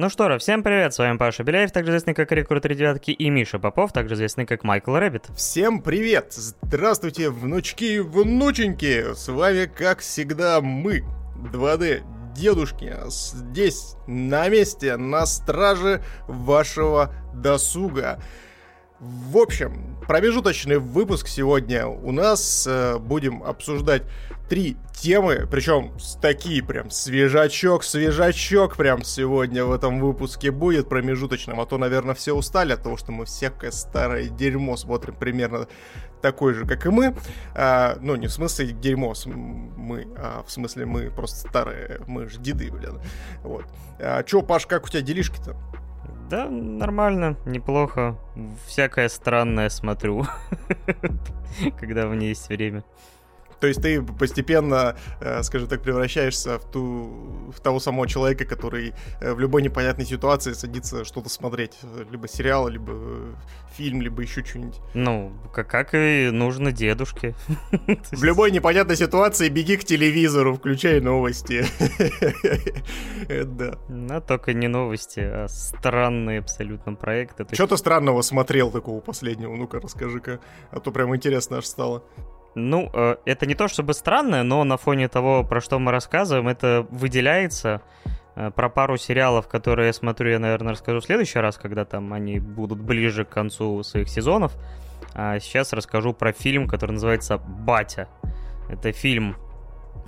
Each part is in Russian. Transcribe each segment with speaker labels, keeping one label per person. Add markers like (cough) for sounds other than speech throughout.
Speaker 1: Ну что же, всем привет, с вами Паша Беляев, также известный как Рекрут Девятки, и Миша Попов, также известный как Майкл Рэббит.
Speaker 2: Всем привет! Здравствуйте, внучки и внученьки! С вами, как всегда, мы, 2D дедушки, здесь, на месте, на страже вашего досуга. В общем, промежуточный выпуск сегодня у нас. Э, будем обсуждать три темы, причем такие прям свежачок, свежачок прям сегодня в этом выпуске будет промежуточным, а то, наверное, все устали от того, что мы всякое старое дерьмо смотрим примерно такой же, как и мы. А, ну, не в смысле дерьмо мы, а в смысле мы просто старые, мы же деды, блин. Вот. А, чё, Паш, как у тебя делишки-то?
Speaker 1: Да, нормально, неплохо. Всякое странное смотрю, (laughs) когда у меня есть время.
Speaker 2: То есть ты постепенно, э, скажем так, превращаешься в, ту, в того самого человека, который э, в любой непонятной ситуации садится что-то смотреть. Либо сериал, либо э, фильм, либо еще что-нибудь.
Speaker 1: Ну, как, как и нужно дедушке. (laughs)
Speaker 2: В любой непонятной ситуации беги к телевизору, включай новости. (laughs)
Speaker 1: Да. Но только не новости, а странные абсолютно проекты.
Speaker 2: Что ты странного смотрел такого последнего? Ну-ка, расскажи-ка. А то прям интересно аж стало.
Speaker 1: Ну, э, это не то чтобы странно, но на фоне того, про что мы рассказываем, это выделяется. Э, про пару сериалов, которые я смотрю, я, наверное, расскажу в следующий раз, когда там они будут ближе к концу своих сезонов. А сейчас расскажу про фильм, который называется «Батя». Это фильм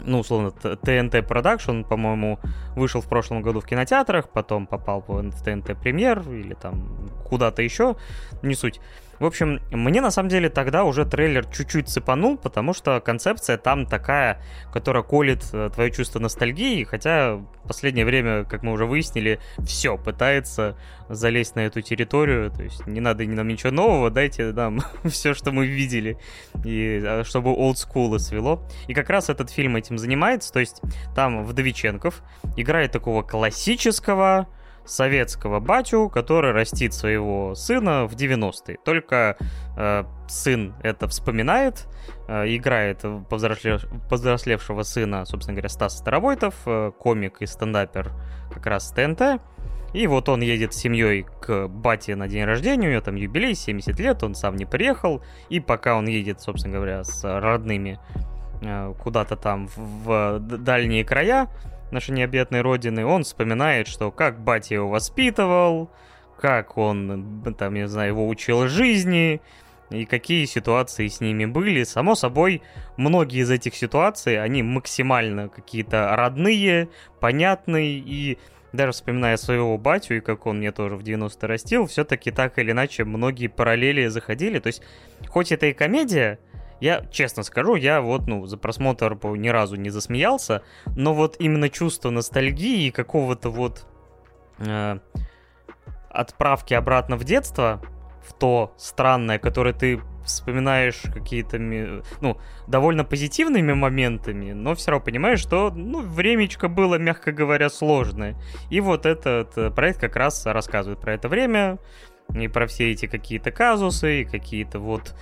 Speaker 1: ну, условно, ТНТ Production, по-моему, вышел в прошлом году в кинотеатрах, потом попал в ТНТ Премьер или там куда-то еще, не суть. В общем, мне на самом деле тогда уже трейлер чуть-чуть цепанул, потому что концепция там такая, которая колет э, твое чувство ностальгии, хотя в последнее время, как мы уже выяснили, все пытается залезть на эту территорию, то есть не надо нам ничего нового, дайте нам (laughs) все, что мы видели, и э, чтобы олдскула свело. И как раз этот фильм этим занимается, то есть там Вдовиченков играет такого классического советского батю, который растит своего сына в 90-е. Только э, сын это вспоминает, э, играет повзрослев... повзрослевшего сына, собственно говоря, Стас Старовойтов, э, комик и стендапер как раз ТНТ. И вот он едет с семьей к бате на день рождения, у него там юбилей, 70 лет, он сам не приехал. И пока он едет, собственно говоря, с родными э, куда-то там в дальние края, нашей необъятной родины, он вспоминает, что как батя его воспитывал, как он, там, я знаю, его учил жизни, и какие ситуации с ними были. Само собой, многие из этих ситуаций, они максимально какие-то родные, понятные, и даже вспоминая своего батю и как он мне тоже в 90 растил, все-таки так или иначе многие параллели заходили. То есть, хоть это и комедия, я честно скажу, я вот, ну, за просмотр ни разу не засмеялся, но вот именно чувство ностальгии и какого-то вот э, отправки обратно в детство, в то странное, которое ты вспоминаешь какие-то, ну, довольно позитивными моментами, но все равно понимаешь, что, ну, времечко было, мягко говоря, сложное. И вот этот э, проект как раз рассказывает про это время, и про все эти какие-то казусы, какие-то вот,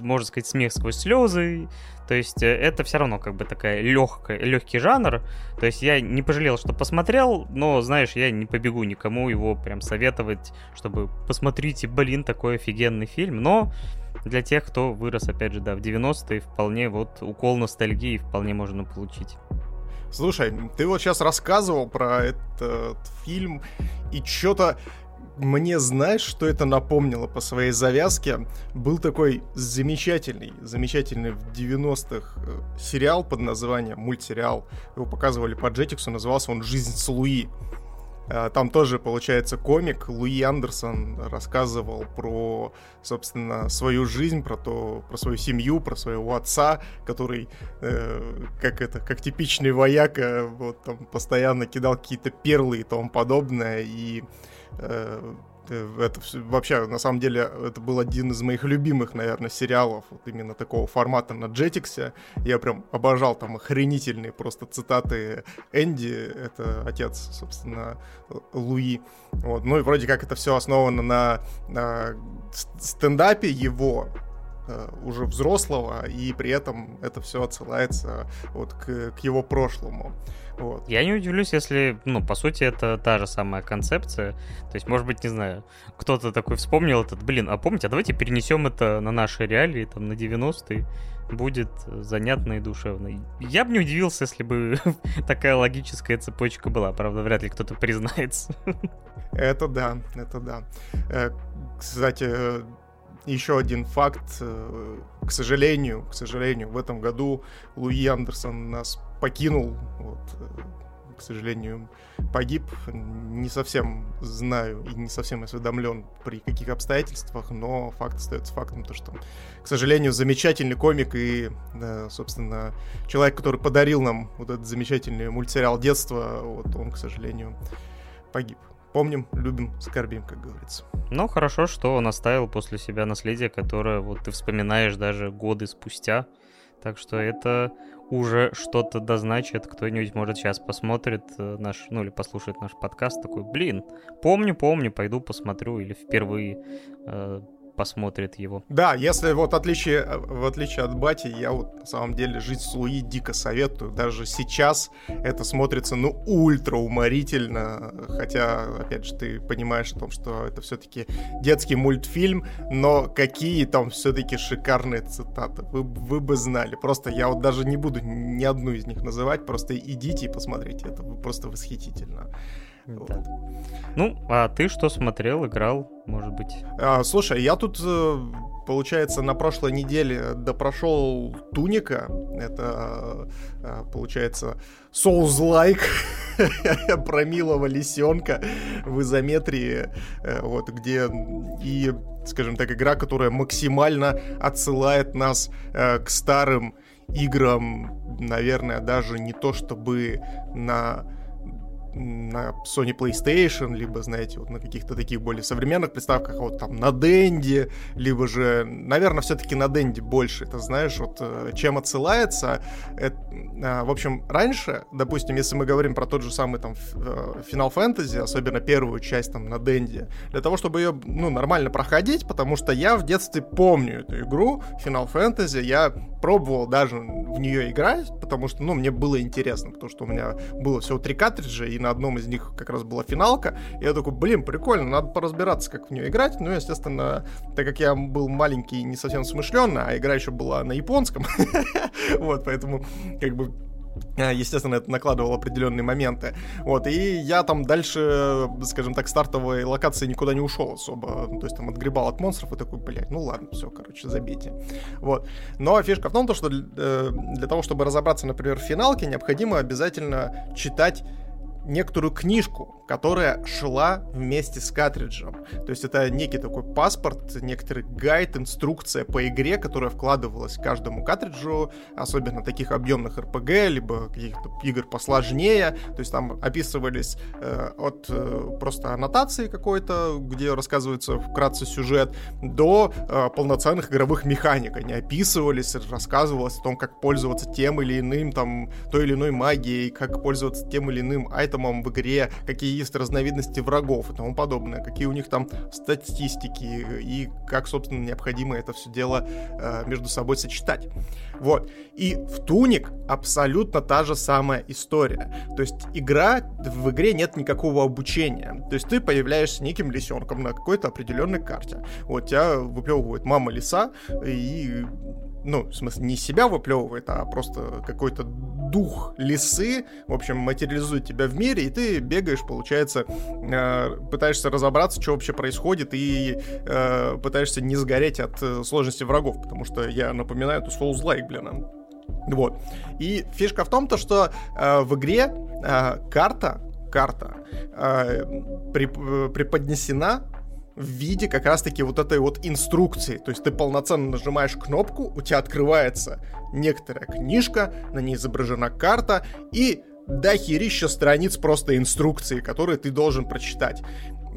Speaker 1: можно сказать, смех сквозь слезы. То есть э, это все равно как бы такая легкая, легкий жанр. То есть я не пожалел, что посмотрел, но, знаешь, я не побегу никому его прям советовать, чтобы посмотрите, блин, такой офигенный фильм. Но для тех, кто вырос, опять же, да, в 90-е, вполне вот укол ностальгии вполне можно получить.
Speaker 2: Слушай, ты вот сейчас рассказывал про этот фильм, и что-то мне знаешь, что это напомнило по своей завязке? Был такой замечательный, замечательный в 90-х э, сериал под названием, мультсериал. Его показывали по Джетиксу, назывался он «Жизнь с Луи». Э, там тоже, получается, комик Луи Андерсон рассказывал про, собственно, свою жизнь, про то, про свою семью, про своего отца, который, э, как это, как типичный вояка, вот там постоянно кидал какие-то перлы и тому подобное, и Э, это вообще, на самом деле, это был один из моих любимых, наверное, сериалов вот именно такого формата на Jetix. Я прям обожал там охренительные просто цитаты Энди, это отец, собственно, Луи. Вот. Ну и вроде как это все основано на, на стендапе его, э, уже взрослого, и при этом это все отсылается вот к, к его прошлому. Вот.
Speaker 1: Я не удивлюсь, если, ну, по сути, это та же самая концепция. То есть, может быть, не знаю, кто-то такой вспомнил этот, блин, а помните, а давайте перенесем это на наши реалии, там, на 90-е будет занятно и душевно. Я бы не удивился, если бы (laughs) такая логическая цепочка была. Правда, вряд ли кто-то признается.
Speaker 2: Это да, это да. Э, кстати, э, еще один факт. Э, к сожалению, к сожалению, в этом году Луи Андерсон нас покинул. Вот, к сожалению, погиб. Не совсем знаю и не совсем осведомлен при каких обстоятельствах, но факт остается фактом, то что, к сожалению, замечательный комик и, да, собственно, человек, который подарил нам вот этот замечательный мультсериал детства, вот он, к сожалению, погиб. Помним, любим, скорбим, как говорится.
Speaker 1: Ну, хорошо, что он оставил после себя наследие, которое вот ты вспоминаешь даже годы спустя. Так что это уже что-то дозначит, кто-нибудь, может, сейчас посмотрит э, наш, ну, или послушает наш подкаст, такой, блин, помню, помню, пойду посмотрю, или впервые э, посмотрит его.
Speaker 2: Да, если вот отличие, в отличие от Бати, я вот на самом деле жить с Луи дико советую. Даже сейчас это смотрится, ну, ультра уморительно. Хотя, опять же, ты понимаешь о том, что это все-таки детский мультфильм, но какие там все-таки шикарные цитаты. Вы, вы бы знали. Просто я вот даже не буду ни одну из них называть, просто идите и посмотрите. Это просто восхитительно.
Speaker 1: Да. Ну, а ты что смотрел, играл, может быть?
Speaker 2: А, слушай, я тут, э, получается, на прошлой неделе допрошел Туника. Это, э, получается, Souls-like (laughs) про милого лисенка в изометрии, э, вот, где и, скажем так, игра, которая максимально отсылает нас к старым играм, наверное, даже не то чтобы на на Sony PlayStation, либо, знаете, вот на каких-то таких более современных приставках, а вот там на Денди, либо же, наверное, все-таки на Денди больше, это знаешь, вот э, чем отсылается. Это, а, в общем, раньше, допустим, если мы говорим про тот же самый там э, Final Fantasy, особенно первую часть там на Денди, для того, чтобы ее, ну, нормально проходить, потому что я в детстве помню эту игру, Final Fantasy, я пробовал даже в нее играть, потому что, ну, мне было интересно, потому что у меня было всего три картриджа, и на одном из них как раз была финалка. И я такой, блин, прикольно, надо поразбираться, как в нее играть. Ну, естественно, так как я был маленький и не совсем смышленный, а игра еще была на японском, (laughs) вот, поэтому, как бы, Естественно, это накладывало определенные моменты. Вот, и я там дальше, скажем так, стартовой локации никуда не ушел особо. Ну, то есть там отгребал от монстров и такой, блядь, ну ладно, все, короче, забейте. Вот. Но фишка в том, что для, э, для того, чтобы разобраться, например, в финалке, необходимо обязательно читать некоторую книжку, которая шла вместе с картриджем. То есть это некий такой паспорт, некоторый гайд, инструкция по игре, которая вкладывалась каждому картриджу, особенно таких объемных RPG, либо каких-то игр посложнее. То есть там описывались э, от э, просто аннотации какой-то, где рассказывается вкратце сюжет, до э, полноценных игровых механик. Они описывались, рассказывалось о том, как пользоваться тем или иным, там, той или иной магией, как пользоваться тем или иным айтемом в игре, какие есть разновидности врагов и тому подобное, какие у них там статистики и как, собственно, необходимо это все дело э, между собой сочетать. Вот. И в Туник абсолютно та же самая история. То есть игра, в игре нет никакого обучения. То есть ты появляешься неким лисенком на какой-то определенной карте. Вот тебя выплевывает мама лиса, и ну, в смысле, не себя выплевывает, а просто какой-то дух лисы, в общем, материализует тебя в мире, и ты бегаешь, получается, э, пытаешься разобраться, что вообще происходит, и э, пытаешься не сгореть от э, сложности врагов, потому что, я напоминаю, это Souls-like, блин. Вот. И фишка в том, то, что э, в игре э, карта, карта э, преподнесена в виде как раз-таки вот этой вот инструкции. То есть ты полноценно нажимаешь кнопку, у тебя открывается некоторая книжка, на ней изображена карта, и дохерища страниц просто инструкции, которые ты должен прочитать.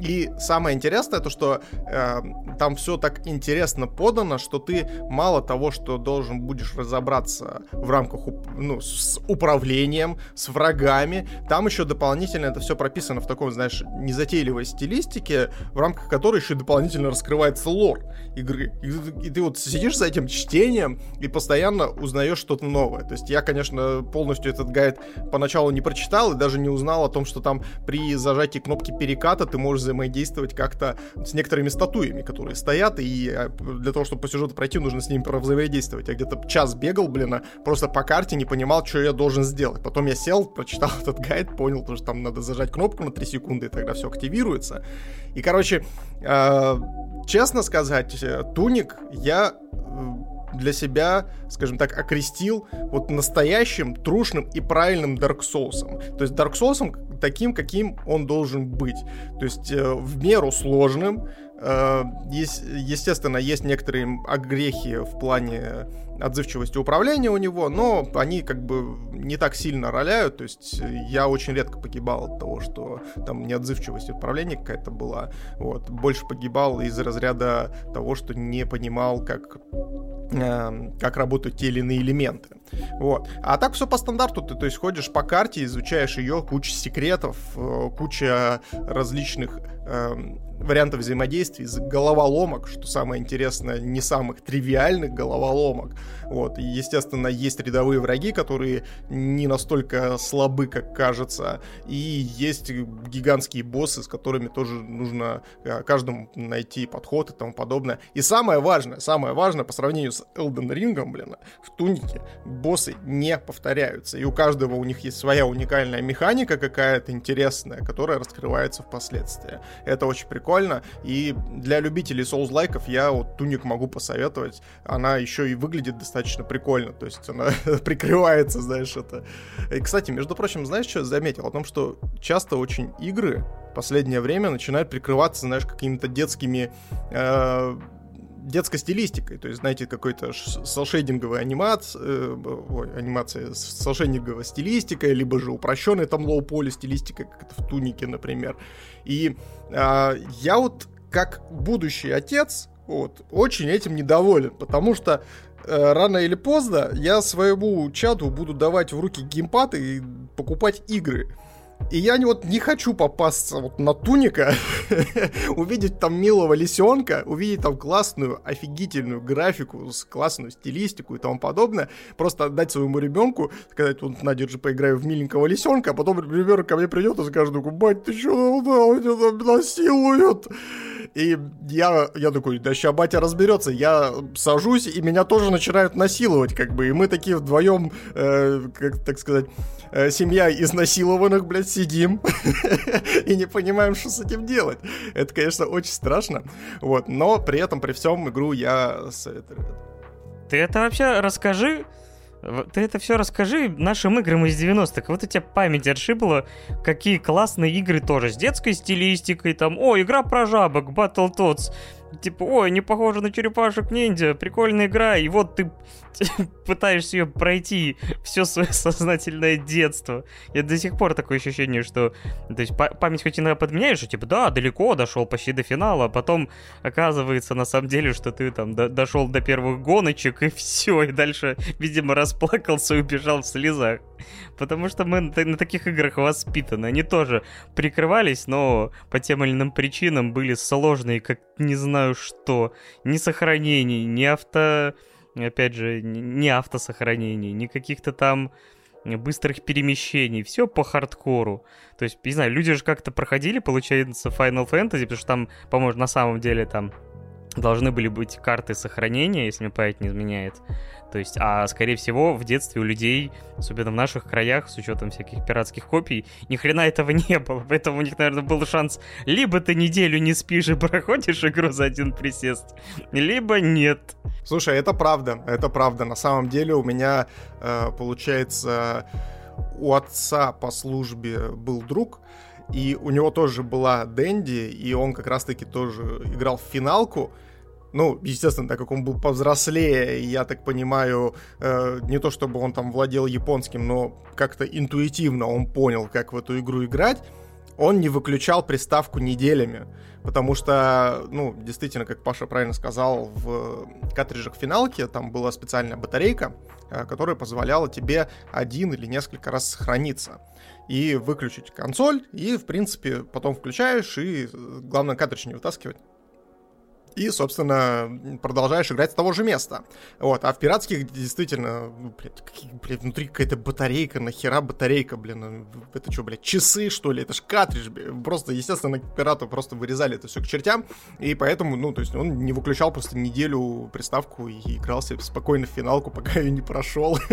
Speaker 2: И самое интересное то, что э, там все так интересно подано, что ты мало того, что должен будешь разобраться в рамках ну, с управлением, с врагами, там еще дополнительно это все прописано в таком, знаешь, незатейливой стилистике, в рамках которой еще дополнительно раскрывается лор игры. И, и ты вот сидишь за этим чтением и постоянно узнаешь что-то новое. То есть я, конечно, полностью этот гайд поначалу не прочитал и даже не узнал о том, что там при зажатии кнопки переката ты можешь взаимодействовать как-то с некоторыми статуями, которые стоят, и э, для того, чтобы по сюжету пройти, нужно с ними взаимодействовать. Я где-то час бегал, блин, а просто по карте не понимал, что я должен сделать. Потом я сел, прочитал (laughs) этот гайд, понял, что там надо зажать кнопку на 3 секунды, и тогда все активируется. И, короче, э, честно сказать, э, Туник я для себя, скажем так, окрестил вот настоящим, трушным и правильным Dark Souls. То есть Dark Souls таким, каким он должен быть. То есть э, в меру сложным, э, есть, естественно, есть некоторые огрехи в плане отзывчивости управления у него, но они как бы не так сильно роляют, то есть я очень редко погибал от того, что там неотзывчивость управления какая-то была, вот, больше погибал из разряда того, что не понимал, как Эм, как работают те или иные элементы. Вот. А так все по стандарту. Ты то есть ходишь по карте, изучаешь ее, куча секретов, э, куча различных эм, вариантов взаимодействий, головоломок, что самое интересное, не самых тривиальных головоломок. Вот. И, естественно, есть рядовые враги, которые не настолько слабы, как кажется. И есть гигантские боссы, с которыми тоже нужно э, каждому найти подход и тому подобное. И самое важное, самое важное по сравнению с Elden Ring, блин, в Тунике боссы не повторяются. И у каждого у них есть своя уникальная механика какая-то интересная, которая раскрывается впоследствии. Это очень прикольно. И для любителей соус-лайков я вот Туник могу посоветовать. Она еще и выглядит достаточно прикольно. То есть она (laughs) прикрывается, знаешь, это. И, кстати, между прочим, знаешь, что я заметил? О том, что часто очень игры в последнее время начинают прикрываться, знаешь, какими-то детскими э, детской стилистикой. То есть, знаете, какой-то селшейдинговая анимация, э, ой, анимация с селшейдинговой стилистикой, либо же упрощенная там лоу-поли стилистика, как это в Тунике, например. И э, я вот, как будущий отец, вот, очень этим недоволен, потому что э, рано или поздно я своему чаду буду давать в руки геймпад и покупать игры. И я вот не хочу попасться вот на туника, (laughs) увидеть там милого лисенка, увидеть там классную, офигительную графику, с классную стилистику и тому подобное, просто отдать своему ребенку, сказать, вот, на, держи, поиграю в миленького лисенка, а потом ребенок ко мне придет и скажет, бать, ты что, да, меня там насилуют. И я, я такой, да сейчас батя разберется. Я сажусь, и меня тоже начинают насиловать, как бы. И мы такие вдвоем, э, как так сказать, э, семья изнасилованных, блядь, сидим (laughs) и не понимаем, что с этим делать. Это, конечно, очень страшно. Вот, но при этом, при всем, игру я советую.
Speaker 1: Ты это вообще расскажи, ты это все расскажи нашим играм из 90-х. Вот у тебя память отшибла, какие классные игры тоже с детской стилистикой, там, о, игра про жабок, Battletoads, типа, ой, не похоже на черепашек ниндзя, прикольная игра, и вот ты (laughs) пытаешься ее пройти все свое сознательное детство. Я до сих пор такое ощущение, что то есть память хоть иногда подменяешь, что типа, да, далеко дошел почти до финала, а потом оказывается на самом деле, что ты там до дошел до первых гоночек и (laughs) все, и дальше, видимо, расплакался и убежал в слезах. Потому что мы на, таких играх воспитаны. Они тоже прикрывались, но по тем или иным причинам были сложные, как не знаю что. Ни сохранений, ни авто опять же, не автосохранений, ни каких-то там быстрых перемещений, все по хардкору. То есть, не знаю, люди же как-то проходили, получается, Final Fantasy, потому что там, по-моему, на самом деле там должны были быть карты сохранения, если мне память не изменяет. То есть, а скорее всего, в детстве у людей, особенно в наших краях, с учетом всяких пиратских копий, ни хрена этого не было. Поэтому у них, наверное, был шанс либо ты неделю не спишь и (laughs) проходишь игру за один присест, либо нет.
Speaker 2: Слушай, это правда, это правда. На самом деле у меня, э, получается, у отца по службе был друг, и у него тоже была Дэнди, и он как раз-таки тоже играл в финалку, ну, естественно, так как он был повзрослее, я так понимаю, э, не то чтобы он там владел японским, но как-то интуитивно он понял, как в эту игру играть, он не выключал приставку неделями. Потому что, ну, действительно, как Паша правильно сказал, в картриджах финалки там была специальная батарейка, э, которая позволяла тебе один или несколько раз сохраниться и выключить консоль, и, в принципе, потом включаешь, и э, главное картридж не вытаскивать и, собственно, продолжаешь играть с того же места. Вот, а в пиратских действительно, ну, блядь, какие, блядь, внутри какая-то батарейка, нахера батарейка, блин, ну, это что, блядь, часы, что ли, это ж картридж, блядь. просто, естественно, пирату просто вырезали это все к чертям, и поэтому, ну, то есть он не выключал просто неделю приставку и играл себе спокойно в финалку, (laughs) пока ее не прошел. (laughs)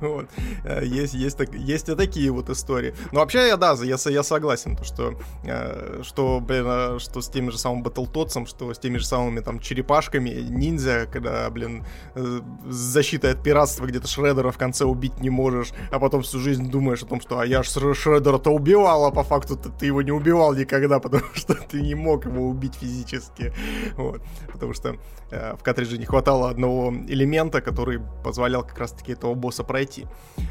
Speaker 2: Вот. Э, есть, есть, есть и такие вот истории. Но вообще, я, да, я, я согласен, что, э, что, блин, э, что с теми же самым Battletoads что с теми же самыми там черепашками, ниндзя, когда, блин, э, защита от пиратства где-то Шредера в конце убить не можешь, а потом всю жизнь думаешь о том, что а я ж Шредера-то убивал, а по факту ты, его не убивал никогда, (laughs) потому что ты не мог его убить физически. Вот. Потому что э, в картридже не хватало одного элемента, который позволял как раз-таки этого босса пройти.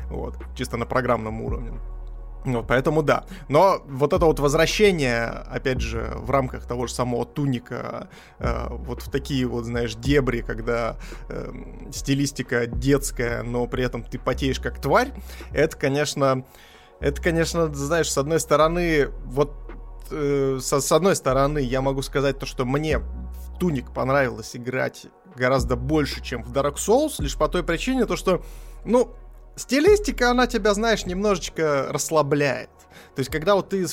Speaker 2: Вот. Чисто на программном уровне. Ну, поэтому да. Но вот это вот возвращение, опять же, в рамках того же самого туника, э, вот в такие вот, знаешь, дебри, когда э, стилистика детская, но при этом ты потеешь как тварь, это, конечно, это, конечно, знаешь, с одной стороны, вот э, со, с одной стороны, я могу сказать то, что мне в туник понравилось играть гораздо больше, чем в Dark Souls, лишь по той причине, то, что, ну, стилистика, она тебя, знаешь, немножечко расслабляет. То есть, когда вот ты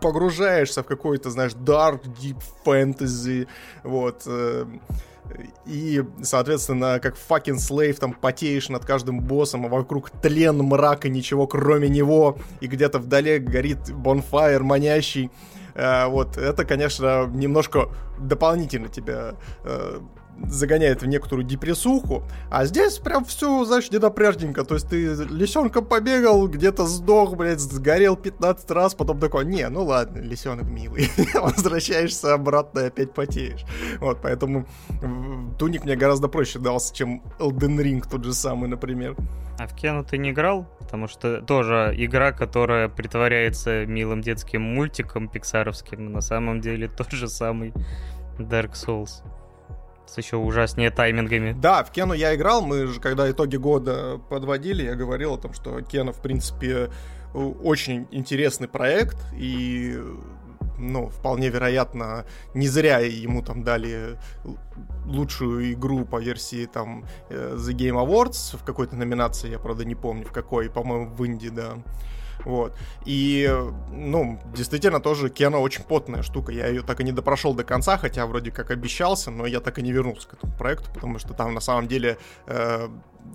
Speaker 2: погружаешься в какой-то, знаешь, dark, deep fantasy, вот, э, и, соответственно, как fucking slave там потеешь над каждым боссом, а вокруг тлен, мрак и ничего кроме него, и где-то вдали горит bonfire манящий, э, вот, это, конечно, немножко дополнительно тебя э, загоняет в некоторую депрессуху, а здесь прям все, знаешь, недопрежненько, то есть ты лисенка побегал, где-то сдох, блядь, сгорел 15 раз, потом такой, не, ну ладно, лисенок милый, (laughs) возвращаешься обратно и опять потеешь. Вот, поэтому Туник мне гораздо проще дался, чем Elden Ring тот же самый, например.
Speaker 1: А в Кену ты не играл? Потому что тоже игра, которая притворяется милым детским мультиком пиксаровским, на самом деле тот же самый Dark Souls с еще ужаснее таймингами.
Speaker 2: Да, в Кену я играл, мы же когда итоги года подводили, я говорил о том, что Кена, в принципе, очень интересный проект, и ну, вполне вероятно, не зря ему там дали лучшую игру по версии там э, The Game Awards в какой-то номинации, я правда не помню в какой, по-моему, в Индии, да. Вот. И, ну, действительно, тоже Кена очень потная штука. Я ее так и не допрошел до конца, хотя вроде как обещался, но я так и не вернулся к этому проекту, потому что там на самом деле э,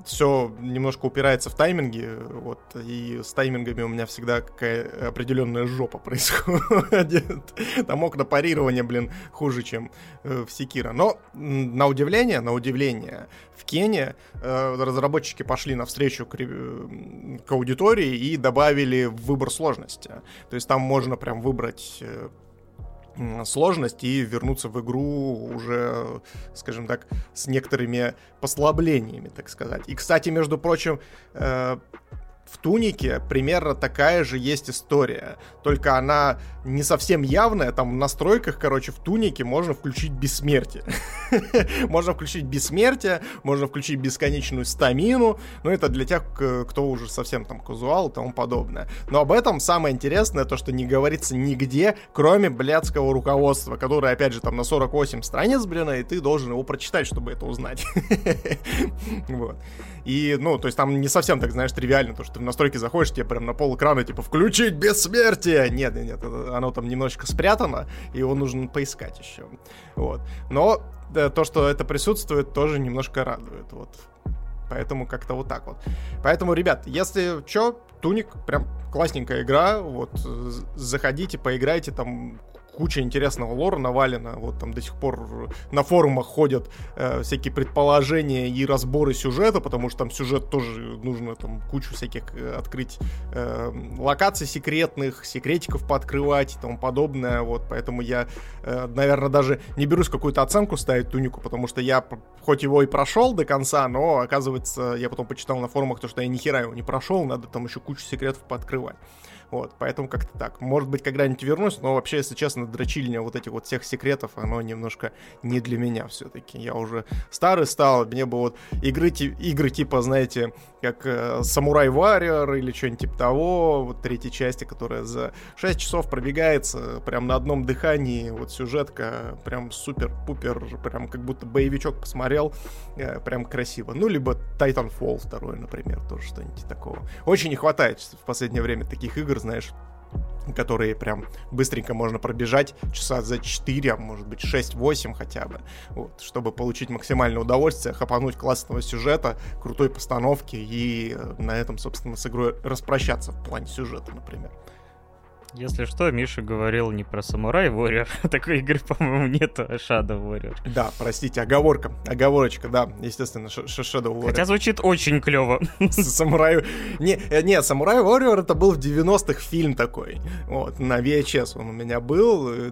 Speaker 2: все немножко упирается в тайминги, вот, и с таймингами у меня всегда какая определенная жопа происходит. (laughs) Там окна парирования, блин, хуже, чем э, в Секира. Но, на удивление, на удивление, в Кене э, разработчики пошли навстречу к, э, к аудитории и добавили выбор сложности. То есть там можно прям выбрать сложность и вернуться в игру уже, скажем так, с некоторыми послаблениями, так сказать. И, кстати, между прочим, э, в Тунике примерно такая же есть история, только она не совсем явная, там в настройках, короче, в Тунике можно включить бессмертие. (laughs) можно включить бессмертие, можно включить бесконечную стамину, ну это для тех, кто уже совсем там казуал и тому подобное. Но об этом самое интересное, то, что не говорится нигде, кроме блядского руководства, которое, опять же, там на 48 страниц, блин, и ты должен его прочитать, чтобы это узнать. (laughs) вот. И, ну, то есть там не совсем так, знаешь, тривиально, то, что ты в настройки заходишь, тебе прям на пол экрана, типа, включить бессмертие! Нет, нет, нет, оно там немножечко спрятано, и его нужно поискать еще. Вот. Но то, что это присутствует, тоже немножко радует, вот. Поэтому как-то вот так вот. Поэтому, ребят, если что, Туник прям классненькая игра, вот, заходите, поиграйте там куча интересного лора навалена, вот там до сих пор на форумах ходят э, всякие предположения и разборы сюжета, потому что там сюжет тоже нужно там кучу всяких э, открыть э, локаций секретных, секретиков пооткрывать и тому подобное, вот, поэтому я, э, наверное, даже не берусь какую-то оценку ставить Тунику, потому что я хоть его и прошел до конца, но, оказывается, я потом почитал на форумах то, что я ни хера его не прошел, надо там еще кучу секретов пооткрывать. Вот, поэтому как-то так. Может быть, когда-нибудь вернусь, но вообще, если честно, дрочильня вот этих вот всех секретов, оно немножко не для меня все-таки. Я уже старый стал, мне бы вот игры, игры типа, знаете, как э, Samurai Warrior или что-нибудь типа того, вот третьей части, которая за 6 часов пробегается прям на одном дыхании, вот сюжетка прям супер-пупер, прям как будто боевичок посмотрел, э, прям красиво. Ну, либо Titanfall 2, например, тоже что-нибудь такого. Очень не хватает в последнее время таких игр, знаешь, которые прям быстренько можно пробежать часа за 4, а может быть 6-8 хотя бы, вот, чтобы получить максимальное удовольствие, хапануть классного сюжета, крутой постановки и э, на этом, собственно, с игрой распрощаться в плане сюжета, например.
Speaker 1: Если что, Миша говорил не про Самурай Warrior. (laughs) Такой игры, по-моему, нет, а Shadow Warrior.
Speaker 2: Да, простите, оговорка. Оговорочка, да, естественно, Shadow Warrior.
Speaker 1: Хотя звучит очень клево.
Speaker 2: Самурай... Не, э, нет, Самурай Warrior это был в 90-х фильм такой. Вот, на VHS он у меня был. Э,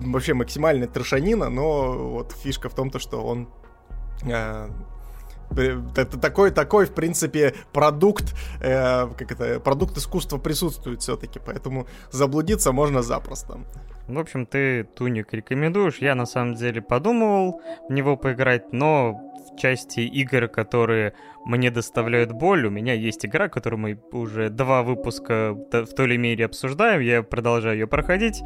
Speaker 2: вообще максимальная трешанина, но вот фишка в том, то, что он э, это такой, такой, в принципе, продукт, э, как это, продукт искусства присутствует все-таки, поэтому заблудиться можно запросто.
Speaker 1: В общем, ты Туник рекомендуешь. Я на самом деле подумывал в него поиграть, но в части игр, которые мне доставляют боль, у меня есть игра, которую мы уже два выпуска в той или мере обсуждаем, я продолжаю ее проходить.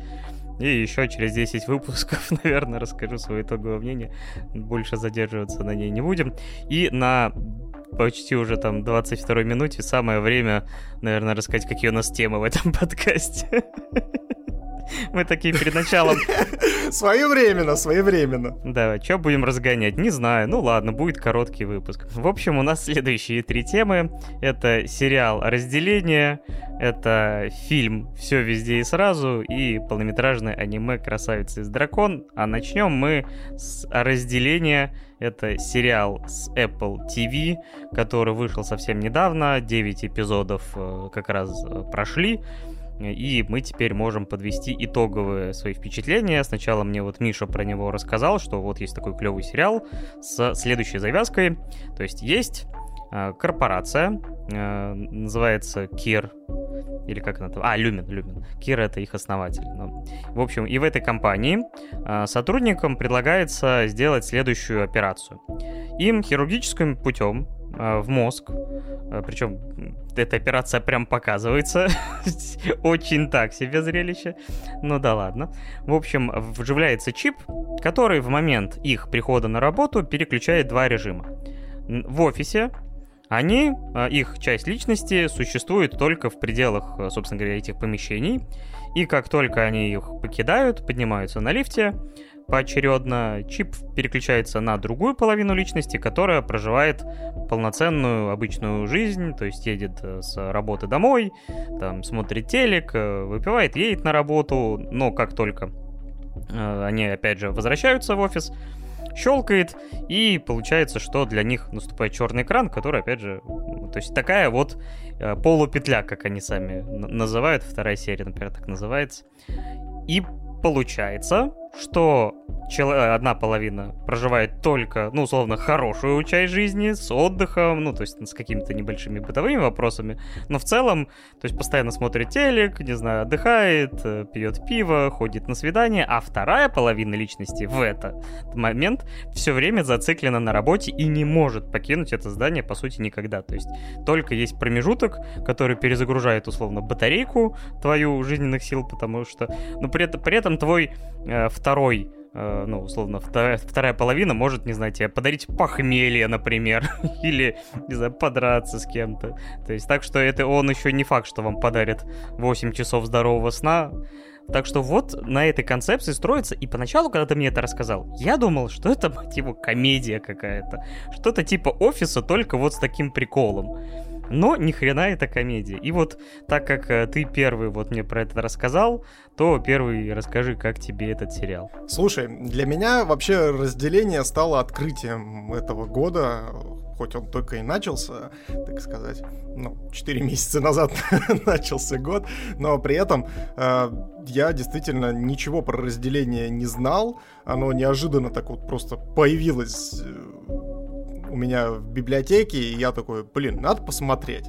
Speaker 1: И еще через 10 выпусков, (laughs) наверное, расскажу свое итоговое мнение. Больше задерживаться на ней не будем. И на почти уже там 22 минуте самое время, наверное, рассказать, какие у нас темы в этом (laughs) подкасте. (laughs) Мы такие перед началом... (laughs)
Speaker 2: Своевременно, своевременно.
Speaker 1: Да, что будем разгонять? Не знаю. Ну ладно, будет короткий выпуск. В общем, у нас (laughs) следующие три темы. Это сериал «Разделение», это фильм «Все везде и сразу» и полнометражное аниме «Красавица из дракон». А начнем мы с «Разделения». Это сериал с Apple TV, который вышел совсем недавно. 9 эпизодов э, как раз э, прошли и мы теперь можем подвести итоговые свои впечатления. Сначала мне вот Миша про него рассказал, что вот есть такой клевый сериал с следующей завязкой. То есть есть э, корпорация, э, называется Кир, или как она там? А, Люмин, Люмин. Кир это их основатель. Ну, в общем, и в этой компании э, сотрудникам предлагается сделать следующую операцию. Им хирургическим путем в мозг. Э, Причем эта операция прям показывается. (laughs) Очень так себе зрелище. Ну да ладно. В общем, вживляется чип, который в момент их прихода на работу переключает два режима. В офисе они, э, их часть личности существует только в пределах, собственно говоря, этих помещений. И как только они их покидают, поднимаются на лифте, поочередно чип переключается на другую половину личности, которая проживает полноценную обычную жизнь, то есть едет э, с работы домой, там смотрит телек, э, выпивает, едет на работу, но как только э, они опять же возвращаются в офис, щелкает, и получается, что для них наступает черный экран, который, опять же, то есть такая вот полупетля, как они сами называют, вторая серия, например, так называется. И получается, что чел- одна половина проживает только, ну, условно, хорошую часть жизни, с отдыхом, ну, то есть с какими-то небольшими бытовыми вопросами, но в целом, то есть постоянно смотрит телек, не знаю, отдыхает, э, пьет пиво, ходит на свидание, а вторая половина личности в этот момент все время зациклена на работе и не может покинуть это здание, по сути, никогда. То есть только есть промежуток, который перезагружает, условно, батарейку твою жизненных сил, потому что, ну, при, при этом твой э, второй э, ну, условно, вторая, половина может, не знаю, тебе подарить похмелье, например, (laughs) или, не знаю, подраться с кем-то. То есть так что это он еще не факт, что вам подарит 8 часов здорового сна. Так что вот на этой концепции строится, и поначалу, когда ты мне это рассказал, я думал, что это, (laughs) типа, комедия какая-то. Что-то типа офиса, только вот с таким приколом. Но ни хрена это комедия. И вот так как э, ты первый вот мне про это рассказал, то первый расскажи, как тебе этот сериал.
Speaker 2: Слушай, для меня вообще разделение стало открытием этого года, хоть он только и начался, так сказать, ну, 4 месяца назад (laughs) начался год, но при этом э, я действительно ничего про разделение не знал, оно неожиданно так вот просто появилось э, у меня в библиотеке, и я такой, блин, надо посмотреть.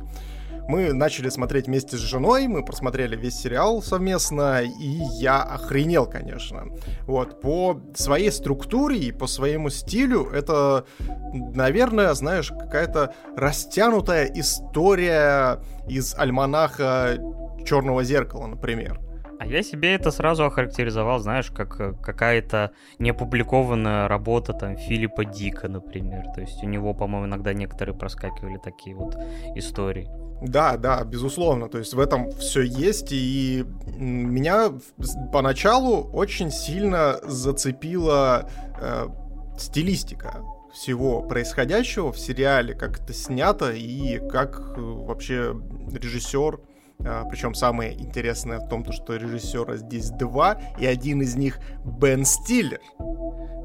Speaker 2: Мы начали смотреть вместе с женой, мы просмотрели весь сериал совместно, и я охренел, конечно. Вот, по своей структуре и по своему стилю это, наверное, знаешь, какая-то растянутая история из альманаха Черного зеркала, например.
Speaker 1: А я себе это сразу охарактеризовал, знаешь, как э, какая-то неопубликованная работа там Филиппа Дика, например. То есть у него, по-моему, иногда некоторые проскакивали такие вот истории.
Speaker 2: Да, да, безусловно. То есть в этом все есть. И меня поначалу очень сильно зацепила э, стилистика всего происходящего в сериале, как это снято и как э, вообще режиссер Причем самое интересное в том, то, что режиссера здесь два, и один из них Бен Стиллер.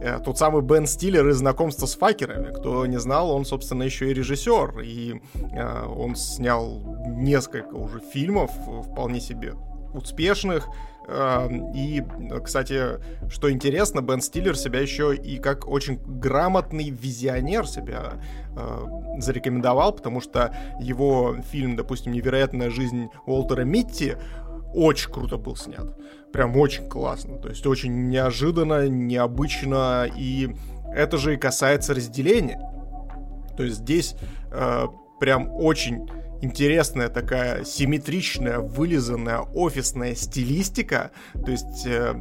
Speaker 2: Э, тот самый Бен Стиллер из знакомства с факерами. Кто не знал, он, собственно, еще и режиссер. И э, он снял несколько уже фильмов, вполне себе успешных. И, кстати, что интересно, Бен Стиллер себя еще и как очень грамотный визионер себя э, зарекомендовал, потому что его фильм, допустим, «Невероятная жизнь Уолтера Митти» очень круто был снят. Прям очень классно. То есть очень неожиданно, необычно. И это же и касается разделения. То есть здесь э, прям очень интересная такая симметричная, вылизанная офисная стилистика. То есть э,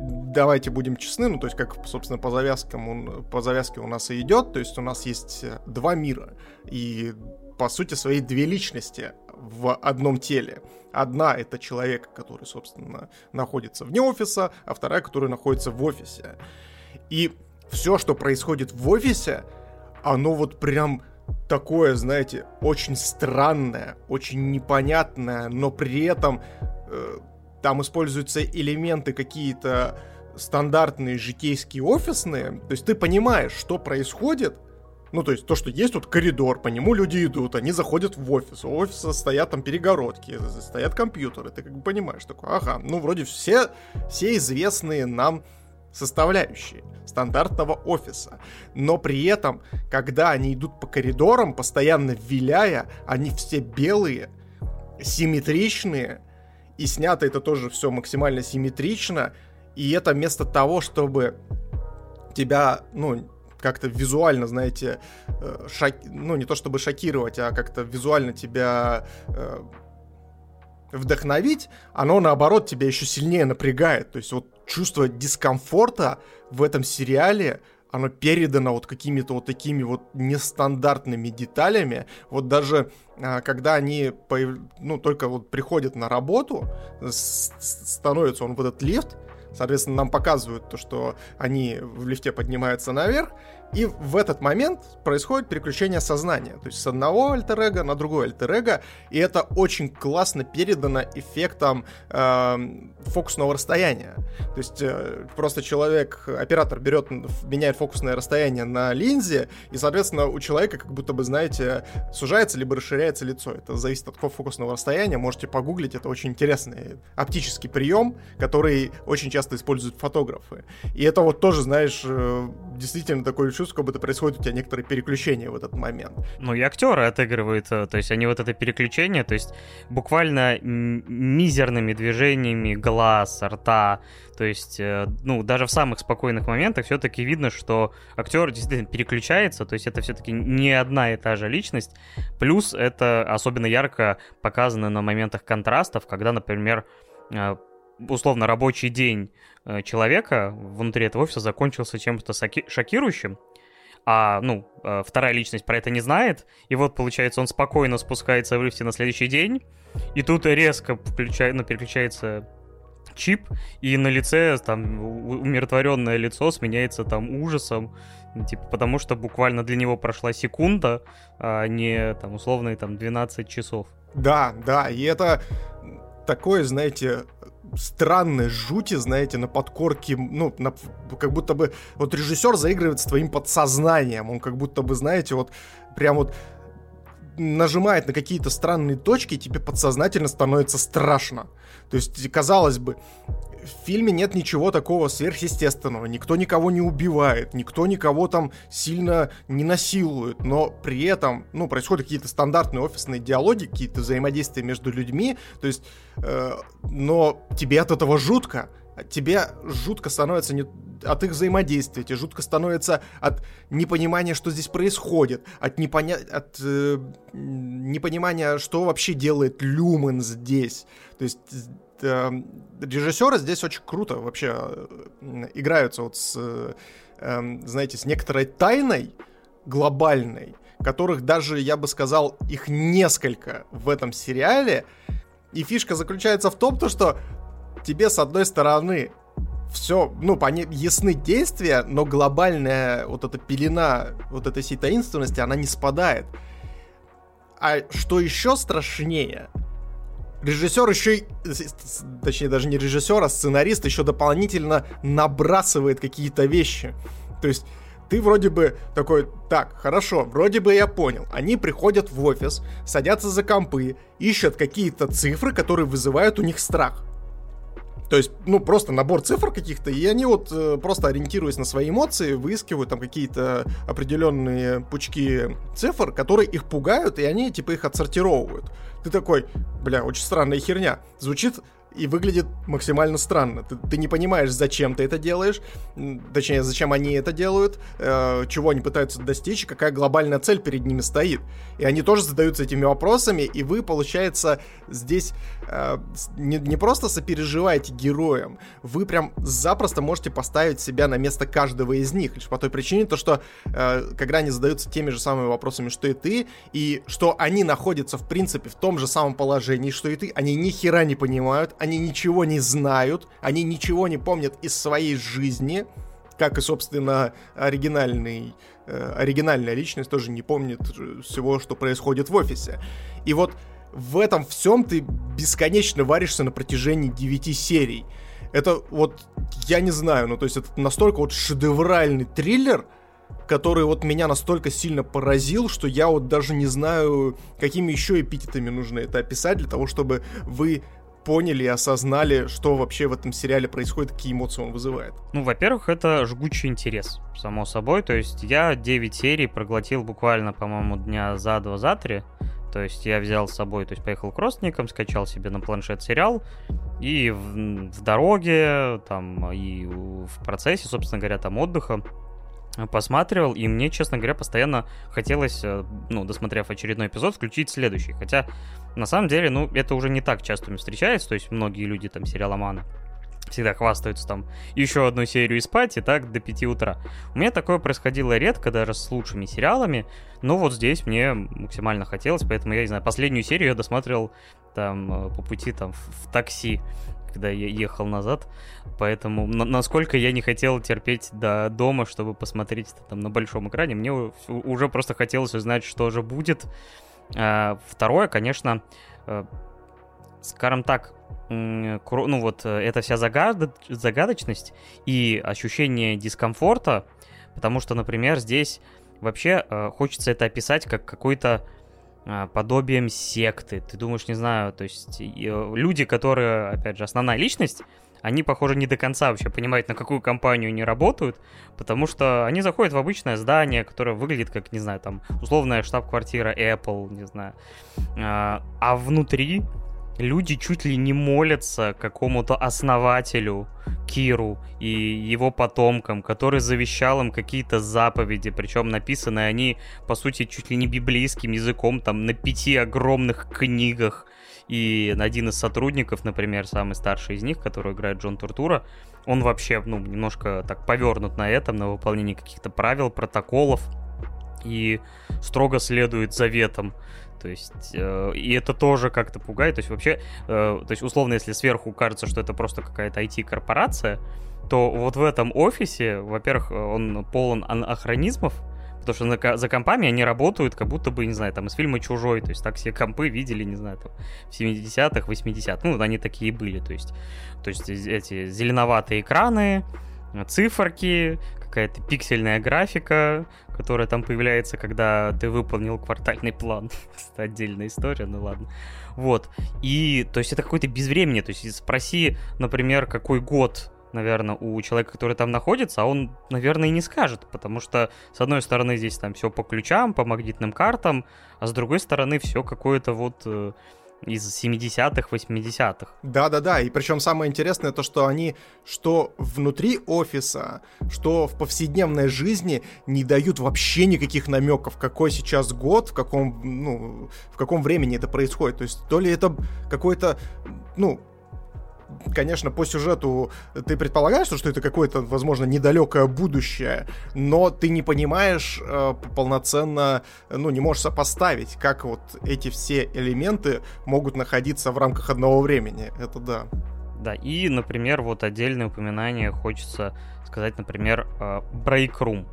Speaker 2: давайте будем честны, ну, то есть, как, собственно, по завязкам, он, по завязке у нас и идет, то есть, у нас есть э, два мира, и, по сути, свои две личности в одном теле. Одна — это человек, который, собственно, находится вне офиса, а вторая, которая находится в офисе. И все, что происходит в офисе, оно вот прям такое, знаете, очень странное, очень непонятное, но при этом э, там используются элементы какие-то стандартные житейские офисные. То есть ты понимаешь, что происходит, ну, то есть то, что есть вот коридор, по нему люди идут, они заходят в офис, у офиса стоят там перегородки, стоят компьютеры, ты как бы понимаешь, такой, ага, ну, вроде все, все известные нам составляющие стандартного офиса. Но при этом, когда они идут по коридорам, постоянно виляя, они все белые, симметричные, и снято это тоже все максимально симметрично, и это вместо того, чтобы тебя, ну, как-то визуально, знаете, э, шок... ну, не то чтобы шокировать, а как-то визуально тебя э, вдохновить, оно наоборот тебя еще сильнее напрягает. То есть вот чувство дискомфорта в этом сериале, оно передано вот какими-то вот такими вот нестандартными деталями. Вот даже а, когда они появ... ну, только вот приходят на работу, становится он в этот лифт, соответственно, нам показывают то, что они в лифте поднимаются наверх, и в этот момент происходит переключение сознания. То есть с одного альтер на другой альтер И это очень классно передано эффектом э, фокусного расстояния. То есть э, просто человек, оператор берет, меняет фокусное расстояние на линзе, и, соответственно, у человека как будто бы, знаете, сужается либо расширяется лицо. Это зависит от фокусного расстояния. Можете погуглить. Это очень интересный оптический прием, который очень часто используют фотографы. И это вот тоже, знаешь, э, действительно такой чувство, как будто происходит у тебя некоторые переключения в этот момент.
Speaker 1: Ну и актеры отыгрывают, э, то есть они вот это переключение, то есть буквально мизерными движениями глаз, рта, то есть, э, ну, даже в самых спокойных моментах все-таки видно, что актер действительно переключается, то есть это все-таки не одна и та же личность. Плюс это особенно ярко показано на моментах контрастов, когда, например, э, условно рабочий день э, человека внутри этого офиса закончился чем-то шокирующим, а, ну, э, вторая личность про это не знает, и вот, получается, он спокойно спускается в лифте на следующий день, и тут резко включает, ну, переключается чип, и на лице там умиротворенное лицо сменяется там ужасом, типа, потому что буквально для него прошла секунда, а не там условные там 12 часов.
Speaker 2: Да, да, и это такое, знаете, странной жути, знаете, на подкорке, ну, на, как будто бы вот режиссер заигрывает с твоим подсознанием, он как будто бы, знаете, вот прям вот нажимает на какие-то странные точки, и тебе подсознательно становится страшно. То есть, казалось бы, в фильме нет ничего такого сверхъестественного. Никто никого не убивает, никто никого там сильно не насилует, но при этом, ну, происходят какие-то стандартные офисные диалоги, какие-то взаимодействия между людьми, то есть, э, но тебе от этого жутко. Тебе жутко становится не от их взаимодействия, тебе жутко становится от непонимания, что здесь происходит, от, непоня... от э, непонимания, что вообще делает Люмен здесь. То есть э, режиссеры здесь очень круто вообще э, играются вот с, эм, знаете, с некоторой тайной глобальной, которых даже, я бы сказал, их несколько в этом сериале. И фишка заключается в том, то, что тебе, с одной стороны, все, ну, пони- ясны действия, но глобальная вот эта пелена вот этой всей таинственности, она не спадает. А что еще страшнее, режиссер еще точнее даже не режиссер, а сценарист еще дополнительно набрасывает какие-то вещи. То есть ты вроде бы такой, так, хорошо, вроде бы я понял. Они приходят в офис, садятся за компы, ищут какие-то цифры, которые вызывают у них страх. То есть, ну, просто набор цифр каких-то, и они вот э, просто ориентируясь на свои эмоции, выискивают там какие-то определенные пучки цифр, которые их пугают, и они типа их отсортировывают. Ты такой, бля, очень странная херня. Звучит и выглядит максимально странно. Ты, ты не понимаешь, зачем ты это делаешь, точнее, зачем они это делают, э, чего они пытаются достичь, какая глобальная цель перед ними стоит. И они тоже задаются этими вопросами, и вы, получается, здесь э, не, не просто сопереживаете героям, вы прям запросто можете поставить себя на место каждого из них, лишь по той причине, то, что э, когда они задаются теми же самыми вопросами, что и ты, и что они находятся, в принципе, в том же самом положении, что и ты, они ни хера не понимают, они ничего не знают, они ничего не помнят из своей жизни, как и, собственно, оригинальный, э, оригинальная личность тоже не помнит всего, что происходит в офисе. И вот в этом всем ты бесконечно варишься на протяжении 9 серий. Это вот, я не знаю, ну то есть это настолько вот шедевральный триллер, который вот меня настолько сильно поразил, что я вот даже не знаю, какими еще эпитетами нужно это описать для того, чтобы вы поняли и осознали, что вообще в этом сериале происходит, какие эмоции он вызывает?
Speaker 1: Ну, во-первых, это жгучий интерес, само собой. То есть я 9 серий проглотил буквально, по-моему, дня за два, за три. То есть я взял с собой, то есть поехал к родственникам, скачал себе на планшет сериал, и в, в дороге, там, и в процессе, собственно говоря, там отдыха посматривал, и мне, честно говоря, постоянно хотелось, э, ну, досмотрев очередной эпизод, включить следующий. Хотя, на самом деле, ну, это уже не так часто встречается, то есть многие люди там сериаломаны всегда хвастаются там еще одну серию и спать, и так до 5 утра. У меня такое происходило редко, даже с лучшими сериалами, но вот здесь мне максимально хотелось, поэтому я не знаю, последнюю серию я досматривал там э, по пути там в, такси когда я ехал назад. Поэтому на- насколько я не хотел терпеть до дома, чтобы посмотреть это там на большом экране, мне уже просто хотелось узнать, что же будет. А, второе, конечно, э, скажем так, ну вот э, эта вся загад... загадочность и ощущение дискомфорта, потому что, например, здесь вообще э, хочется это описать как какой-то а, подобием секты. Ты думаешь, не знаю, то есть э, люди, которые, опять же, основная личность, они, похоже, не до конца вообще понимают, на какую компанию они работают, потому что они заходят в обычное здание, которое выглядит как, не знаю, там, условная штаб-квартира Apple, не знаю. А, а внутри люди чуть ли не молятся какому-то основателю, Киру и его потомкам, который завещал им какие-то заповеди, причем написаны они, по сути, чуть ли не библейским языком, там, на пяти огромных книгах. И один из сотрудников, например, самый старший из них, который играет Джон Туртура, он вообще, ну, немножко так повернут на этом, на выполнении каких-то правил, протоколов, и строго следует заветам. То есть, э, и это тоже как-то пугает. То есть, вообще, э, то есть, условно, если сверху кажется, что это просто какая-то IT-корпорация, то вот в этом офисе, во-первых, он полон анахронизмов, потому что за компами они работают, как будто бы, не знаю, там из фильма «Чужой», то есть так все компы видели, не знаю, там в 70-х, 80-х, ну, они такие были, то есть, то есть эти зеленоватые экраны, циферки, какая-то пиксельная графика, которая там появляется, когда ты выполнил квартальный план. (laughs) это отдельная история, ну ладно. Вот. И, то есть, это какое-то безвремение. То есть, спроси, например, какой год наверное, у человека, который там находится, а он, наверное, и не скажет, потому что, с одной стороны, здесь там все по ключам, по магнитным картам, а с другой стороны, все какое-то вот э, из 70-х, 80-х.
Speaker 2: Да-да-да, и причем самое интересное то, что они, что внутри офиса, что в повседневной жизни не дают вообще никаких намеков, какой сейчас год, в каком, ну, в каком времени это происходит. То есть то ли это какой-то, ну, конечно, по сюжету ты предполагаешь, что это какое-то, возможно, недалекое будущее, но ты не понимаешь э, полноценно, ну, не можешь сопоставить, как вот эти все элементы могут находиться в рамках одного времени. Это да.
Speaker 1: Да, и, например, вот отдельное упоминание хочется сказать, например, э, Break Room.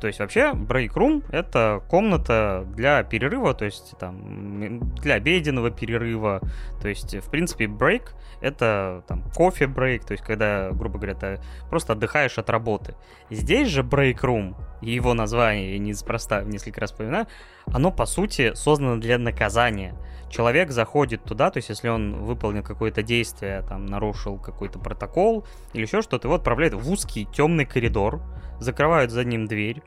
Speaker 1: То есть вообще break room — это комната для перерыва, то есть там для обеденного перерыва. То есть, в принципе, break — это там кофе брейк, то есть когда, грубо говоря, ты просто отдыхаешь от работы. Здесь же break room, и его название, я неспроста несколько раз вспоминаю, оно, по сути, создано для наказания. Человек заходит туда, то есть если он выполнил какое-то действие, там, нарушил какой-то протокол или еще что-то, его отправляют в узкий темный коридор, закрывают за ним дверь,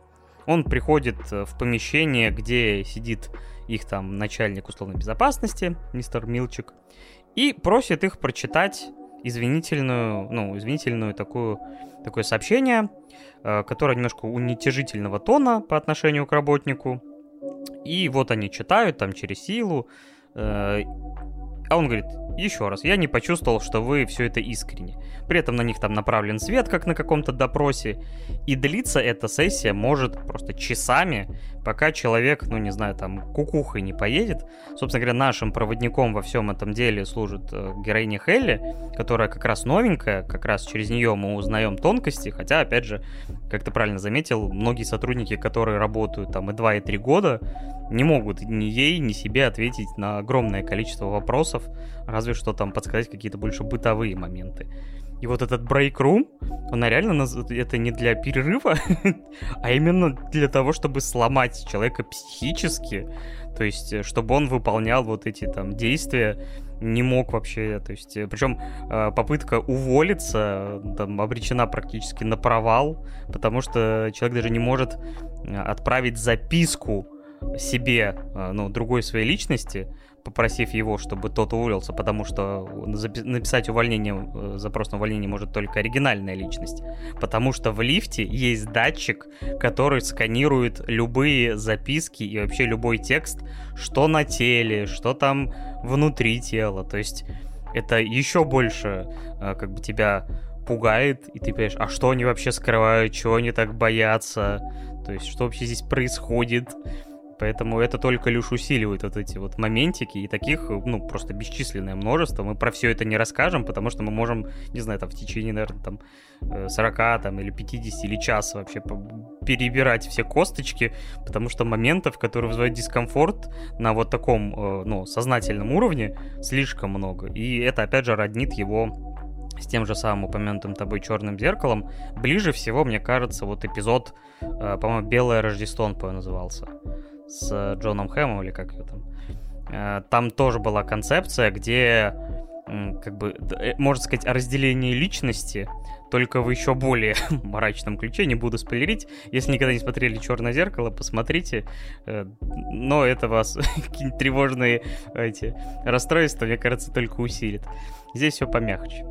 Speaker 1: он приходит э, в помещение, где сидит их там начальник условной безопасности, мистер Милчик, и просит их прочитать извинительную, ну, извинительную такую, такое сообщение, э, которое немножко уничижительного тона по отношению к работнику. И вот они читают там через силу, э, а он говорит, еще раз, я не почувствовал, что вы все это искренне. При этом на них там направлен свет, как на каком-то допросе. И длится эта сессия может просто часами, пока человек, ну не знаю, там кукухой не поедет. Собственно говоря, нашим проводником во всем этом деле служит э, героиня Хелли, которая как раз новенькая, как раз через нее мы узнаем тонкости, хотя, опять же, как ты правильно заметил, многие сотрудники, которые работают там и 2, и 3 года, не могут ни ей, ни себе ответить на огромное количество вопросов, разве что там подсказать какие-то больше бытовые моменты. И вот этот room, он реально это не для перерыва, (laughs) а именно для того, чтобы сломать человека психически, то есть э, чтобы он выполнял вот эти там действия, не мог вообще, то есть, э, причем э, попытка уволиться там обречена практически на провал, потому что человек даже не может отправить записку себе, ну, другой своей личности, попросив его, чтобы тот уволился, потому что написать увольнение, э, запрос на увольнение может только оригинальная личность. Потому что в лифте есть датчик, который сканирует любые записки и вообще любой текст, что на теле, что там внутри тела. То есть это еще больше э, как бы тебя пугает, и ты понимаешь, а что они вообще скрывают, чего они так боятся, то есть что вообще здесь происходит. Поэтому это только лишь усиливает вот эти вот моментики, и таких, ну, просто бесчисленное множество. Мы про все это не расскажем, потому что мы можем, не знаю, там, в течение, наверное, там, 40 э, там, или 50 или часа вообще перебирать все косточки, потому что моментов, которые вызывают дискомфорт на вот таком, э, ну, сознательном уровне, слишком много. И это, опять же, роднит его с тем же самым упомянутым тобой черным зеркалом. Ближе всего, мне кажется, вот эпизод, э, по-моему, Белое Рождество он, по назывался с Джоном Хэмом или как его там. Э, там тоже была концепция, где как бы, э, можно сказать, о разделении личности, только в еще более (laughs) мрачном ключе, не буду спойлерить. Если никогда не смотрели «Черное зеркало», посмотрите. Э, но это вас (laughs) какие-нибудь тревожные эти расстройства, мне кажется, только усилит. Здесь все помягче.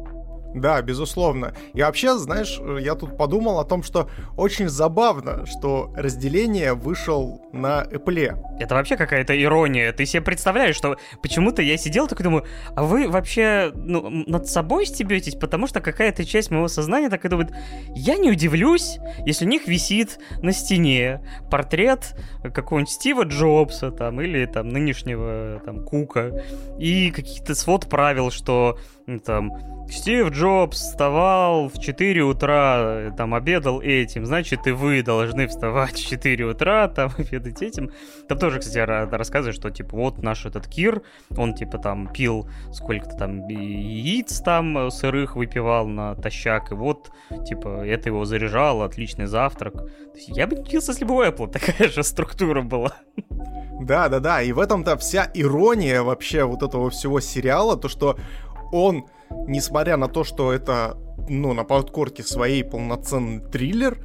Speaker 2: Да, безусловно. И вообще, знаешь, я тут подумал о том, что очень забавно, что разделение вышел на Apple.
Speaker 1: Это вообще какая-то ирония. Ты себе представляешь, что почему-то я сидел такой думаю, а вы вообще ну, над собой стебетесь, потому что какая-то часть моего сознания так и думает, я не удивлюсь, если у них висит на стене портрет какого-нибудь Стива Джобса там или там нынешнего там Кука и какие-то свод правил, что там Стив Джобс вставал в 4 утра, там, обедал этим, значит, и вы должны вставать в 4 утра, (laughs) там, обедать этим. Там тоже, кстати, рассказывают, что, типа, вот наш этот Кир, он, типа, там, пил сколько-то там яиц там э, сырых выпивал на тащак, и вот, типа, это его заряжало, отличный завтрак. Я бы не удивился, если бы у Apple (laughs) такая же структура была.
Speaker 2: Да, да, да, и в этом-то вся ирония вообще вот этого всего сериала, то, что он, несмотря на то, что это, ну, на подкорке своей полноценный триллер,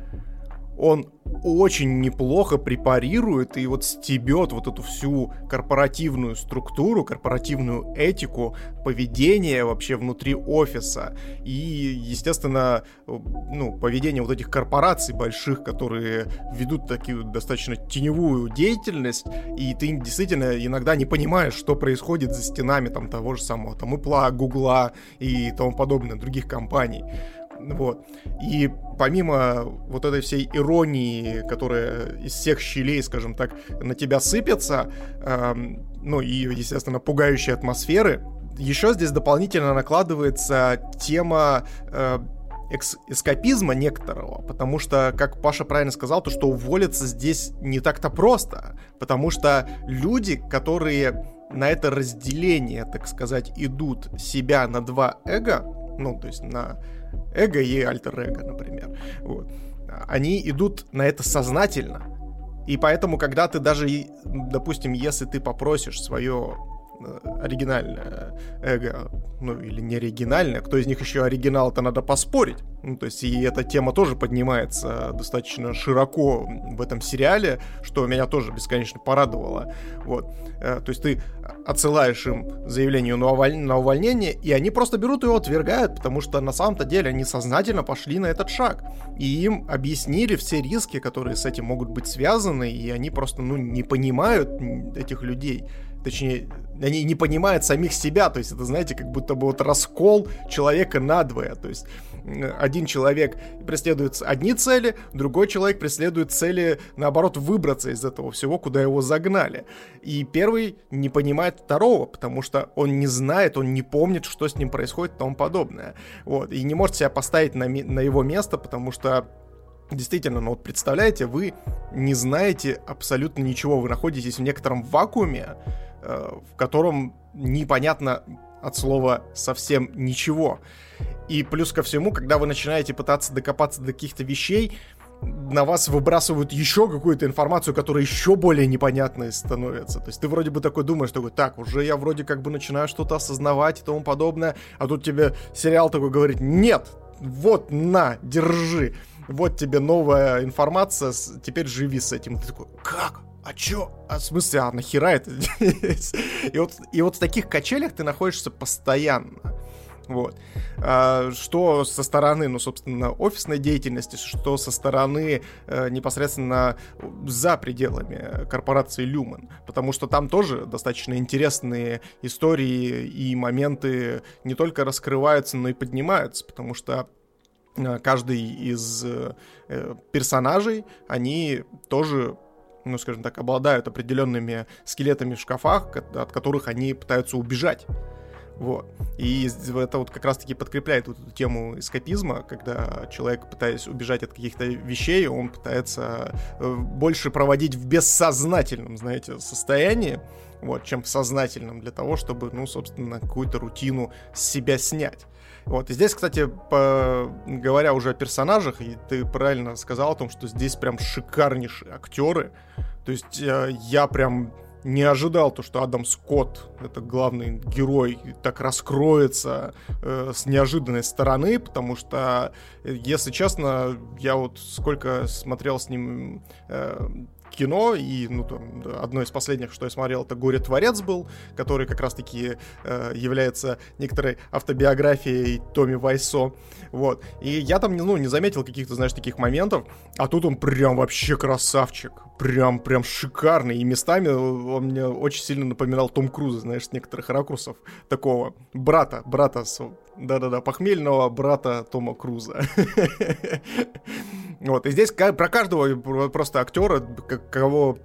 Speaker 2: он очень неплохо препарирует и вот стебет вот эту всю корпоративную структуру, корпоративную этику, поведение вообще внутри офиса. И, естественно, ну, поведение вот этих корпораций больших, которые ведут такую достаточно теневую деятельность, и ты действительно иногда не понимаешь, что происходит за стенами там того же самого, там, Apple, Гугла и тому подобное, других компаний. Вот. И помимо вот этой всей иронии, которая из всех щелей, скажем так, на тебя сыпется, эм, ну и, естественно, пугающей атмосферы, еще здесь дополнительно накладывается тема э, эскапизма некоторого, потому что, как Паша правильно сказал, то, что уволиться здесь не так-то просто, потому что люди, которые на это разделение, так сказать, идут себя на два эго, ну, то есть на эго и альтер-эго, например. Вот. Они идут на это сознательно. И поэтому, когда ты даже, допустим, если ты попросишь свое оригинальное эго, ну или не оригинальное, кто из них еще оригинал, это надо поспорить. Ну, то есть, и эта тема тоже поднимается достаточно широко в этом сериале, что меня тоже бесконечно порадовало. Вот. Э, то есть, ты отсылаешь им заявление на, уволь... на увольнение, и они просто берут его отвергают, потому что на самом-то деле они сознательно пошли на этот шаг. И им объяснили все риски, которые с этим могут быть связаны, и они просто, ну, не понимают этих людей точнее, они не понимают самих себя, то есть это, знаете, как будто бы вот раскол человека надвое, то есть один человек преследует одни цели, другой человек преследует цели, наоборот, выбраться из этого всего, куда его загнали. И первый не понимает второго, потому что он не знает, он не помнит, что с ним происходит и тому подобное. Вот. И не может себя поставить на, на его место, потому что Действительно, ну вот представляете, вы не знаете абсолютно ничего, вы находитесь в некотором вакууме, э, в котором непонятно от слова совсем ничего. И плюс ко всему, когда вы начинаете пытаться докопаться до каких-то вещей, на вас выбрасывают еще какую-то информацию, которая еще более непонятной становится. То есть ты вроде бы такой думаешь, такой, так, уже я вроде как бы начинаю что-то осознавать и тому подобное, а тут тебе сериал такой говорит, нет, вот, на, держи, вот тебе новая информация, теперь живи с этим. Ты такой, как? А чё? А в смысле, а нахера это здесь? и, вот, и вот в таких качелях ты находишься постоянно. Вот. А, что со стороны, ну, собственно, офисной деятельности, что со стороны э, непосредственно за пределами корпорации Lumen. Потому что там тоже достаточно интересные истории и моменты не только раскрываются, но и поднимаются. Потому что э, каждый из э, персонажей, они тоже ну, скажем так, обладают определенными скелетами в шкафах, от которых они пытаются убежать. Вот. И это вот как раз-таки подкрепляет вот эту тему эскапизма, когда человек, пытаясь убежать от каких-то вещей, он пытается э, больше проводить в бессознательном, знаете, состоянии, вот, чем в сознательном, для того, чтобы, ну, собственно, какую-то рутину с себя снять. Вот. И здесь, кстати, по... говоря уже о персонажах, и ты правильно сказал о том, что здесь прям шикарнейшие актеры. То есть э, я прям не ожидал то, что Адам Скотт, это главный герой, так раскроется э, с неожиданной стороны, потому что, э, если честно, я вот сколько смотрел с ним э, кино, и ну, там, одно из последних, что я смотрел, это «Горе-творец» был, который как раз-таки э, является некоторой автобиографией Томми Вайсо. Вот. И я там ну, не заметил каких-то, знаешь, таких моментов, а тут он прям вообще красавчик. Прям, прям шикарный. И местами он мне очень сильно напоминал Том Круза, знаешь, с некоторых ракурсов. Такого брата, брата да-да-да, похмельного брата Тома Круза. Вот, и здесь про каждого просто актера, кого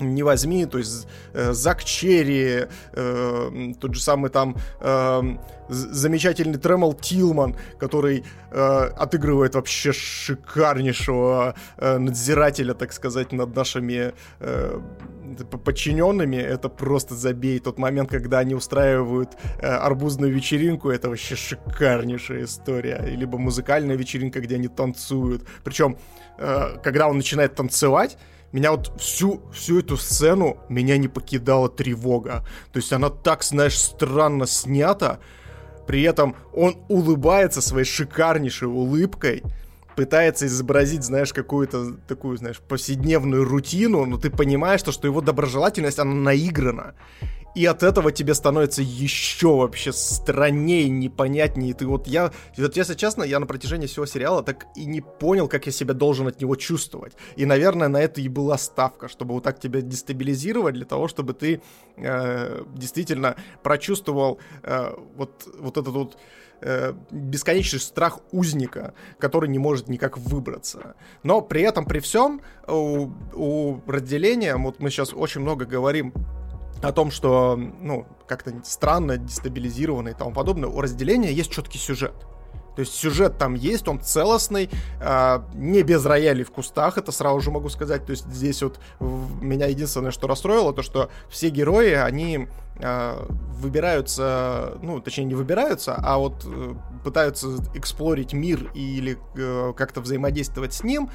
Speaker 2: не возьми, то есть э, Зак Черри, э, тот же самый там э, замечательный Тремол Тилман, который э, отыгрывает вообще шикарнейшего э, надзирателя, так сказать, над нашими э, подчиненными. Это просто забей. Тот момент, когда они устраивают э, арбузную вечеринку, это вообще шикарнейшая история. Либо музыкальная вечеринка, где они танцуют. Причем, э, когда он начинает танцевать, меня вот всю, всю эту сцену меня не покидала тревога. То есть она так, знаешь, странно снята. При этом он улыбается своей шикарнейшей улыбкой пытается изобразить, знаешь, какую-то такую, знаешь, повседневную рутину, но ты понимаешь, что, его доброжелательность, она наиграна и от этого тебе становится еще вообще страннее, непонятнее. Ты вот я, вот если честно, я на протяжении всего сериала так и не понял, как я себя должен от него чувствовать. И, наверное, на это и была ставка, чтобы вот так тебя дестабилизировать, для того, чтобы ты э, действительно прочувствовал э, вот, вот этот вот э, бесконечный страх узника, который не может никак выбраться. Но при этом, при всем, у, у разделения, вот мы сейчас очень много говорим о том, что, ну, как-то странно, дестабилизированно и тому подобное, у разделения есть четкий сюжет. То есть сюжет там есть, он целостный, э, не без роялей в кустах, это сразу же могу сказать. То есть здесь вот меня единственное, что расстроило, то что все герои, они э, выбираются, ну, точнее не выбираются, а вот э, пытаются эксплорить мир или э, как-то взаимодействовать с ним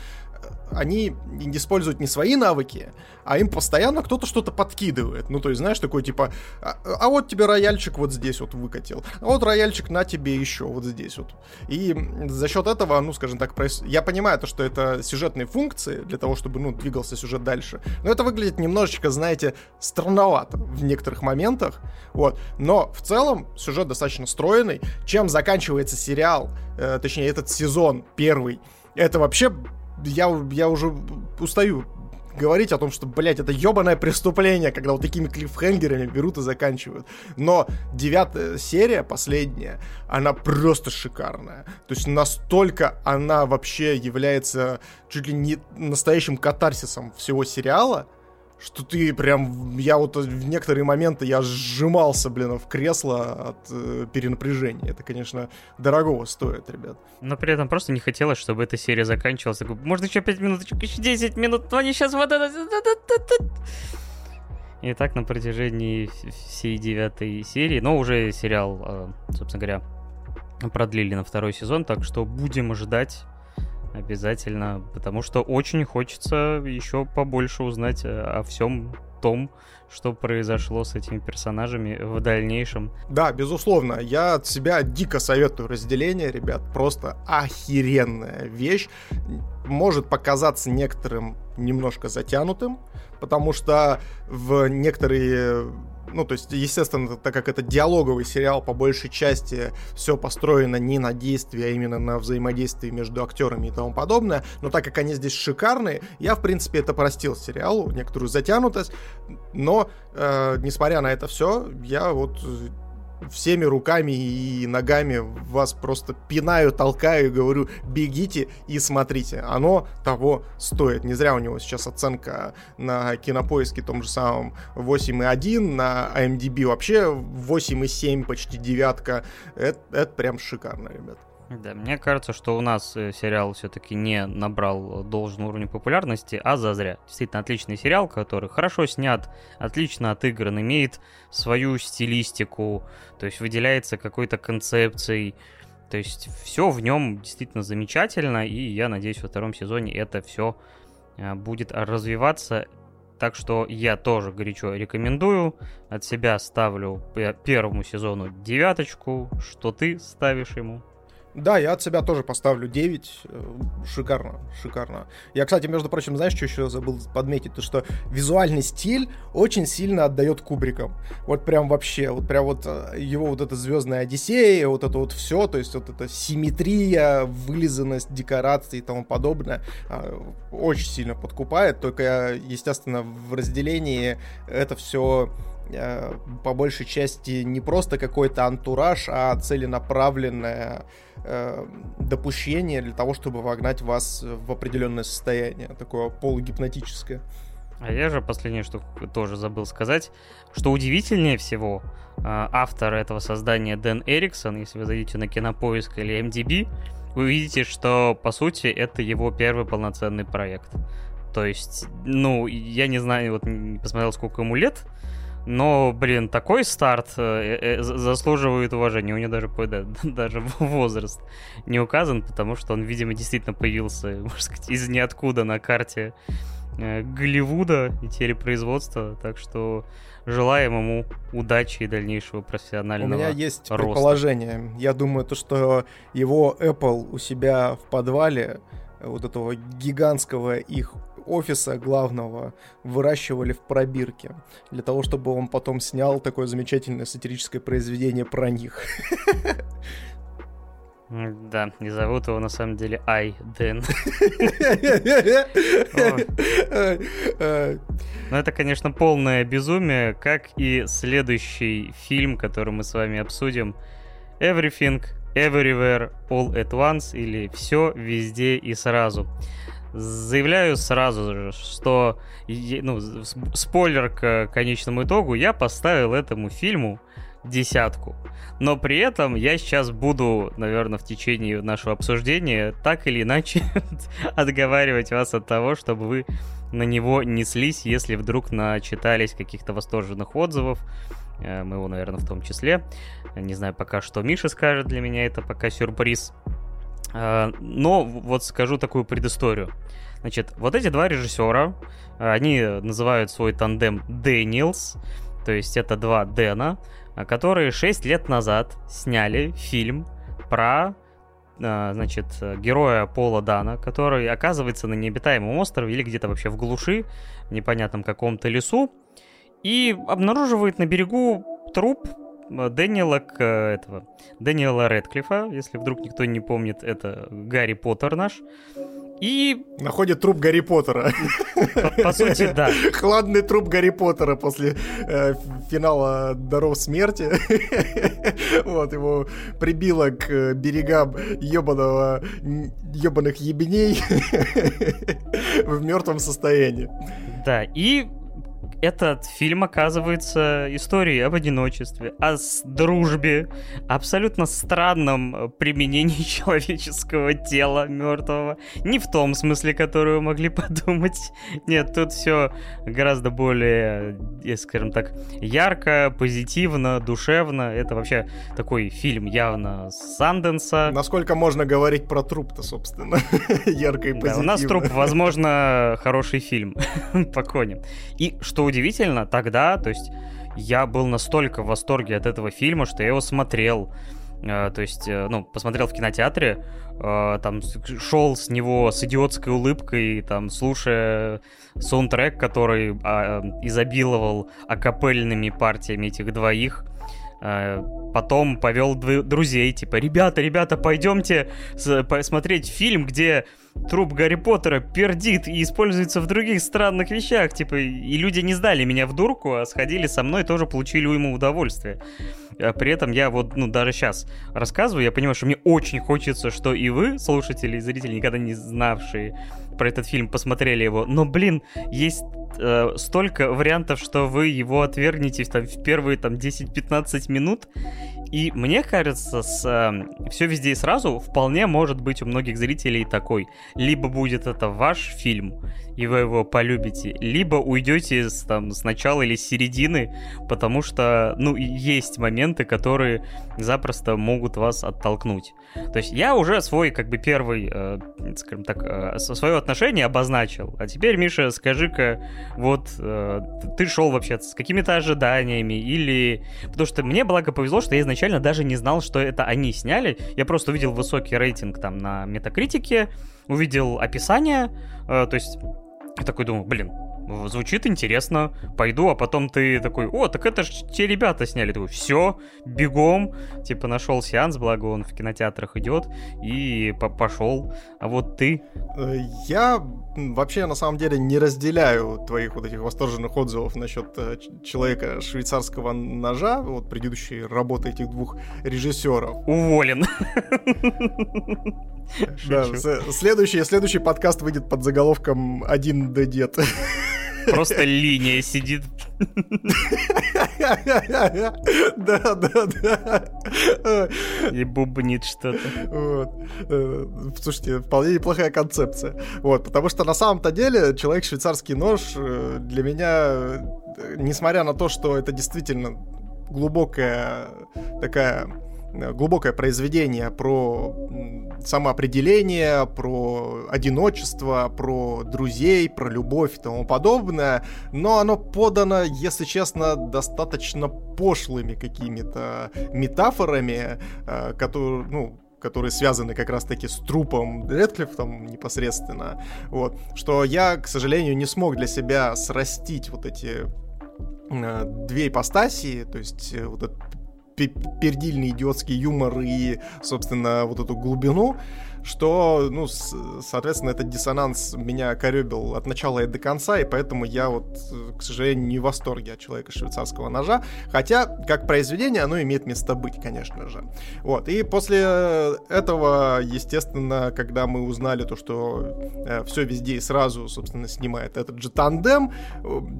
Speaker 2: они не используют не свои навыки, а им постоянно кто-то что-то подкидывает. Ну, то есть, знаешь, такой типа, а, а вот тебе рояльчик вот здесь вот выкатил, а вот рояльчик на тебе еще вот здесь вот. И за счет этого, ну, скажем так, проис... я понимаю то, что это сюжетные функции для того, чтобы, ну, двигался сюжет дальше, но это выглядит немножечко, знаете, странновато в некоторых моментах, вот. Но в целом сюжет достаточно стройный. Чем заканчивается сериал, э, точнее, этот сезон первый, это вообще я, я уже устаю говорить о том, что, блядь, это ебаное преступление, когда вот такими клиффхенгерами берут и заканчивают. Но девятая серия, последняя, она просто шикарная. То есть настолько она вообще является чуть ли не настоящим катарсисом всего сериала, что ты прям, я вот в некоторые моменты я сжимался, блин, в кресло от э, перенапряжения. Это, конечно, дорогого стоит, ребят.
Speaker 1: Но при этом просто не хотелось, чтобы эта серия заканчивалась. Можно еще 5 минут, еще 10 минут, но они сейчас вот это... И так на протяжении всей девятой серии, но уже сериал, э, собственно говоря, продлили на второй сезон, так что будем ждать Обязательно, потому что очень хочется еще побольше узнать о, о всем том, что произошло с этими персонажами в дальнейшем.
Speaker 2: Да, безусловно, я от себя дико советую разделение, ребят, просто охеренная вещь. Может показаться некоторым немножко затянутым, потому что в некоторые ну, то есть, естественно, так как это диалоговый сериал, по большей части все построено не на действии, а именно на взаимодействии между актерами и тому подобное. Но так как они здесь шикарные, я, в принципе, это простил сериалу, некоторую затянутость. Но, э, несмотря на это все, я вот всеми руками и ногами вас просто пинаю, толкаю и говорю, бегите и смотрите. Оно того стоит. Не зря у него сейчас оценка на кинопоиске том же самом 8,1, на IMDb вообще 8,7, почти девятка. Это, это прям шикарно, ребят.
Speaker 1: Да, мне кажется, что у нас э, сериал все-таки не набрал должный уровень популярности, а зазря. Действительно, отличный сериал, который хорошо снят, отлично отыгран, имеет свою стилистику, то есть выделяется какой-то концепцией. То есть все в нем действительно замечательно, и я надеюсь, во втором сезоне это все э, будет развиваться. Так что я тоже горячо рекомендую. От себя ставлю первому сезону девяточку. Что ты ставишь ему?
Speaker 2: Да, я от себя тоже поставлю 9. Э, шикарно, шикарно. Я, кстати, между прочим, знаешь, что еще забыл подметить? То, что визуальный стиль очень сильно отдает Кубрикам. Вот прям вообще, вот прям вот э, его вот эта звездная Одиссея, вот это вот все, то есть вот эта симметрия, вылизанность декораций и тому подобное, а, очень сильно подкупает. Только, естественно, в разделении это все э, по большей части не просто какой-то антураж, а целенаправленное э, допущение для того, чтобы вогнать вас в определенное состояние, такое полугипнотическое.
Speaker 1: А я же последнее, что тоже забыл сказать, что удивительнее всего, э, автор этого создания Дэн Эриксон, если вы зайдете на Кинопоиск или MDB, вы увидите, что, по сути, это его первый полноценный проект. То есть, ну, я не знаю, вот не посмотрел, сколько ему лет, но, блин, такой старт э, э, заслуживает уважения. У него даже, да, (laughs) даже возраст не указан, потому что он, видимо, действительно появился, (laughs) можно сказать, из ниоткуда на карте э, Голливуда и телепроизводства. Так что желаем ему удачи и дальнейшего профессионального
Speaker 2: У меня есть
Speaker 1: роста.
Speaker 2: предположение. Я думаю, то, что его Apple у себя в подвале вот этого гигантского их офиса главного выращивали в пробирке, для того, чтобы он потом снял такое замечательное сатирическое произведение про них.
Speaker 1: Да, и зовут его на самом деле Ай Дэн. Ну, это, конечно, полное безумие, как и следующий фильм, который мы с вами обсудим. Everything, Everywhere, All at Once или Все, Везде и Сразу. Заявляю сразу же, что ну, спойлер к конечному итогу, я поставил этому фильму десятку. Но при этом я сейчас буду, наверное, в течение нашего обсуждения так или иначе (laughs) отговаривать вас от того, чтобы вы на него неслись, если вдруг начитались каких-то восторженных отзывов. Э, моего, наверное, в том числе. Не знаю пока, что Миша скажет для меня, это пока сюрприз. А, но вот скажу такую предысторию. Значит, вот эти два режиссера, они называют свой тандем Дэниелс, то есть это два Дэна, которые 6 лет назад сняли фильм про значит, героя Пола Дана, который оказывается на необитаемом острове или где-то вообще в глуши, в непонятном каком-то лесу, и обнаруживает на берегу труп Дэниела к этого Дэниела Редклифа, если вдруг никто не помнит, это Гарри Поттер наш. И...
Speaker 2: Находит труп Гарри Поттера.
Speaker 1: По, по сути, да. (laughs)
Speaker 2: Хладный труп Гарри Поттера после э, финала Даров смерти. (laughs) вот, его прибило к берегам ебаного, ебаных ебеней (laughs) в мертвом состоянии.
Speaker 1: Да, и этот фильм оказывается историей об одиночестве, о дружбе, абсолютно странном э, применении (laughs) человеческого тела мертвого. Не в том смысле, который вы могли (laughs) подумать. Нет, тут все гораздо более, э, скажем так, ярко, позитивно, душевно. Это вообще такой фильм явно Санденса.
Speaker 2: Насколько можно говорить про труп-то, собственно? (laughs) ярко и позитивно. Да,
Speaker 1: у нас труп, возможно, хороший фильм по коне. И что удивительно, тогда, то есть я был настолько в восторге от этого фильма, что я его смотрел. Uh, то есть, uh, ну, посмотрел в кинотеатре, uh, там шел с него с идиотской улыбкой, там, слушая саундтрек, который изобиловал акапельными партиями этих двоих. Потом повел друзей, типа, ребята, ребята, пойдемте посмотреть фильм, где труп Гарри Поттера пердит и используется в других странных вещах, типа, и люди не сдали меня в дурку, а сходили со мной, тоже получили ему удовольствие. А при этом я вот, ну, даже сейчас рассказываю, я понимаю, что мне очень хочется, что и вы, слушатели и зрители, никогда не знавшие про этот фильм, посмотрели его. Но, блин, есть э, столько вариантов, что вы его отвергнете там, в первые там 10-15 минут. И мне кажется, с э, все везде и сразу вполне может быть у многих зрителей такой. Либо будет это ваш фильм, и вы его полюбите, либо уйдете с, там, с начала или с середины, потому что, ну, есть моменты, которые запросто могут вас оттолкнуть. То есть я уже свой, как бы, первый, э, скажем так, э, свое отношение обозначил. А теперь, Миша, скажи-ка, вот э, ты шел вообще с какими-то ожиданиями или... Потому что мне, благо, повезло, что я изначально даже не знал, что это они сняли. Я просто увидел высокий рейтинг там на Метакритике, увидел описание, э, то есть я такой думаю, блин, звучит интересно, пойду, а потом ты такой, о, так это же те ребята сняли. Такой, все, бегом, типа нашел сеанс, благо он в кинотеатрах идет, и пошел. А вот ты?
Speaker 2: Э, я вообще на самом деле не разделяю твоих вот этих восторженных отзывов насчет э, человека швейцарского ножа, вот предыдущей работы этих двух режиссеров.
Speaker 1: Уволен.
Speaker 2: Да, следующий, следующий подкаст выйдет под заголовком «Один дед».
Speaker 1: Просто линия сидит.
Speaker 2: Да, да, да.
Speaker 1: И бубнит что-то. Вот.
Speaker 2: Э, слушайте, вполне неплохая концепция. Вот, потому что на самом-то деле человек швейцарский нож э, для меня, э, несмотря на то, что это действительно глубокая такая глубокое произведение про самоопределение, про одиночество, про друзей, про любовь и тому подобное, но оно подано, если честно, достаточно пошлыми какими-то метафорами, э, которые, ну, которые связаны как раз-таки с трупом Редклиффом непосредственно, вот, что я, к сожалению, не смог для себя срастить вот эти э, две ипостаси, то есть э, вот этот пердильный идиотский юмор и, собственно, вот эту глубину что, ну, соответственно, этот диссонанс меня коребил от начала и до конца, и поэтому я вот, к сожалению, не в восторге от человека швейцарского ножа, хотя, как произведение, оно имеет место быть, конечно же. Вот, и после этого, естественно, когда мы узнали то, что э, все везде и сразу, собственно, снимает этот же тандем,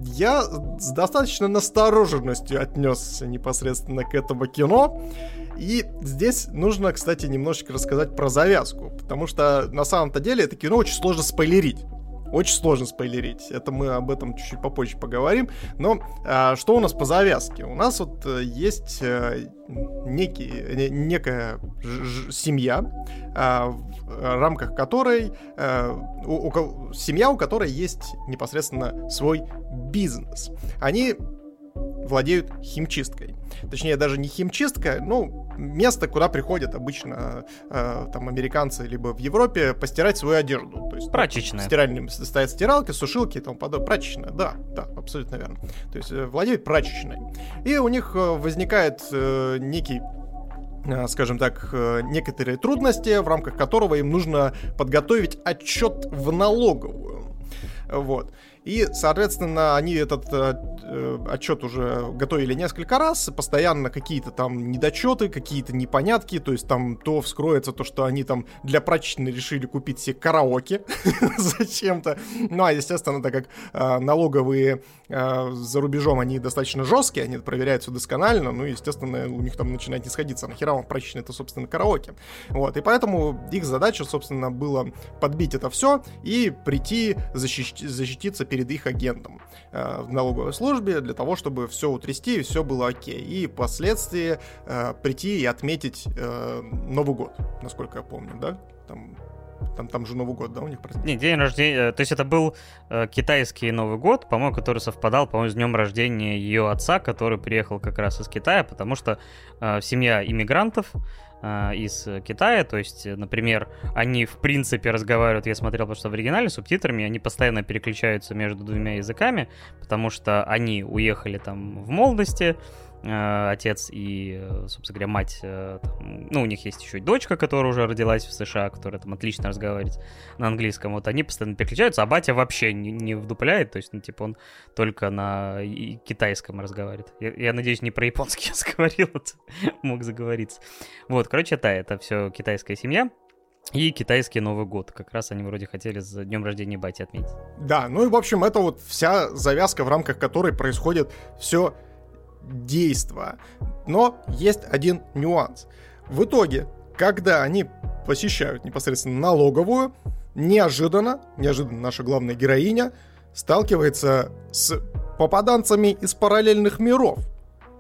Speaker 2: я с достаточно настороженностью отнесся непосредственно к этому кино, и здесь нужно, кстати, немножечко рассказать про завязку, потому что на самом-то деле это кино очень сложно спойлерить. Очень сложно спойлерить. Это мы об этом чуть-чуть попозже поговорим. Но а, что у нас по завязке? У нас вот э, есть а, некий, не, некая ж, ж, семья, а, в рамках которой а, у, у, семья, у которой есть непосредственно свой бизнес. Они владеют химчисткой. Точнее, даже не химчистка, ну, место, куда приходят обычно э, там американцы либо в Европе постирать свою одежду.
Speaker 1: То есть, Прачечная.
Speaker 2: Стиральным стоят стиралки, сушилки и тому подобное. Прачечная, да, да, абсолютно верно. То есть э, владеют прачечной. И у них э, возникает э, некий э, скажем так, некоторые трудности, в рамках которого им нужно подготовить отчет в налоговую. Вот. И, соответственно, они этот э, э, отчет уже готовили несколько раз, постоянно какие-то там недочеты, какие-то непонятки, то есть там то вскроется то, что они там для прачечной решили купить себе караоке (laughs) зачем-то. Ну, а, естественно, так как э, налоговые э, за рубежом, они достаточно жесткие, они проверяют все досконально, ну, естественно, у них там начинает не сходиться. Нахера вам прачечная это, собственно, караоке. Вот, и поэтому их задача, собственно, было подбить это все и прийти защищ- защититься перед их агентом э, в налоговой службе для того, чтобы все утрясти и все было окей. И впоследствии э, прийти и отметить э, Новый год, насколько я помню, да? Там там, там же Новый год, да, у них
Speaker 1: праздник? Не, день рождения, э, то есть это был э, китайский Новый год, по-моему, который совпадал, по-моему, с днем рождения ее отца, который приехал как раз из Китая, потому что э, семья иммигрантов, э, из Китая, то есть, например, они в принципе разговаривают, я смотрел просто в оригинале субтитрами, они постоянно переключаются между двумя языками, потому что они уехали там в молодости, Э, отец и, э, собственно говоря, мать, э, там, ну, у них есть еще и дочка, которая уже родилась в США, которая там отлично разговаривает на английском, вот они постоянно переключаются, а батя вообще не, не вдупляет, то есть, ну, типа, он только на китайском разговаривает. Я, я надеюсь, не про японский (laughs) я заговорил, вот, мог заговориться. Вот, короче, это, это все китайская семья, и китайский Новый год. Как раз они вроде хотели с днем рождения бати отметить.
Speaker 2: Да, ну и в общем это вот вся завязка, в рамках которой происходит все действа. Но есть один нюанс. В итоге, когда они посещают непосредственно налоговую, неожиданно, неожиданно наша главная героиня сталкивается с попаданцами из параллельных миров,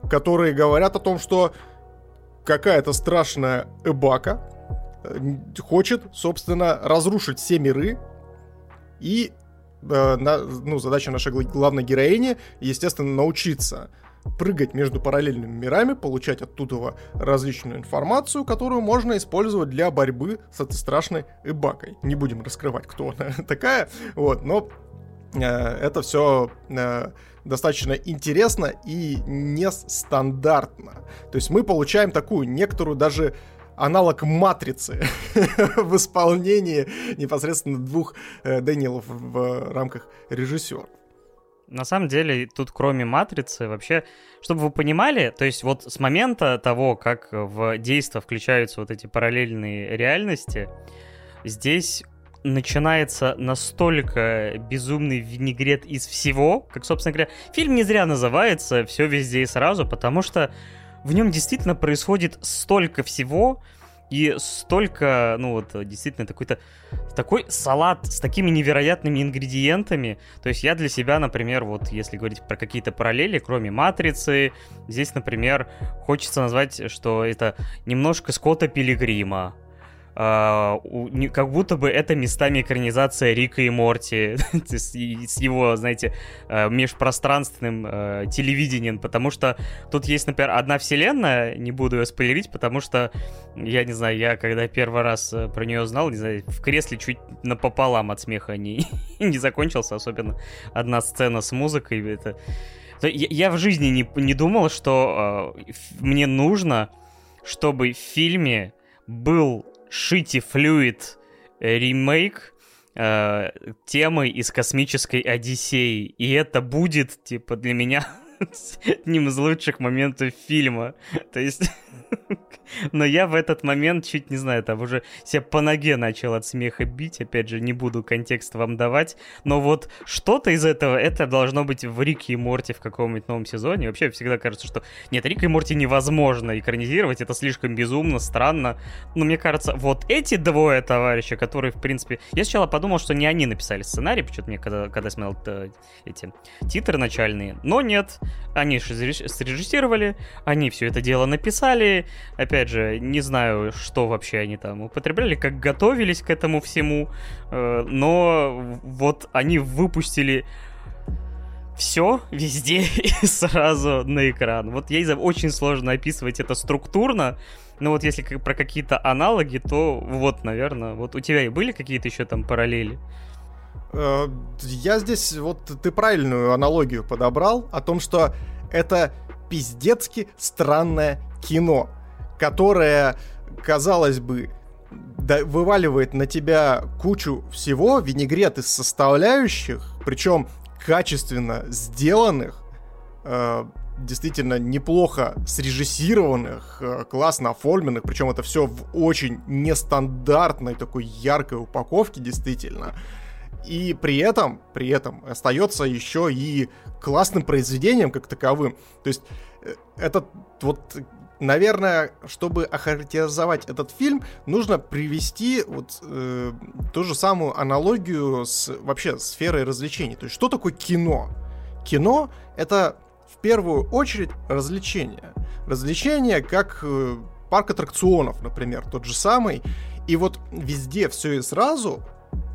Speaker 2: которые говорят о том, что какая-то страшная эбака э, хочет, собственно, разрушить все миры и э, на, ну, задача нашей главной героини, естественно, научиться прыгать между параллельными мирами, получать оттуда различную информацию, которую можно использовать для борьбы с этой страшной Эбакой. Не будем раскрывать, кто она (laughs) такая, вот, но э, это все э, достаточно интересно и нестандартно. То есть мы получаем такую некоторую даже аналог матрицы (laughs) в исполнении непосредственно двух э, Дэниелов в рамках режиссера.
Speaker 1: На самом деле, тут кроме матрицы, вообще, чтобы вы понимали, то есть вот с момента того, как в действо включаются вот эти параллельные реальности, здесь начинается настолько безумный винегрет из всего, как, собственно говоря, фильм не зря называется «Все везде и сразу», потому что в нем действительно происходит столько всего, и столько, ну вот, действительно, такой-то такой салат с такими невероятными ингредиентами. То есть я для себя, например, вот если говорить про какие-то параллели, кроме матрицы, здесь, например, хочется назвать, что это немножко Скотта Пилигрима, как будто бы это местами экранизация Рика и Морти. (laughs) С, его, знаете, uh, межпространственным uh, телевидением, потому что тут есть, например, одна вселенная, не буду ее спойлерить, потому что, я не знаю, я когда первый раз э, про нее знал, не знаю, в кресле чуть напополам от смеха не, (laughs) не закончился, особенно одна сцена с музыкой, это... Я, я в жизни не, не думал, что мне нужно, чтобы в фильме был Shitty Fluid ремейк э, темы из космической Одиссеи. И это будет, типа, для меня (laughs) одним из лучших моментов фильма. То есть Но я в этот момент чуть, не знаю, там уже себя по ноге начал от смеха бить. Опять же, не буду контекст вам давать. Но вот что-то из этого, это должно быть в Рике и Морти в каком-нибудь новом сезоне. Вообще всегда кажется, что нет, Рик и Морти невозможно экранизировать. Это слишком безумно, странно. Но мне кажется, вот эти двое товарища, которые, в принципе... Я сначала подумал, что не они написали сценарий, почему-то мне, когда, когда смотрел э, эти титры начальные. Но нет, они срежиссировали, они все это дело написали, опять же, не знаю, что вообще они там употребляли, как готовились к этому всему, э, но вот они выпустили все везде (laughs) и сразу на экран. Вот ей очень сложно описывать это структурно, но вот если про какие-то аналоги, то вот, наверное, вот у тебя и были какие-то еще там параллели?
Speaker 2: Э, я здесь, вот ты правильную аналогию подобрал о том, что это пиздецки странное кино которая, казалось бы, да, вываливает на тебя кучу всего, винегрет из составляющих, причем качественно сделанных, э, действительно неплохо срежиссированных, э, классно оформленных, причем это все в очень нестандартной такой яркой упаковке, действительно. И при этом, при этом остается еще и классным произведением как таковым. То есть э, этот вот наверное, чтобы охарактеризовать этот фильм, нужно привести вот э, ту же самую аналогию с вообще сферой развлечений. То есть, что такое кино? Кино — это в первую очередь развлечение. Развлечение как э, парк аттракционов, например, тот же самый. И вот везде все и сразу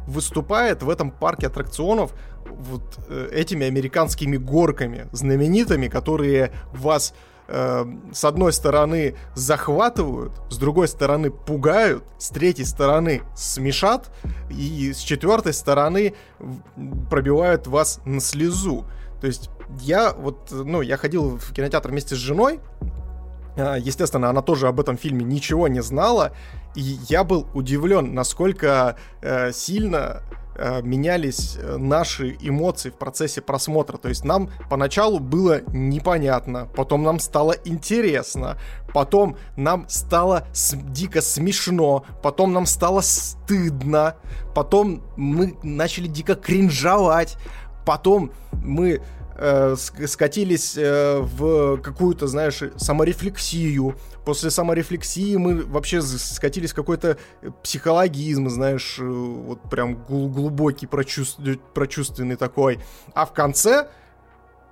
Speaker 2: выступает в этом парке аттракционов вот э, этими американскими горками знаменитыми, которые вас э, с одной стороны захватывают, с другой стороны пугают, с третьей стороны смешат и с четвертой стороны пробивают вас на слезу. То есть я вот, ну, я ходил в кинотеатр вместе с женой, э, Естественно, она тоже об этом фильме ничего не знала, и я был удивлен, насколько э, сильно Э, менялись э, наши эмоции в процессе просмотра. То есть нам поначалу было непонятно, потом нам стало интересно, потом нам стало дико смешно, потом нам стало стыдно, потом мы начали дико кринжовать, потом мы э, скатились э, в какую-то, знаешь, саморефлексию. После саморефлексии мы вообще скатились в какой-то психологизм, знаешь, э, вот прям глубокий, прочувств... прочувственный такой. А в конце,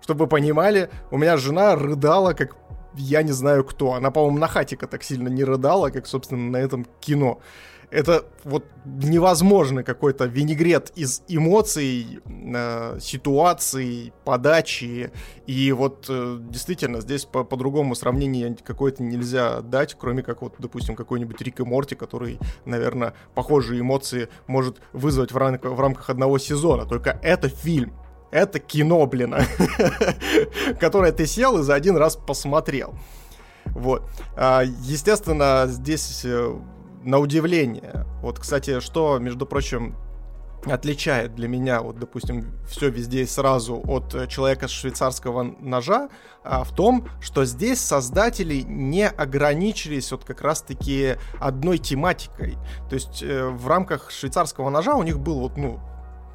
Speaker 2: чтобы вы понимали, у меня жена рыдала, как я не знаю кто. Она, по-моему, на хатика так сильно не рыдала, как, собственно, на этом кино. Это вот невозможно какой-то винегрет из эмоций, э, ситуаций, подачи. И вот э, действительно здесь по- по-другому сравнение какое-то нельзя дать, кроме как вот, допустим, какой-нибудь Рик и Морти, который, наверное, похожие эмоции может вызвать в, рам- в рамках одного сезона. Только это фильм. Это кино, блин, (laughs) которое ты сел и за один раз посмотрел. Вот. А, естественно, здесь э, на удивление. Вот, кстати, что, между прочим, отличает для меня, вот, допустим, все везде и сразу от э, человека с швейцарского ножа, а, в том, что здесь создатели не ограничились вот как раз-таки одной тематикой. То есть э, в рамках швейцарского ножа у них был вот, ну,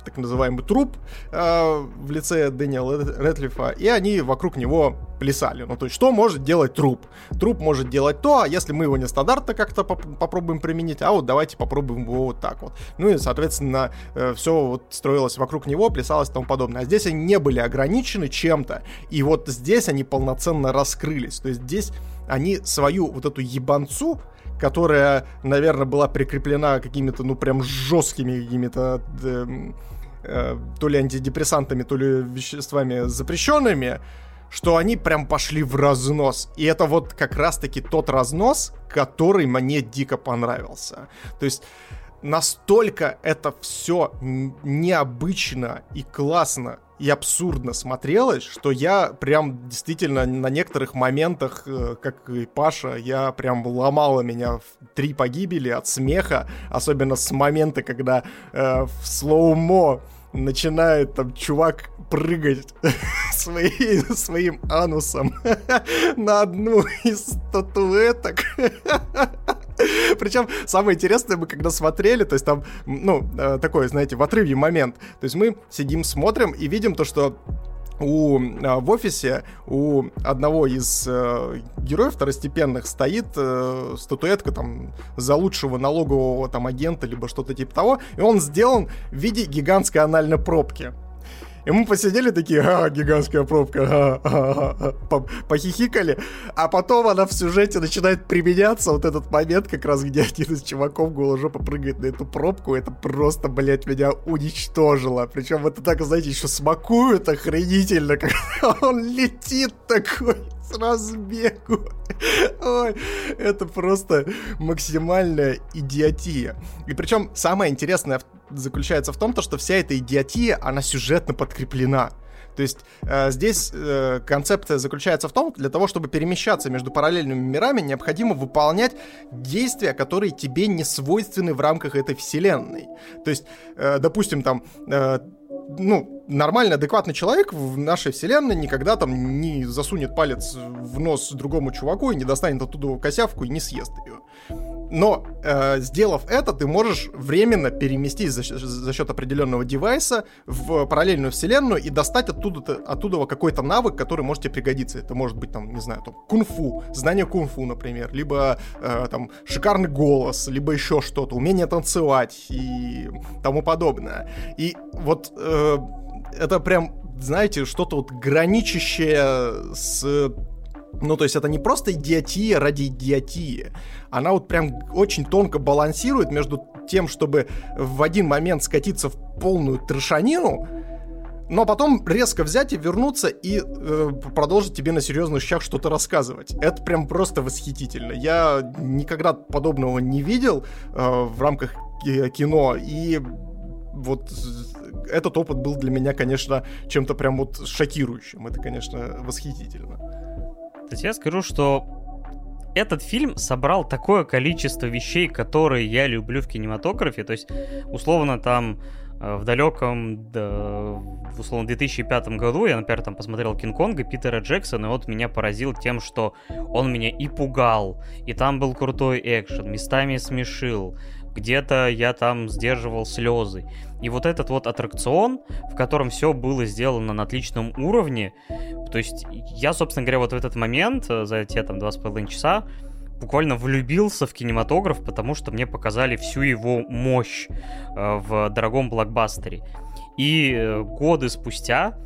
Speaker 2: так называемый труп э, в лице Дэниела Рэдклиффа, и они вокруг него плясали. Ну, то есть, что может делать труп? Труп может делать то, а если мы его нестандартно как-то поп- попробуем применить, а вот давайте попробуем его вот так вот. Ну и, соответственно, э, все вот строилось вокруг него, плясалось и тому подобное. А здесь они не были ограничены чем-то, и вот здесь они полноценно раскрылись. То есть здесь они свою вот эту ебанцу, которая, наверное, была прикреплена какими-то, ну, прям жесткими какими-то э, э, то ли антидепрессантами, то ли веществами запрещенными, что они прям пошли в разнос. И это вот как раз-таки тот разнос, который мне дико понравился. То есть настолько это все необычно и классно и абсурдно смотрелось, что я прям действительно на некоторых моментах, э, как и Паша, я прям ломала меня в три погибели от смеха, особенно с момента, когда э, в слоумо начинает там чувак прыгать (laughs) свои, своим анусом (laughs) на одну из статуэток. (laughs) Причем самое интересное, мы когда смотрели, то есть там, ну, э, такой, знаете, в отрыве момент. То есть мы сидим, смотрим и видим то, что у, а, в офисе у одного из э, героев второстепенных стоит э, статуэтка там за лучшего налогового там агента, либо что-то типа того, и он сделан в виде гигантской анальной пробки. И мы посидели такие, а, гигантская пробка, а, а, а, похихикали, а потом она в сюжете начинает применяться, вот этот момент, как раз где один из чуваков голожопа прыгает на эту пробку, это просто, блядь, меня уничтожило. Причем это так, знаете, еще смакует охренительно, когда (laughs) он летит такой с разбегу. Ой, это просто максимальная идиотия. И причем самое интересное заключается в том, то, что вся эта идиотия, она сюжетно подкреплена. То есть э, здесь э, концепция заключается в том, для того, чтобы перемещаться между параллельными мирами, необходимо выполнять действия, которые тебе не свойственны в рамках этой вселенной. То есть, э, допустим, там э, ну, нормальный, адекватный человек в нашей вселенной никогда там не засунет палец в нос другому чуваку и не достанет оттуда косявку и не съест ее. Но, э, сделав это, ты можешь временно переместить за, за счет определенного девайса в параллельную вселенную и достать оттуда, оттуда какой-то навык, который может тебе пригодиться. Это может быть, там, не знаю, там, кунг-фу, знание кунг-фу, например, либо э, там шикарный голос, либо еще что-то, умение танцевать и тому подобное. И вот э, это прям, знаете, что-то вот граничащее с ну, то есть это не просто идиотия ради идиотии. Она вот прям очень тонко балансирует между тем, чтобы в один момент скатиться в полную трешанину, но потом резко взять и вернуться и э, продолжить тебе на серьезных щах что-то рассказывать. Это прям просто восхитительно. Я никогда подобного не видел э, в рамках кино, и вот этот опыт был для меня, конечно, чем-то прям вот шокирующим. Это, конечно, восхитительно.
Speaker 1: То есть я скажу, что этот фильм собрал такое количество вещей, которые я люблю в кинематографе. То есть, условно, там э, в далеком, условно 2005 году я, например, там посмотрел Кинг-Конга Питера Джексона, и вот меня поразил тем, что он меня и пугал, и там был крутой экшен, местами смешил, где-то я там сдерживал слезы. И вот этот вот аттракцион, в котором все было сделано на отличном уровне, то есть я, собственно говоря, вот в этот момент, э, за те там два с половиной часа, буквально влюбился в кинематограф, потому что мне показали всю его мощь э, в дорогом блокбастере. И э, годы спустя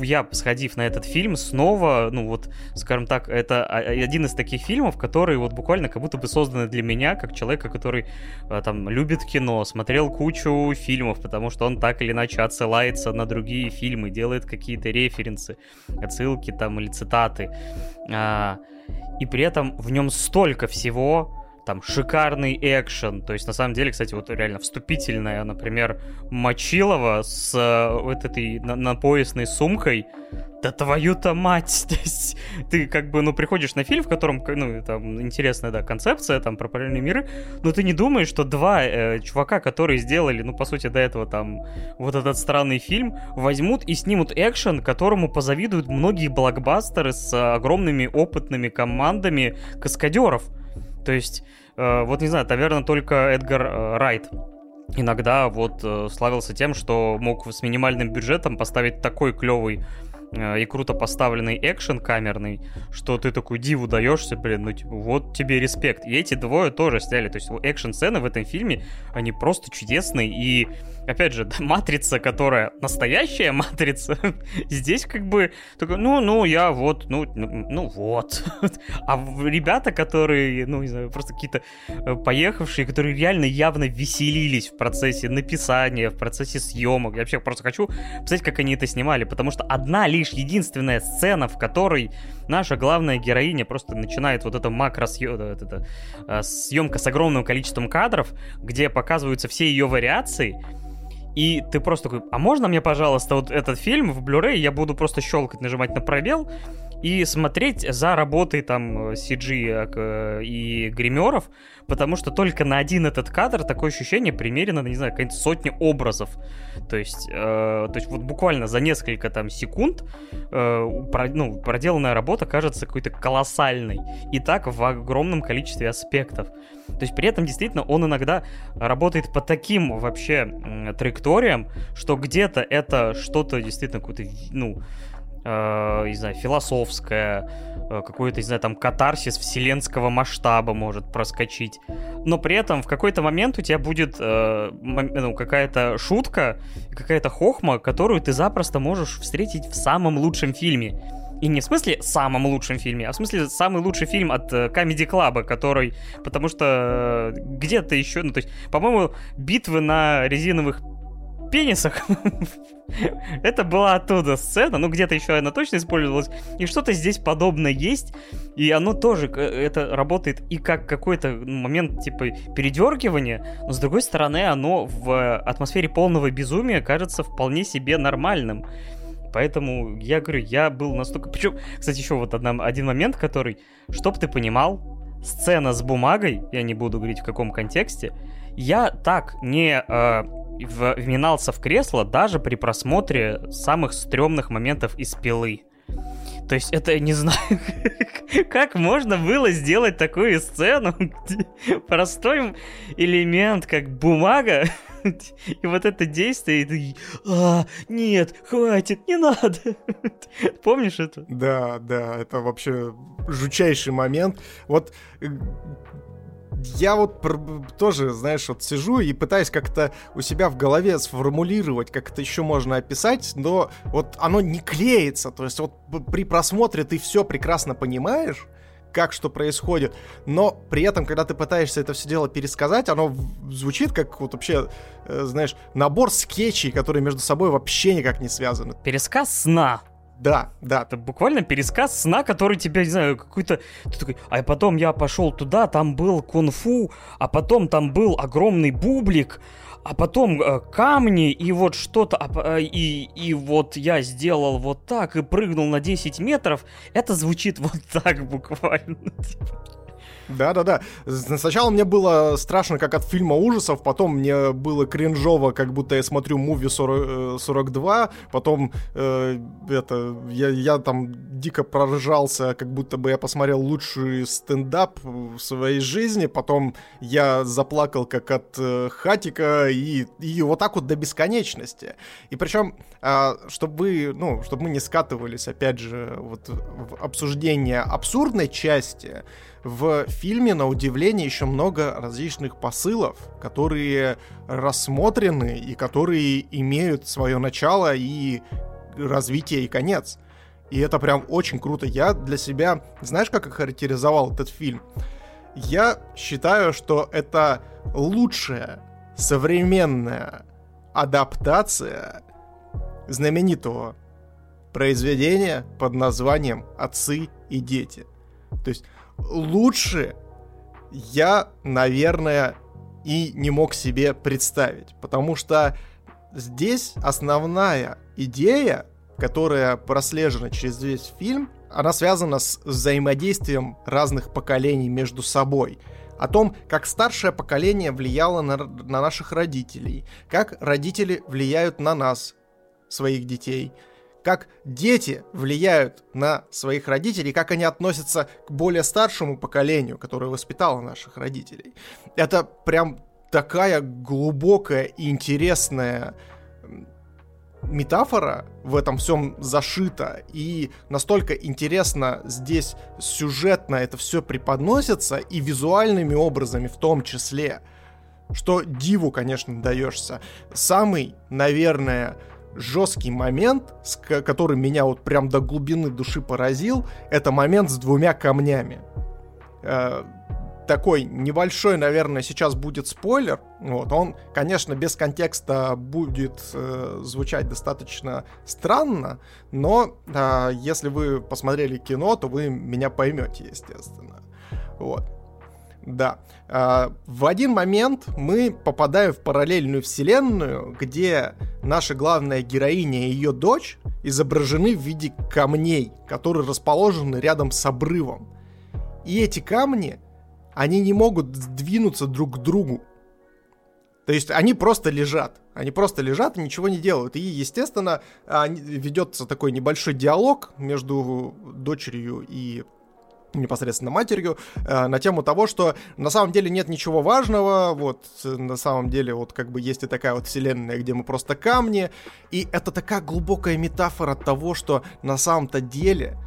Speaker 1: я, сходив на этот фильм, снова, ну вот, скажем так, это один из таких фильмов, которые вот буквально как будто бы созданы для меня, как человека, который а, там любит кино, смотрел кучу фильмов, потому что он так или иначе отсылается на другие фильмы, делает какие-то референсы, отсылки там или цитаты. А, и при этом в нем столько всего, там шикарный экшен. То есть, на самом деле, кстати, вот реально вступительная, например, Мочилова с э, вот этой на напоясной сумкой. Да твою-то мать! (laughs) То есть, ты как бы, ну, приходишь на фильм, в котором, ну, там, интересная, да, концепция, там, про параллельные миры, но ты не думаешь, что два э, чувака, которые сделали, ну, по сути, до этого, там, вот этот странный фильм, возьмут и снимут экшен, которому позавидуют многие блокбастеры с огромными опытными командами каскадеров. То есть, э, вот не знаю, наверное, только Эдгар э, Райт иногда вот э, славился тем, что мог с минимальным бюджетом поставить такой клевый и круто поставленный экшен камерный, что ты такой диву даешься, блин, ну типа вот тебе респект. И эти двое тоже сняли, то есть экшен-сцены в этом фильме, они просто чудесные, и опять же, (laughs) матрица, которая настоящая матрица, (laughs) здесь как бы такой, ну, ну, я вот, ну, ну, ну вот. (laughs) А ребята, которые, ну, не знаю, просто какие-то э, поехавшие, которые реально явно веселились в процессе написания, в процессе съемок. Я вообще просто хочу посмотреть, как они это снимали, потому что одна лишь единственная сцена, в которой наша главная героиня просто начинает вот это макро это, э, съемка с огромным количеством кадров, где показываются все ее вариации, и ты просто такой, а можно мне, пожалуйста, вот этот фильм в Blu-ray, я буду просто щелкать, нажимать на пробел и смотреть за работой там CG э, и гримеров, потому что только на один этот кадр такое ощущение примерено, не знаю, какая-нибудь сотни образов. То есть, э, то есть вот буквально за несколько там секунд э, про, ну, проделанная работа кажется какой-то колоссальной. И так в огромном количестве аспектов. То есть при этом действительно он иногда работает по таким вообще траекториям, что где-то это что-то действительно какое-то, ну, э, не знаю, философское, э, какой-то, не знаю, там катарсис вселенского масштаба может проскочить. Но при этом в какой-то момент у тебя будет э, ну, какая-то шутка, какая-то хохма, которую ты запросто можешь встретить в самом лучшем фильме. И не в смысле самом лучшем фильме, а в смысле самый лучший фильм от э, Comedy Club, который... Потому что э, где-то еще... Ну, то есть, по-моему, битвы на резиновых пенисах. Это была оттуда сцена, ну где-то еще она точно использовалась. И что-то здесь подобное есть. И оно тоже, э, это работает и как какой-то момент типа передергивания, но с другой стороны оно в атмосфере полного безумия кажется вполне себе нормальным. Поэтому я говорю, я был настолько... Причем, кстати, еще вот одна, один момент, который, чтоб ты понимал, сцена с бумагой, я не буду говорить в каком контексте, я так не э, вминался в кресло даже при просмотре самых стрёмных моментов из пилы. То есть это, не знаю, (laughs) как можно было сделать такую сцену, где (laughs) простой элемент, как бумага, (laughs) и вот это действие, и ты, а, нет, хватит, не надо. Помнишь это?
Speaker 2: Да, да, это вообще жучайший момент. Вот э, я вот тоже, знаешь, вот сижу и пытаюсь как-то у себя в голове сформулировать, как это еще можно описать, но вот оно не клеится. То есть вот при просмотре ты все прекрасно понимаешь, как что происходит, но при этом, когда ты пытаешься это все дело пересказать, оно звучит как вот вообще, э, знаешь, набор скетчей, которые между собой вообще никак не связаны.
Speaker 1: Пересказ сна.
Speaker 2: Да, да.
Speaker 1: Это буквально пересказ сна, который тебя, не знаю, какой-то... Ты такой, а потом я пошел туда, там был кунг-фу, а потом там был огромный бублик, а потом э, камни, и вот что-то, а, и, и вот я сделал вот так и прыгнул на 10 метров, это звучит (laughs) вот так буквально.
Speaker 2: Да-да-да. Сначала мне было страшно, как от фильма ужасов, потом мне было кринжово, как будто я смотрю муви 40, 42, потом э, это, я, я там дико проржался, как будто бы я посмотрел лучший стендап в своей жизни, потом я заплакал как от э, хатика, и, и вот так вот до бесконечности. И причем, э, чтобы, ну, чтобы мы не скатывались, опять же, вот в обсуждение абсурдной части, в фильме, на удивление, еще много различных посылов, которые рассмотрены и которые имеют свое начало и развитие и конец. И это прям очень круто. Я для себя, знаешь, как охарактеризовал этот фильм? Я считаю, что это лучшая современная адаптация знаменитого произведения под названием «Отцы и дети». То есть лучше я, наверное, и не мог себе представить, потому что здесь основная идея которая прослежена через весь фильм, она связана с взаимодействием разных поколений между собой. О том, как старшее поколение влияло на, на наших родителей, как родители влияют на нас, своих детей, как дети влияют на своих родителей, как они относятся к более старшему поколению, которое воспитало наших родителей. Это прям такая глубокая и интересная метафора в этом всем зашита, и настолько интересно здесь сюжетно это все преподносится, и визуальными образами в том числе, что диву, конечно, даешься. Самый, наверное, жесткий момент, который меня вот прям до глубины души поразил, это момент с двумя камнями. Э, такой небольшой, наверное, сейчас будет спойлер. Вот, он, конечно, без контекста будет э, звучать достаточно странно, но э, если вы посмотрели кино, то вы меня поймете, естественно. Вот. Да. Э, в один момент мы попадаем в параллельную вселенную, где наша главная героиня и ее дочь изображены в виде камней, которые расположены рядом с обрывом. И эти камни они не могут сдвинуться друг к другу. То есть они просто лежат. Они просто лежат и ничего не делают. И, естественно, ведется такой небольшой диалог между дочерью и непосредственно матерью э, на тему того, что на самом деле нет ничего важного, вот на самом деле вот как бы есть и такая вот вселенная, где мы просто камни, и это такая глубокая метафора того, что на самом-то деле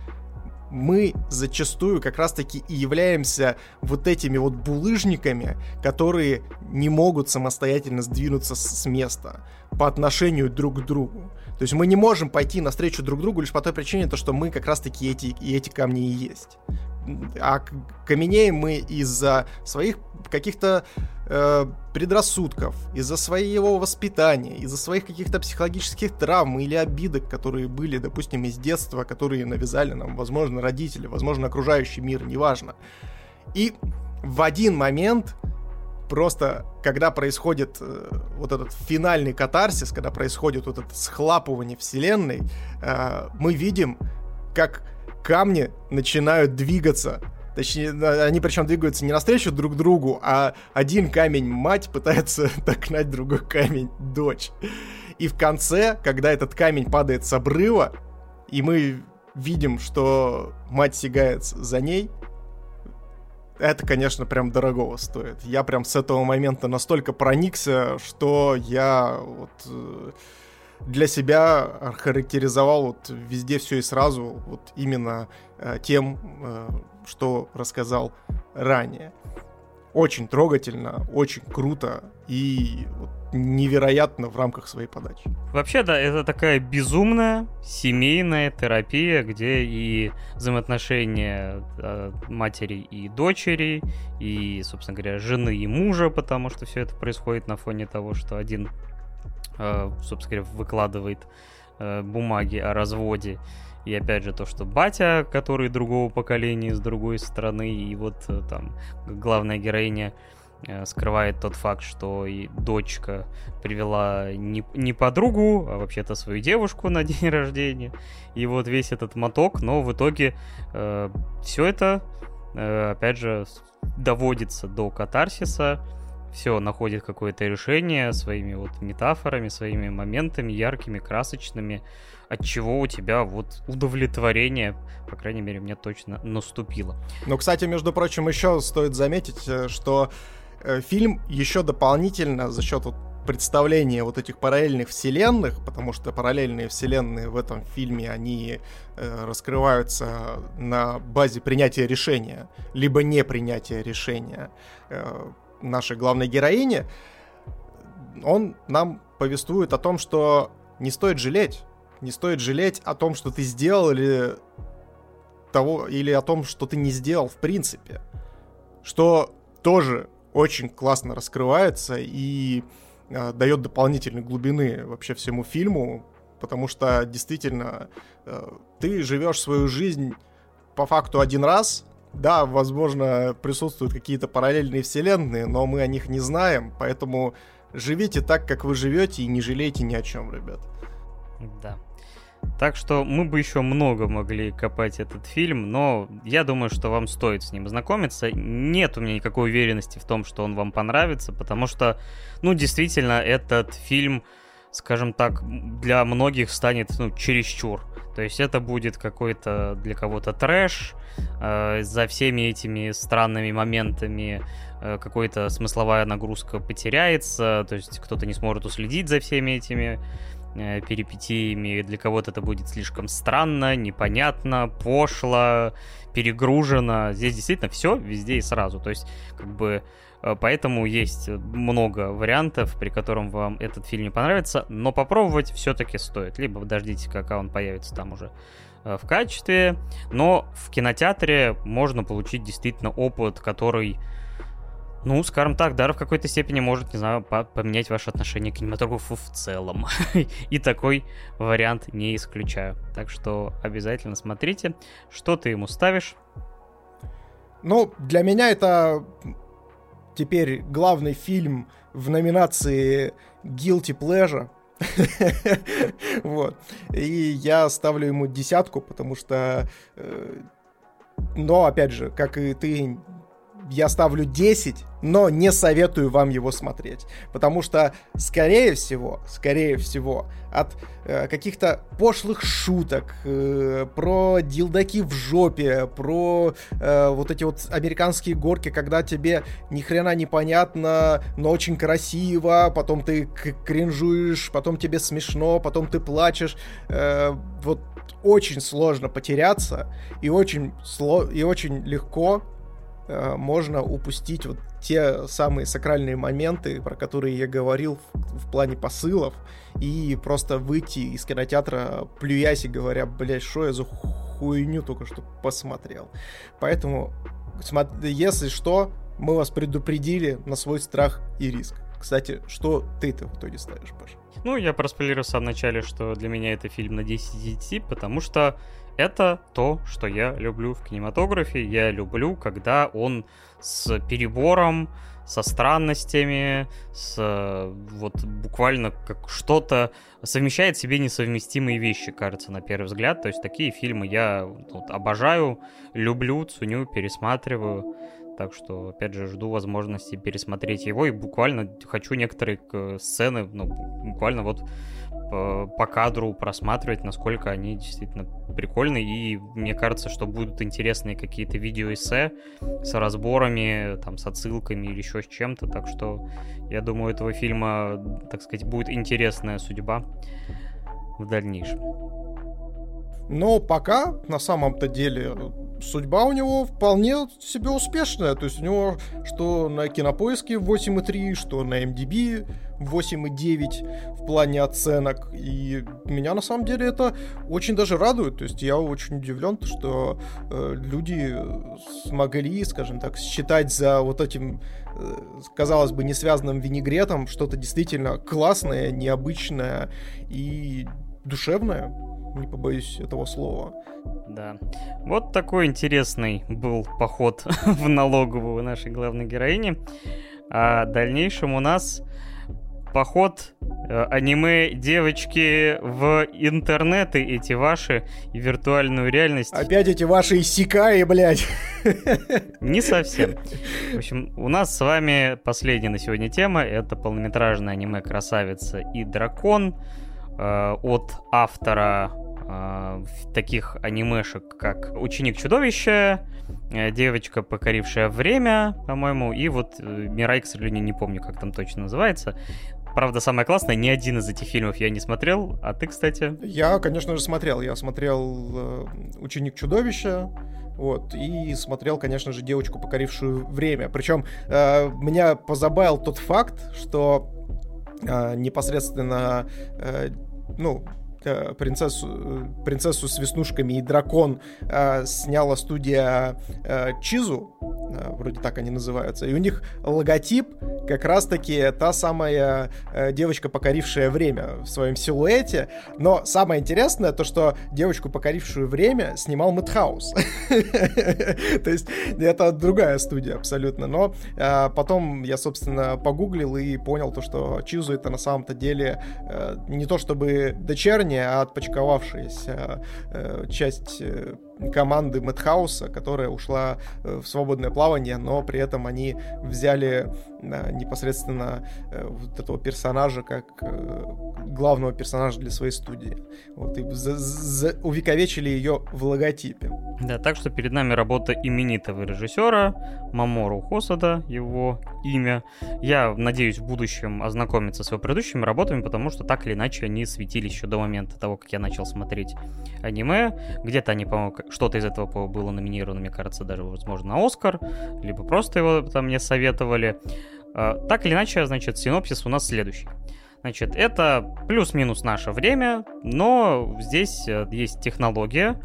Speaker 2: мы зачастую как раз-таки и являемся вот этими вот булыжниками, которые не могут самостоятельно сдвинуться с места по отношению друг к другу. То есть мы не можем пойти навстречу друг другу лишь по той причине, то, что мы как раз-таки эти, и эти камни и есть а каменеем мы из-за своих каких-то э, предрассудков, из-за своего воспитания, из-за своих каких-то психологических травм или обидок, которые были, допустим, из детства, которые навязали нам, возможно, родители, возможно, окружающий мир, неважно. И в один момент просто, когда происходит э, вот этот финальный катарсис, когда происходит вот это схлапывание вселенной, э, мы видим, как камни начинают двигаться. Точнее, они причем двигаются не навстречу друг другу, а один камень мать пытается (laughs) догнать другой камень дочь. И в конце, когда этот камень падает с обрыва, и мы видим, что мать сигает за ней, это, конечно, прям дорогого стоит. Я прям с этого момента настолько проникся, что я вот э, для себя характеризовал вот везде все и сразу вот именно э, тем, э, что рассказал ранее. Очень трогательно, очень круто и вот, невероятно в рамках своей подачи.
Speaker 1: Вообще, да, это такая безумная семейная терапия, где и взаимоотношения э, матери и дочери, и, собственно говоря, жены и мужа, потому что все это происходит на фоне того, что один Э, собственно говоря, выкладывает э, бумаги о разводе. И опять же то, что батя, который другого поколения, с другой страны, и вот там главная героиня скрывает тот факт, что и дочка привела не, не подругу, а вообще-то свою девушку на (laughs) день рождения. И вот весь этот моток, но в итоге э, все это, э, опять же, доводится до катарсиса, все находит какое-то решение своими вот метафорами, своими моментами яркими, красочными, от чего у тебя вот удовлетворение, по крайней мере, мне точно наступило.
Speaker 2: Ну, кстати, между прочим, еще стоит заметить, э, что э, фильм еще дополнительно за счет вот представления вот этих параллельных вселенных, потому что параллельные вселенные в этом фильме, они э, раскрываются на базе принятия решения, либо не принятия решения. Э, нашей главной героини, он нам повествует о том, что не стоит жалеть Не стоит жалеть о том, что ты сделал, или того, или о том, что ты не сделал в принципе. Что тоже очень классно раскрывается и э, дает дополнительной глубины вообще всему фильму, потому что действительно э, ты живешь свою жизнь по факту один раз. Да, возможно, присутствуют какие-то параллельные вселенные, но мы о них не знаем, поэтому живите так, как вы живете, и не жалейте ни о чем, ребят.
Speaker 1: Да. Так что мы бы еще много могли копать этот фильм, но я думаю, что вам стоит с ним знакомиться. Нет у меня никакой уверенности в том, что он вам понравится, потому что, ну, действительно, этот фильм, скажем так, для многих станет, ну, чересчур. То есть это будет какой-то для кого-то трэш, э, за всеми этими странными моментами э, какой-то смысловая нагрузка потеряется, то есть кто-то не сможет уследить за всеми этими перипетиями. Для кого-то это будет слишком странно, непонятно, пошло, перегружено. Здесь действительно все везде и сразу. То есть, как бы, э, поэтому есть много вариантов, при котором вам этот фильм не понравится, но попробовать все-таки стоит. Либо подождите, пока он появится там уже э, в качестве, но в кинотеатре можно получить действительно опыт, который ну, скажем так, даже в какой-то степени может, не знаю, поменять ваше отношение к кинематографу в целом. (laughs) И такой вариант не исключаю. Так что обязательно смотрите. Что ты ему ставишь?
Speaker 2: Ну, для меня это теперь главный фильм в номинации Guilty Pleasure. (laughs) вот. И я ставлю ему десятку, потому что... Э, но, опять же, как и ты, я ставлю 10, но не советую вам его смотреть. Потому что, скорее всего, скорее всего, от э, каких-то пошлых шуток, э, про дилдаки в жопе, про э, вот эти вот американские горки, когда тебе ни хрена непонятно, но очень красиво, потом ты кринжуешь, потом тебе смешно, потом ты плачешь. Э, вот очень сложно потеряться и очень, сло и очень легко можно упустить вот те самые сакральные моменты, про которые я говорил в, в плане посылов, и просто выйти из кинотеатра, плюясь и говоря, блядь, что я за хуйню только что посмотрел. Поэтому, если что, мы вас предупредили на свой страх и риск. Кстати, что ты-то в итоге ставишь, Паш?
Speaker 1: Ну, я проспойлерил в начале, что для меня это фильм на 10 из 10, потому что это то, что я люблю в кинематографе. Я люблю, когда он с перебором, со странностями, с вот буквально как что-то совмещает в себе несовместимые вещи, кажется, на первый взгляд. То есть такие фильмы я вот, обожаю, люблю, ценю, пересматриваю. Так что, опять же, жду возможности пересмотреть его и буквально хочу некоторые сцены, ну, буквально вот по кадру просматривать, насколько они действительно прикольные. И мне кажется, что будут интересные какие-то видеоэссе с разборами, там, с отсылками или еще с чем-то. Так что я думаю, этого фильма, так сказать, будет интересная судьба в дальнейшем.
Speaker 2: Но пока, на самом-то деле, судьба у него вполне себе успешная. То есть у него что на Кинопоиске 8,3, что на MDB 8,9 в плане оценок. И меня на самом деле это очень даже радует. То есть я очень удивлен, что э, люди смогли, скажем так, считать за вот этим, э, казалось бы, несвязанным винегретом что-то действительно классное, необычное и душевное. Не побоюсь этого слова.
Speaker 1: Да. Вот такой интересный был поход (laughs) в налоговую нашей главной героини. А в дальнейшем у нас поход э, аниме девочки в интернеты эти ваши и виртуальную реальность.
Speaker 2: Опять эти ваши иссякаи, блядь. (laughs)
Speaker 1: Не совсем. В общем, у нас с вами последняя на сегодня тема. Это полнометражное аниме «Красавица и дракон» э, от автора э, таких анимешек, как «Ученик чудовища», э, «Девочка, покорившая время», по-моему, и вот «Мирай», к сожалению, не помню, как там точно называется. Правда, самое классное, ни один из этих фильмов я не смотрел, а ты, кстати?
Speaker 2: Я, конечно же, смотрел. Я смотрел «Ученик чудовища», вот, и смотрел, конечно же, «Девочку, покорившую время». Причем меня позабавил тот факт, что непосредственно, ну, принцессу, принцессу с веснушками и дракон э, сняла студия э, Чизу, э, вроде так они называются, и у них логотип как раз-таки та самая э, девочка, покорившая время в своем силуэте, но самое интересное то, что девочку, покорившую время, снимал Мэтхаус. (laughs) То есть это другая студия абсолютно, но э, потом я, собственно, погуглил и понял то, что Чизу это на самом-то деле э, не то чтобы дочерняя, а отпочковавшаяся э, часть э, команды Мэтхауса, которая ушла э, в свободное плавание, но при этом они взяли э, непосредственно э, вот этого персонажа как главного персонажа для своей студии. Вот, и за, за, увековечили ее в логотипе.
Speaker 1: Да, так что перед нами работа именитого режиссера Мамору Хосада, его имя. Я надеюсь в будущем ознакомиться с его предыдущими работами, потому что так или иначе они светились еще до момента того, как я начал смотреть аниме. Где-то они, по-моему, что-то из этого было номинировано, мне кажется, даже, возможно, на Оскар, либо просто его там мне советовали. А, так или иначе, значит, синопсис у нас следующий. Значит, это плюс-минус наше время, но здесь э, есть технология,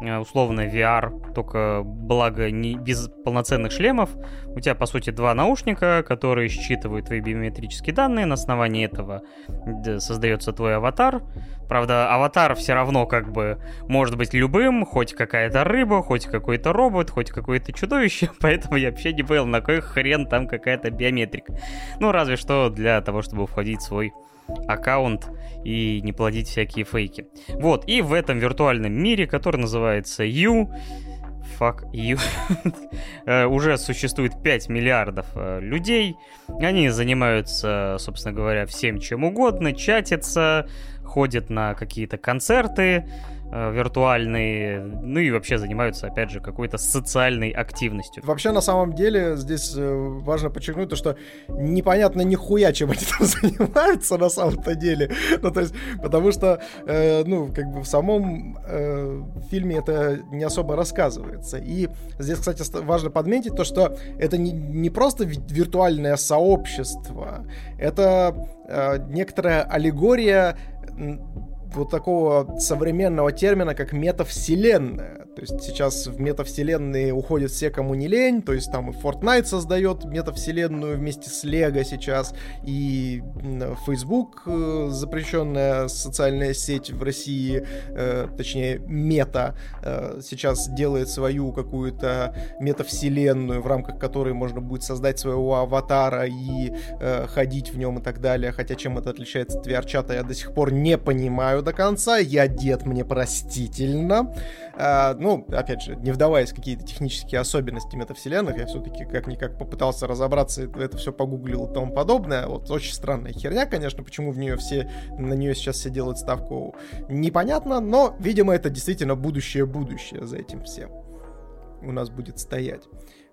Speaker 1: условно VR, только благо не без полноценных шлемов. У тебя, по сути, два наушника, которые считывают твои биометрические данные. На основании этого создается твой аватар. Правда, аватар все равно как бы может быть любым, хоть какая-то рыба, хоть какой-то робот, хоть какое-то чудовище, (laughs) поэтому я вообще не понял, на какой хрен там какая-то биометрика. Ну, разве что для того, чтобы входить в свой аккаунт и не плодить всякие фейки. Вот, и в этом виртуальном мире, который называется You, fuck you, (laughs) э, уже существует 5 миллиардов э, людей. Они занимаются, собственно говоря, всем чем угодно, чатятся, ходят на какие-то концерты, виртуальные, ну и вообще занимаются, опять же, какой-то социальной активностью.
Speaker 2: Вообще, на самом деле, здесь э, важно подчеркнуть то, что непонятно нихуя, чем они там (laughs) занимаются на самом-то деле. Ну, то есть, потому что, э, ну, как бы в самом э, фильме это не особо рассказывается. И здесь, кстати, важно подметить то, что это не, не просто виртуальное сообщество, это э, некоторая аллегория вот такого современного термина, как метавселенная. То есть сейчас в метавселенные уходят все, кому не лень, то есть там и Fortnite создает метавселенную вместе с Lego сейчас, и Facebook, э, запрещенная социальная сеть в России, э, точнее мета, э, сейчас делает свою какую-то метавселенную, в рамках которой можно будет создать своего аватара и ходить в нем и так далее. Хотя чем это отличается от VR-чата, я до сих пор не понимаю до конца. Я дед, мне простительно. А, ну, опять же, не вдаваясь в какие-то технические особенности метавселенных, я все-таки как-никак попытался разобраться, это все погуглил и тому подобное. Вот очень странная херня, конечно, почему в нее все, на нее сейчас все делают ставку, непонятно, но, видимо, это действительно будущее-будущее за этим всем у нас будет стоять.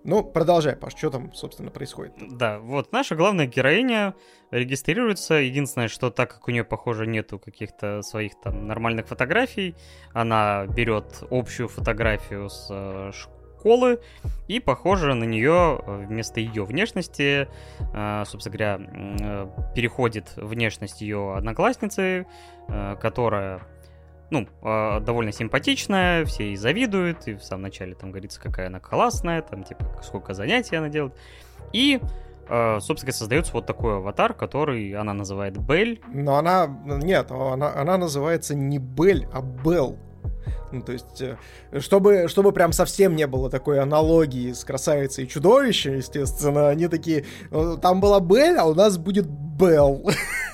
Speaker 2: Ну, продолжай, Паш, что там, собственно, происходит?
Speaker 1: Да, вот наша главная героиня регистрируется. Единственное, что так как у нее, похоже, нету каких-то своих там нормальных фотографий, она берет общую фотографию с э, школы, и, похоже, на нее вместо ее внешности, э, собственно говоря, э, переходит внешность ее одноклассницы, которая ну, э, довольно симпатичная, все ей завидуют, и в самом начале там говорится, какая она классная, там, типа, сколько занятий она делает. И, э, собственно, создается вот такой аватар, который она называет Бель.
Speaker 2: Но она, нет, она, она называется не Бель, а Белл. Ну, то есть, э, чтобы, чтобы прям совсем не было такой аналогии с красавицей и чудовищем, естественно, они такие, там была Бель, а у нас будет Белл. (laughs)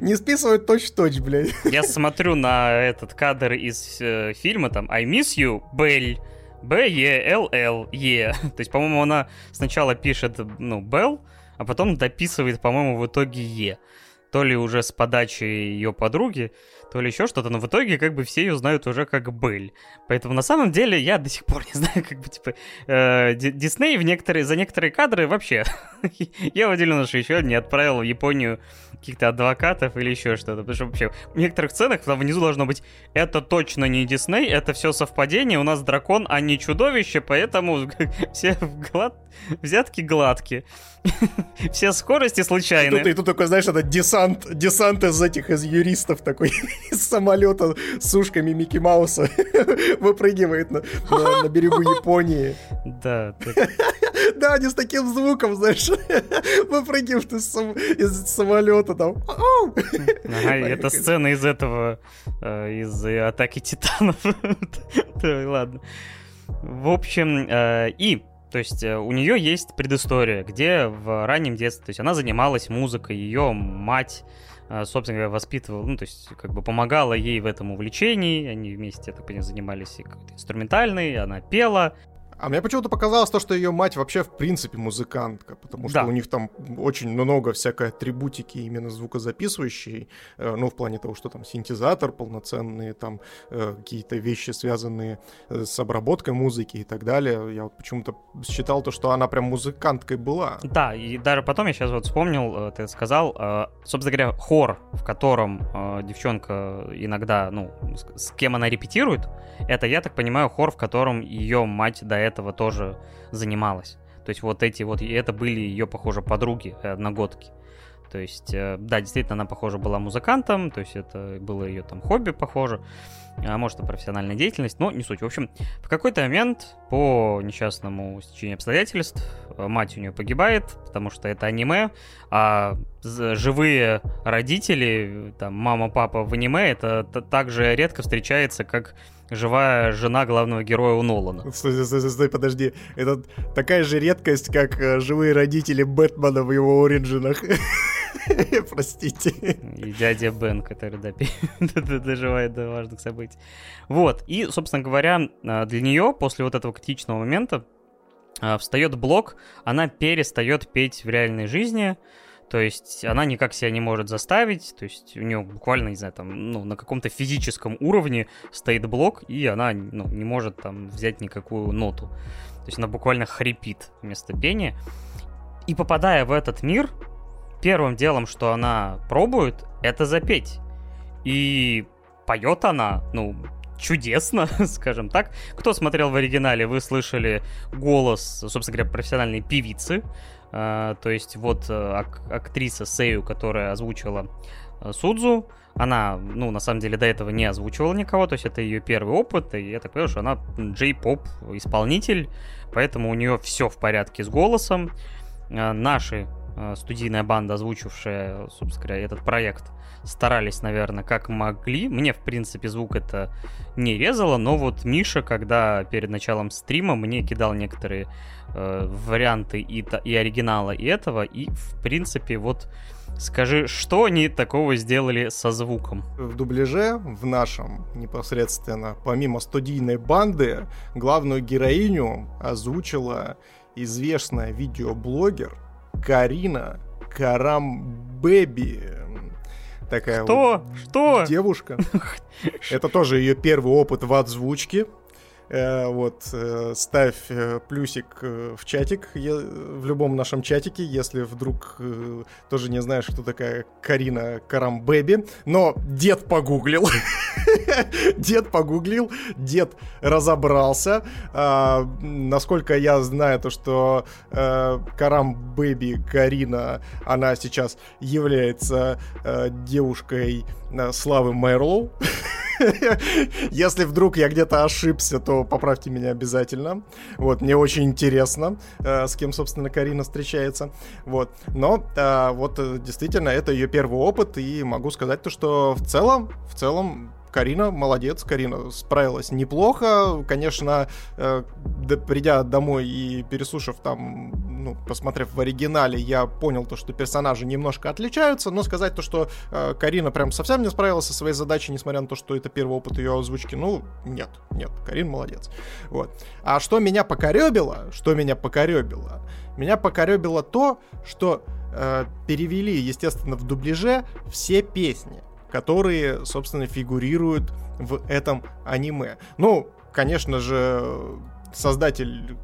Speaker 2: Не списывают точь-точь, блядь.
Speaker 1: Я смотрю на этот кадр из э, фильма, там, I miss you, Belle. B-E-L-L-E. То есть, по-моему, она сначала пишет, ну, Белл, а потом дописывает, по-моему, в итоге Е. То ли уже с подачи ее подруги, то ли еще что-то, но в итоге как бы все ее знают уже как Бель. Поэтому на самом деле я до сих пор не (laughs) знаю, как бы типа э, Дисней в некоторые, за некоторые кадры вообще. (laughs) я удивлен, что еще не отправил в Японию каких-то адвокатов или еще что-то. Потому что вообще в некоторых сценах там внизу должно быть «Это точно не Дисней, это все совпадение, у нас дракон, а не чудовище, поэтому (laughs) все глад... взятки гладкие». (laughs) Все скорости случайные.
Speaker 2: И тут, и тут такой, знаешь, это десант, десант из этих, из юристов такой, (laughs) из самолета с ушками Микки Мауса (laughs) выпрыгивает на, на, на берегу Японии.
Speaker 1: Да.
Speaker 2: Да, они с таким звуком, знаешь, выпрыгивают из, сам, из самолета там.
Speaker 1: Ага, это сцена из этого, э, из Атаки Титанов. Ладно. В общем, э, и то есть э, у нее есть предыстория, где в раннем детстве, то есть она занималась музыкой, ее мать, э, собственно говоря, воспитывала, ну, то есть как бы помогала ей в этом увлечении, они вместе, я так понимаю, занимались инструментальной, она пела,
Speaker 2: а мне почему-то показалось то, что ее мать вообще в принципе музыкантка, потому что да. у них там очень много всякой атрибутики именно звукозаписывающей, э, ну, в плане того, что там синтезатор полноценные, там э, какие-то вещи, связанные э, с обработкой музыки и так далее. Я вот почему-то считал то, что она прям музыканткой была.
Speaker 1: Да, и даже потом я сейчас вот вспомнил, э, ты сказал, э, собственно говоря, хор, в котором э, девчонка иногда, ну, с, с кем она репетирует, это, я так понимаю, хор, в котором ее мать до этого тоже занималась. То есть вот эти вот, и это были ее, похоже, подруги, э, одногодки. То есть, э, да, действительно, она, похоже, была музыкантом, то есть это было ее там хобби, похоже, а может, и профессиональная деятельность, но не суть. В общем, в какой-то момент по несчастному стечению обстоятельств э, мать у нее погибает, потому что это аниме, а живые родители, там, мама, папа в аниме, это так же редко встречается, как живая жена главного героя у Нолана. (laughs)
Speaker 2: Стой, стой, стой, стой, подожди. Это такая же редкость, как э, живые родители Бэтмена в его оригинах. (laughs) Простите.
Speaker 1: И дядя Бен, который (laughs) доживает до важных событий. Вот. И, собственно говоря, э, для нее после вот этого критичного момента э, встает блок, она перестает петь в реальной жизни, то есть она никак себя не может заставить, то есть у нее буквально, не знаю, там, ну, на каком-то физическом уровне стоит блок, и она, ну, не может там взять никакую ноту. То есть она буквально хрипит вместо пения. И попадая в этот мир, первым делом, что она пробует, это запеть. И поет она, ну, чудесно, (laughs) скажем так. Кто смотрел в оригинале, вы слышали голос, собственно говоря, профессиональной певицы. А, то есть вот э, ак- актриса Сею, которая озвучила э, Судзу, она, ну, на самом деле, до этого не озвучивала никого, то есть это ее первый опыт, и я так понимаю, что она джей-поп исполнитель, поэтому у нее все в порядке с голосом. А, наши э, студийная банда, озвучившая, собственно говоря, этот проект, старались, наверное, как могли. Мне, в принципе, звук это не резало, но вот Миша, когда перед началом стрима мне кидал некоторые э, варианты и, и оригинала, и этого, и, в принципе, вот скажи, что они такого сделали со звуком?
Speaker 2: В дубляже, в нашем непосредственно, помимо студийной банды, главную героиню озвучила известная видеоблогер Карина Карамбеби. Такая
Speaker 1: Что? Вот Что?
Speaker 2: девушка. (laughs) Это тоже ее первый опыт в озвучке. Э, вот, э, ставь э, плюсик в чатик, в любом нашем чатике, если вдруг тоже не знаешь, кто такая Карина Карамбеби. Но дед погуглил. (laughs) дед погуглил, дед разобрался. А, насколько я знаю, то что Карамбеби Карина, она сейчас является девушкой Славы Мэрлоу. (laughs) Если вдруг я где-то ошибся, то поправьте меня обязательно. Вот, мне очень интересно, э, с кем, собственно, Карина встречается. Вот, но э, вот э, действительно это ее первый опыт, и могу сказать то, что в целом, в целом Карина молодец, Карина справилась неплохо. Конечно, э, придя домой и переслушав там, ну, посмотрев в оригинале, я понял то, что персонажи немножко отличаются, но сказать то, что э, Карина прям совсем не справилась со своей задачей, несмотря на то, что это первый опыт ее озвучки, ну, нет, нет, Карин молодец. Вот. А что меня покоребило, что меня покоребило? Меня покоребило то, что э, перевели, естественно, в дубляже все песни которые, собственно, фигурируют в этом аниме. Ну, конечно же, создатель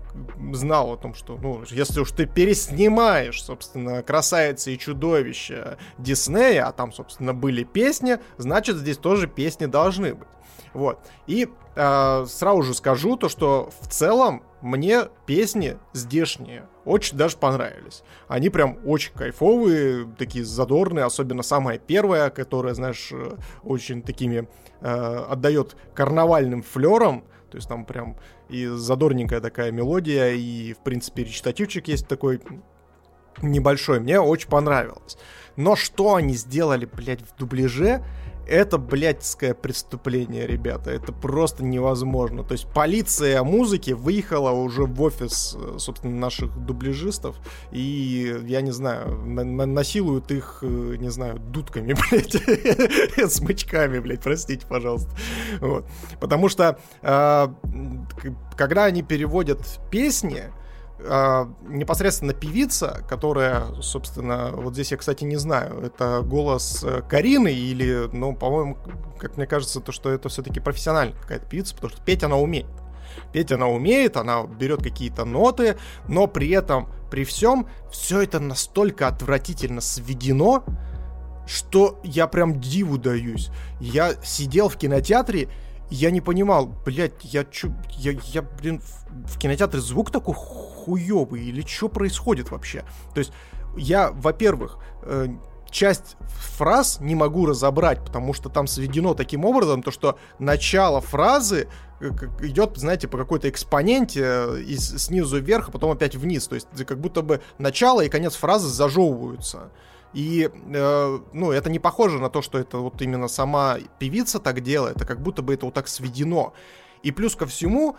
Speaker 2: знал о том, что, ну, если уж ты переснимаешь, собственно, «Красавица и чудовище» Диснея, а там, собственно, были песни, значит, здесь тоже песни должны быть. Вот. И э, сразу же скажу то, что в целом мне песни здешние очень даже понравились. Они прям очень кайфовые, такие задорные, особенно самая первая, которая, знаешь, э, очень такими э, отдает карнавальным флером. То есть там прям и задорненькая такая мелодия, и, в принципе, речитативчик есть такой небольшой. Мне очень понравилось. Но что они сделали, блядь, в дубляже, это блядское преступление, ребята. Это просто невозможно. То есть полиция музыки выехала уже в офис, э, собственно, наших дубляжистов. И, я не знаю, на на насилуют их, э, не знаю, дудками, (laughs) блядь. Смычками, блядь, простите, пожалуйста. Вот. Потому что, э, когда они переводят песни, э, непосредственно певица, которая, собственно, вот здесь я, кстати, не знаю, это голос э, Карины или, ну, по-моему, как мне кажется, то, что это все-таки профессиональная какая-то певица, потому что петь она умеет. Петь она умеет, она берет какие-то ноты, но при этом, при всем, все это настолько отвратительно сведено, что я прям диву даюсь. Я сидел в кинотеатре я не понимал, блядь, я чё, я, я, блин, в, в кинотеатре звук такой хуёвый, или что происходит вообще? То есть я, во-первых, э, часть фраз не могу разобрать, потому что там сведено таким образом, то что начало фразы э, идет, знаете, по какой-то экспоненте э, из, снизу вверх, а потом опять вниз. То есть как будто бы начало и конец фразы зажевываются. И, э, ну, это не похоже на то, что это вот именно сама певица так делает, а как будто бы это вот так сведено. И плюс ко всему,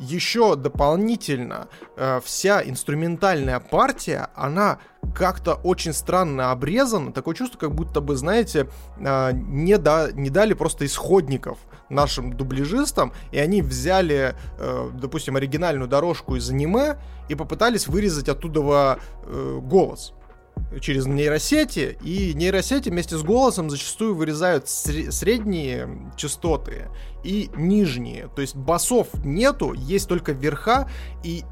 Speaker 2: еще дополнительно э, вся инструментальная партия, она как-то очень странно обрезана. Такое чувство, как будто бы, знаете, э, не, да, не дали просто исходников нашим дубляжистам, и они взяли, э, допустим, оригинальную дорожку из аниме и попытались вырезать оттуда э, голос через нейросети, и нейросети вместе с голосом зачастую вырезают средние частоты и нижние. То есть басов нету, есть только верха, и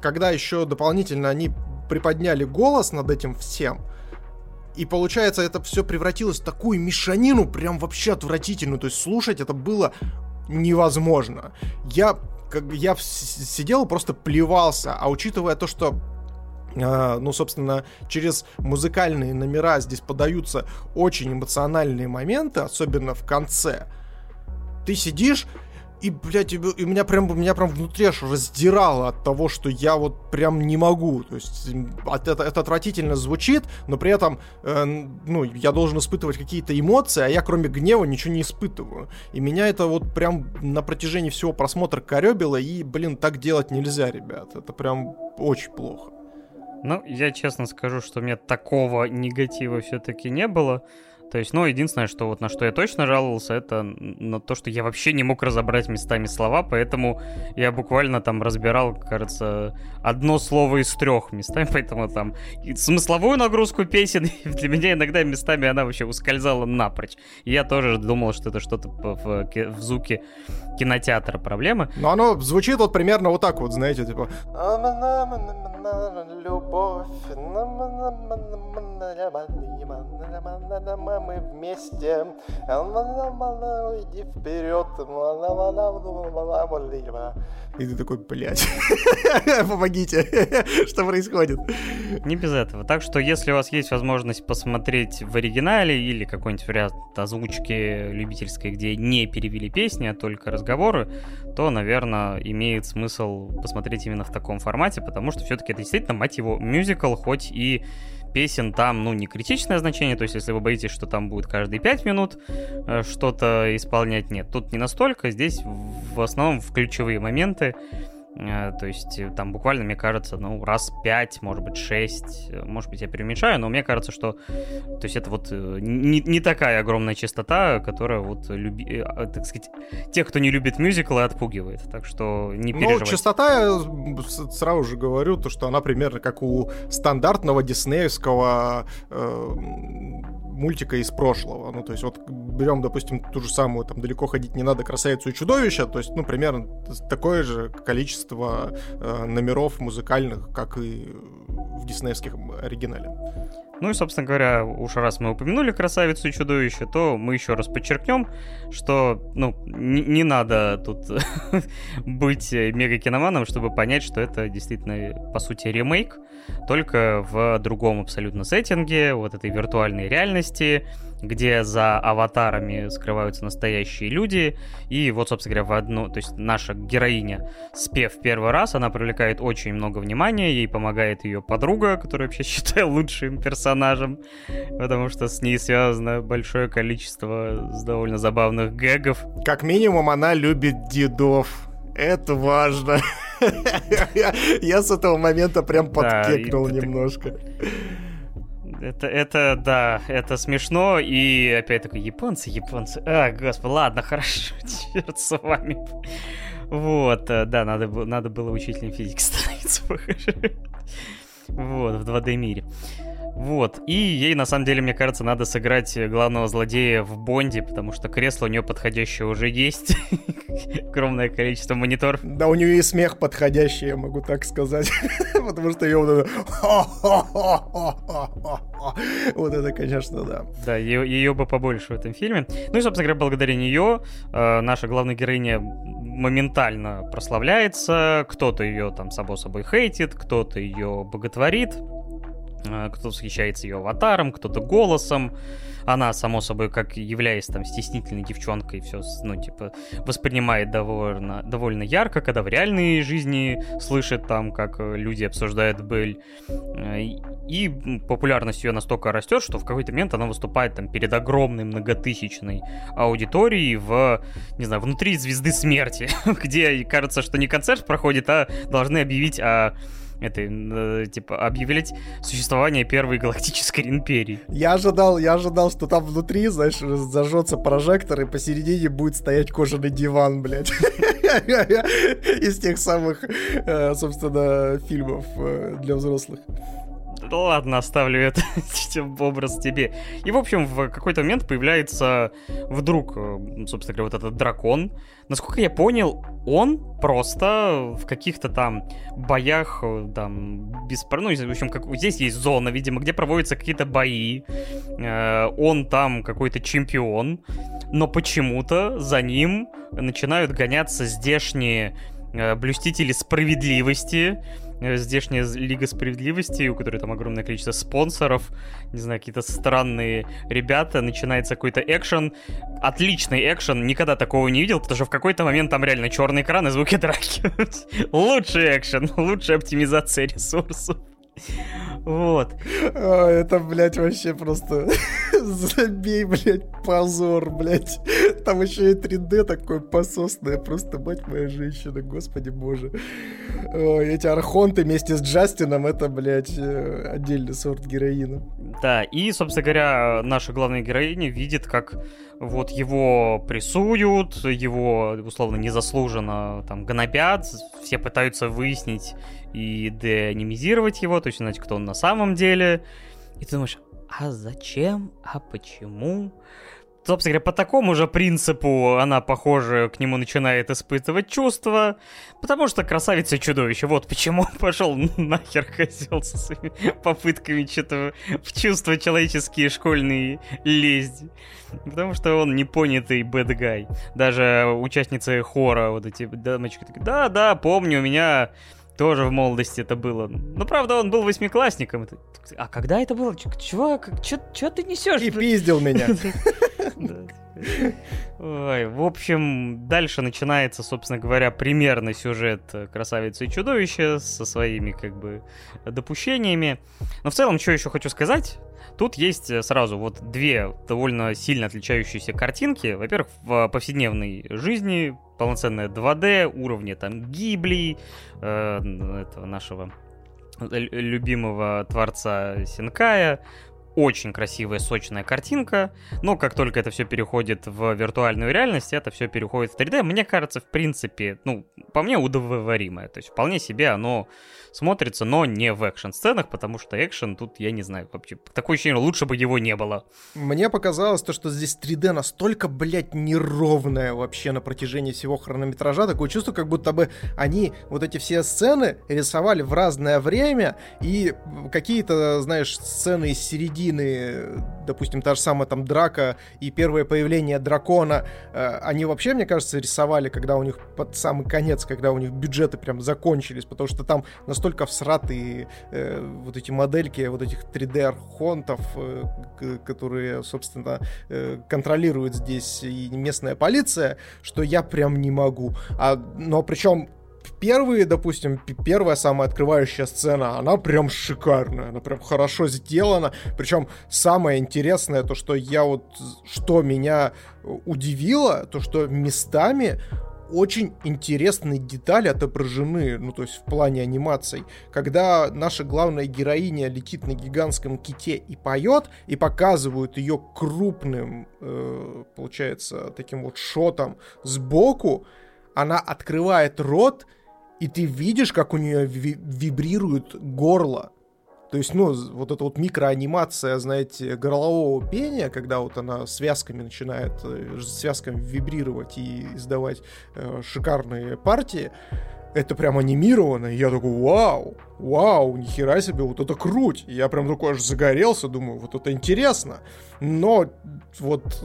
Speaker 2: когда еще дополнительно они приподняли голос над этим всем, и получается, это все превратилось в такую мешанину, прям вообще отвратительную. То есть слушать это было невозможно. Я, как, я сидел просто плевался, а учитывая то, что ну, собственно, через музыкальные номера здесь подаются очень эмоциональные моменты, особенно в конце. Ты сидишь, и, блядь, и меня прям, меня прям внутри аж раздирало от того, что я вот прям не могу. То есть это, это отвратительно звучит, но при этом, э, ну, я должен испытывать какие-то эмоции, а я кроме гнева ничего не испытываю. И меня это вот прям на протяжении всего просмотра коребило, и, блин, так делать нельзя, ребят. Это прям очень плохо.
Speaker 1: Ну, я честно скажу, что у меня такого негатива все-таки не было. То есть, ну, единственное, что вот на что я точно жаловался, это на то, что я вообще не мог разобрать местами слова, поэтому я буквально там разбирал, кажется, одно слово из трех местами, (laughs) поэтому там смысловую нагрузку песен для меня иногда местами она вообще ускользала напрочь. Я тоже думал, что это что-то в, в звуке кинотеатра проблема.
Speaker 2: Но оно звучит вот примерно вот так вот, знаете, типа... Любовь мы вместе. Иди вперед. И ты такой, блядь, помогите, что происходит?
Speaker 1: Не без этого. Так что, если у вас есть возможность посмотреть в оригинале или какой-нибудь вариант озвучки любительской, где не перевели песни, а только разговоры, то, наверное, имеет смысл посмотреть именно в таком формате, потому что все-таки это действительно, мать его, мюзикл, хоть и песен там, ну, не критичное значение, то есть если вы боитесь, что там будет каждые 5 минут э, что-то исполнять, нет, тут не настолько, здесь в основном в ключевые моменты то есть э, там буквально, мне кажется, ну, раз пять, может быть, шесть, э, может быть, я перемешаю, но мне кажется, что то есть это вот не, не такая огромная частота, которая вот, люби, так сказать, тех, кто не любит мюзиклы, отпугивает. Так что не переживайте. Ну,
Speaker 2: частота, я сразу же говорю, то, что она примерно как у стандартного диснеевского э, мультика из прошлого. Ну, то есть вот берем, допустим, ту же самую, там, далеко ходить не надо, красавицу и чудовище, то есть, ну, примерно такое же количество э, номеров музыкальных, как и в диснеевском оригинале.
Speaker 1: Ну и, собственно говоря, уж раз мы упомянули красавицу и чудовище, то мы еще раз подчеркнем, что, ну, не, не надо тут (laughs) быть мега-киноманом, чтобы понять, что это действительно, по сути, ремейк, только в другом абсолютно сеттинге, вот этой виртуальной реальности, где за аватарами скрываются настоящие люди. И вот, собственно говоря, в одну... То есть наша героиня, спев первый раз, она привлекает очень много внимания, ей помогает ее подруга, которую вообще (laughs) считаю лучшим персонажем, потому что с ней связано большое количество довольно забавных гэгов.
Speaker 2: Как минимум, она любит дедов. Это важно. (laughs) Я с этого момента прям подкекнул немножко.
Speaker 1: Это, это, да, это смешно, и опять такой, японцы, японцы, а, господи, ладно, (laughs) хорошо, черт с вами. Вот, э, да, надо, надо было учителем физики (laughs) становиться, похоже. Вот, в 2D мире. Вот. И ей, на самом деле, мне кажется, надо сыграть главного злодея в Бонде, потому что кресло у нее подходящее уже есть. (laughs) Огромное количество мониторов.
Speaker 2: Да, у нее и смех подходящий, я могу так сказать. (laughs) потому что ее вот это... (laughs) вот это, конечно, да.
Speaker 1: Да, ее, ее бы побольше в этом фильме. Ну и, собственно говоря, благодаря нее э, наша главная героиня моментально прославляется. Кто-то ее там, само собой, хейтит, кто-то ее боготворит. Э, кто-то восхищается ее аватаром, кто-то голосом. Она, само собой, как являясь там стеснительной девчонкой, все, ну, типа, воспринимает довольно, довольно ярко, когда в реальной жизни слышит там, как э, люди обсуждают Бель. Э, и популярность ее настолько растет, что в какой-то момент она выступает там перед огромной многотысячной аудиторией в, не знаю, внутри звезды смерти, (laughs) где кажется, что не концерт проходит, а должны объявить о это, э, типа, объявлять существование первой галактической империи.
Speaker 2: Я ожидал, я ожидал, что там внутри, знаешь, зажжется прожектор, и посередине будет стоять кожаный диван, блядь. (laughs) Из тех самых, э, собственно, фильмов э, для взрослых.
Speaker 1: Да ладно, оставлю это (laughs) образ тебе. И, в общем, в какой-то момент появляется вдруг, э, собственно говоря, вот этот дракон. Насколько я понял, он просто в каких-то там боях, э, там, без... Ну, в общем, как... здесь есть зона, видимо, где проводятся какие-то бои. Э, он там какой-то чемпион. Но почему-то за ним начинают гоняться здешние блюстители справедливости, здешняя Лига Справедливости, у которой там огромное количество спонсоров, не знаю, какие-то странные ребята, начинается какой-то экшен, отличный экшен, никогда такого не видел, потому что в какой-то момент там реально черный экран и звуки драки. (laughs) Лучший экшен, лучшая оптимизация ресурсов. Вот.
Speaker 2: А, это, блядь, вообще просто (laughs) забей, блядь, позор, блядь. (laughs) Там еще и 3D такое пососное, просто, мать моя женщина, господи боже. Эти архонты вместе с Джастином, это, блядь, э, отдельный сорт героина.
Speaker 1: Да, и, собственно говоря, наша главная героиня видит, как вот его прессуют, его, условно, незаслуженно там гнобят, все пытаются выяснить и деанимизировать его, то есть узнать, кто он на самом деле. И ты думаешь, а зачем, а почему? Собственно говоря, по такому же принципу она, похоже, к нему начинает испытывать чувства, потому что красавица чудовище. Вот почему пошел нахер (laughs) козел со своими попытками что-то в чувства человеческие школьные лезть. Потому что он непонятый guy. Даже участницы хора, вот эти дамочки такие, да-да, помню, у меня тоже в молодости это было. Ну, правда, он был восьмиклассником. А когда это было? Чувак, что ты несешь?
Speaker 2: И пиздил меня. (laughs)
Speaker 1: Ой, в общем, дальше начинается, собственно говоря, примерный сюжет «Красавицы и чудовища» со своими, как бы, допущениями. Но в целом, что еще хочу сказать, Тут есть э, сразу вот две довольно сильно отличающиеся картинки. Во-первых, в повседневной жизни полноценная 2D, уровни там Гибли, э, этого нашего любимого творца Синкая, очень красивая, сочная картинка, но как только это все переходит в виртуальную реальность, это все переходит в 3D. Мне кажется, в принципе, ну, по мне удовлетворимое. То есть вполне себе оно смотрится, но не в экшн-сценах, потому что экшен тут, я не знаю, вообще, такое ощущение, лучше бы его не было.
Speaker 2: Мне показалось то, что здесь 3D настолько, блядь, неровное вообще на протяжении всего хронометража. Такое чувство, как будто бы они вот эти все сцены рисовали в разное время, и какие-то, знаешь, сцены из середины, допустим, та же самая там драка и первое появление дракона, э, они вообще, мне кажется, рисовали, когда у них под самый конец, когда у них бюджеты прям закончились, потому что там настолько всратые э, вот эти модельки вот этих 3D-архонтов, э, которые, собственно, э, контролирует здесь и местная полиция, что я прям не могу. А, но причем первые, допустим, первая самая открывающая сцена, она прям шикарная, она прям хорошо сделана. Причем самое интересное, то, что я вот, что меня удивило, то, что местами очень интересные детали отображены, ну, то есть в плане анимаций. Когда наша главная героиня летит на гигантском ките и поет, и показывают ее крупным, э, получается, таким вот шотом сбоку, она открывает рот, и ты видишь, как у нее ви- вибрирует горло. То есть, ну, вот эта вот микроанимация, знаете, горлового пения, когда вот она связками начинает, э, связками вибрировать и издавать э, шикарные партии, это прям анимировано, и я такой, вау, вау, нихера себе, вот это круть. Я прям такой аж загорелся, думаю, вот это интересно. Но вот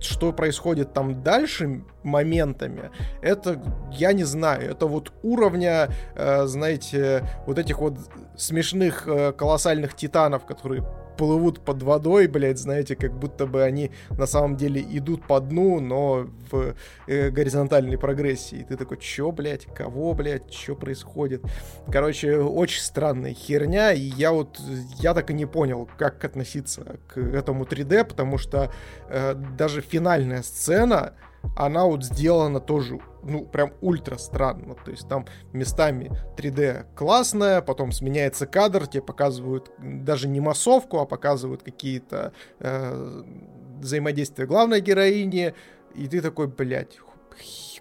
Speaker 2: что происходит там дальше моментами, это я не знаю. Это вот уровня, э, знаете, вот этих вот смешных э, колоссальных титанов, которые плывут под водой, блядь, знаете, как будто бы они на самом деле идут по дну, но в э, горизонтальной прогрессии. И ты такой, чё, блядь, кого, блядь, чё происходит? Короче, очень странная херня, и я вот, я так и не понял, как относиться к этому 3D, потому что э, даже финальная сцена, она вот сделана тоже, ну, прям ультра странно. То есть там местами 3D классная, потом сменяется кадр, тебе показывают даже не массовку, а показывают какие-то э, взаимодействия главной героини, и ты такой, блядь,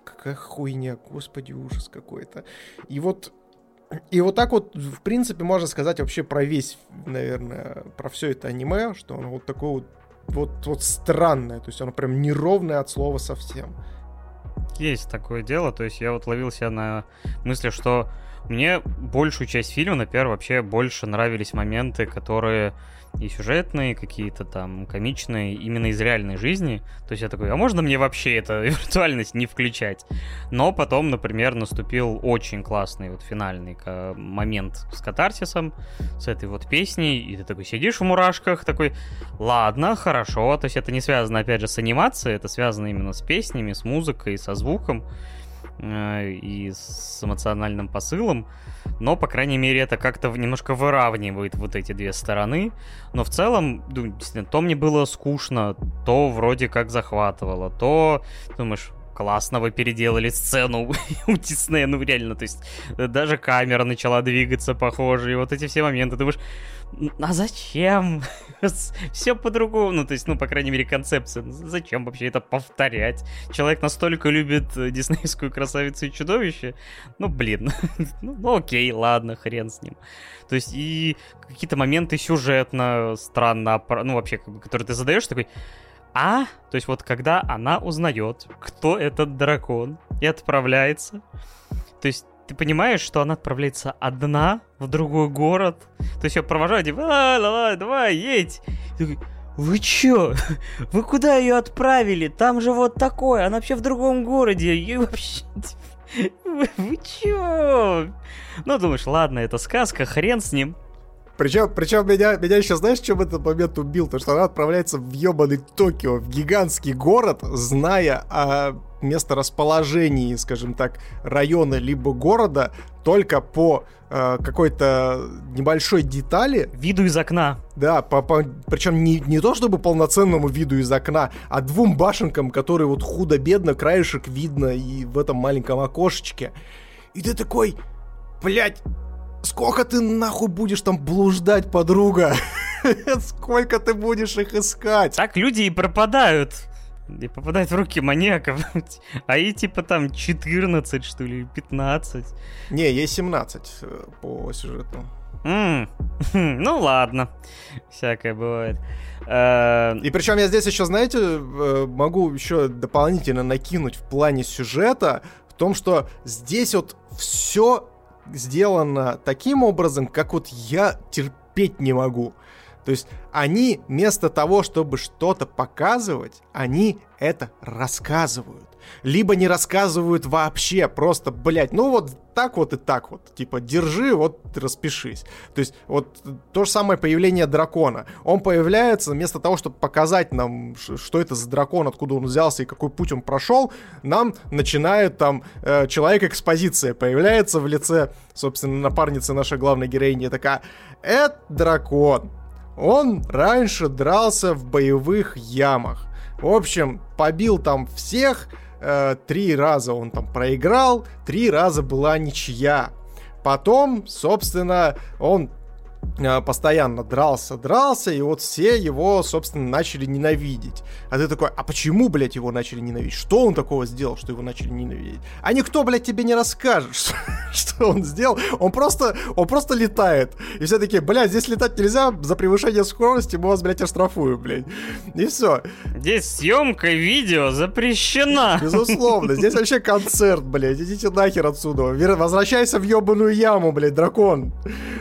Speaker 2: какая хуйня, господи, ужас какой-то. И вот и вот так вот, в принципе, можно сказать вообще про весь, наверное, про все это аниме, что оно вот такое вот вот, вот странное, то есть оно прям неровное от слова совсем.
Speaker 1: Есть такое дело, то есть я вот ловил себя на мысли, что мне большую часть фильма, например, вообще больше нравились моменты, которые и сюжетные, какие-то там комичные, именно из реальной жизни. То есть я такой, а можно мне вообще эту (laughs) виртуальность не включать? Но потом, например, наступил очень классный вот финальный момент с катарсисом, с этой вот песней, и ты такой сидишь в мурашках, такой, ладно, хорошо, то есть это не связано, опять же, с анимацией, это связано именно с песнями, с музыкой, со звуком. Э, и с эмоциональным посылом, но, по крайней мере, это как-то немножко выравнивает вот эти две стороны, но в целом, ну, то мне было скучно, то вроде как захватывало, то, думаешь, классно вы переделали сцену (laughs) у Диснея, ну реально, то есть даже камера начала двигаться похоже, и вот эти все моменты, думаешь, а зачем? (laughs) Все по-другому, ну, то есть, ну, по крайней мере, концепция. Зачем вообще это повторять? Человек настолько любит э, диснейскую красавицу и чудовище. Ну, блин. (laughs) ну, ну, окей, ладно, хрен с ним. То есть, и какие-то моменты сюжетно странно, ну, вообще, которые ты задаешь, такой, а, то есть вот когда она узнает, кто этот дракон, и отправляется, то есть ты понимаешь, что она отправляется одна в другой город. То есть ее провожают, типа, а, давай, давай, едь. Вы чё? (laughs) Вы куда ее отправили? Там же вот такое, она вообще в другом городе. (laughs) И вообще... (laughs) Вы, вы чё? Ну, думаешь, ладно, это сказка, хрен с ним.
Speaker 2: Причем, причем меня, меня еще, знаешь, чем этот момент убил? То, что она отправляется в ебаный Токио, в гигантский город, зная о месторасположении, скажем так, района либо города только по э, какой-то небольшой детали.
Speaker 1: Виду из окна.
Speaker 2: Да, по, по, причем не, не то чтобы полноценному виду из окна, а двум башенкам, которые вот худо-бедно, краешек видно и в этом маленьком окошечке. И ты такой, блядь, сколько ты нахуй будешь там блуждать, подруга? (laughs) Сколько ты будешь их искать?
Speaker 1: Так люди и пропадают. И попадают в руки маньяков. (laughs) А и типа там 14, что ли, 15.
Speaker 2: Не, ей 17 э, по сюжету.
Speaker 1: М, (laughs) Ну ладно, всякое бывает. Э,
Speaker 2: И причем я здесь еще, знаете, э, могу еще дополнительно накинуть в плане сюжета в том, что здесь вот все сделано таким образом, как вот я терпеть не могу. То есть они вместо того, чтобы что-то показывать, они это рассказывают. Либо не рассказывают вообще, просто, блядь, ну вот так вот и так вот. Типа, держи, вот распишись. То есть, вот то же самое появление дракона. Он появляется, вместо того, чтобы показать нам, что это за дракон, откуда он взялся и какой путь он прошел, нам начинает там э, человек-экспозиция появляется в лице, собственно, напарницы нашей главной героини. Такая, это дракон. Он раньше дрался в боевых ямах. В общем, побил там всех, э, три раза он там проиграл, три раза была ничья. Потом, собственно, он постоянно дрался, дрался, и вот все его, собственно, начали ненавидеть. А ты такой, а почему, блядь, его начали ненавидеть? Что он такого сделал, что его начали ненавидеть? А никто, блядь, тебе не расскажет, (laughs) что, что он сделал. Он просто, он просто летает. И все такие, блядь, здесь летать нельзя, за превышение скорости мы вас, блядь, оштрафуем, блядь. И все.
Speaker 1: Здесь съемка видео запрещена.
Speaker 2: Безусловно, здесь вообще концерт, блядь, идите нахер отсюда. Возвращайся в ебаную яму, блядь, дракон.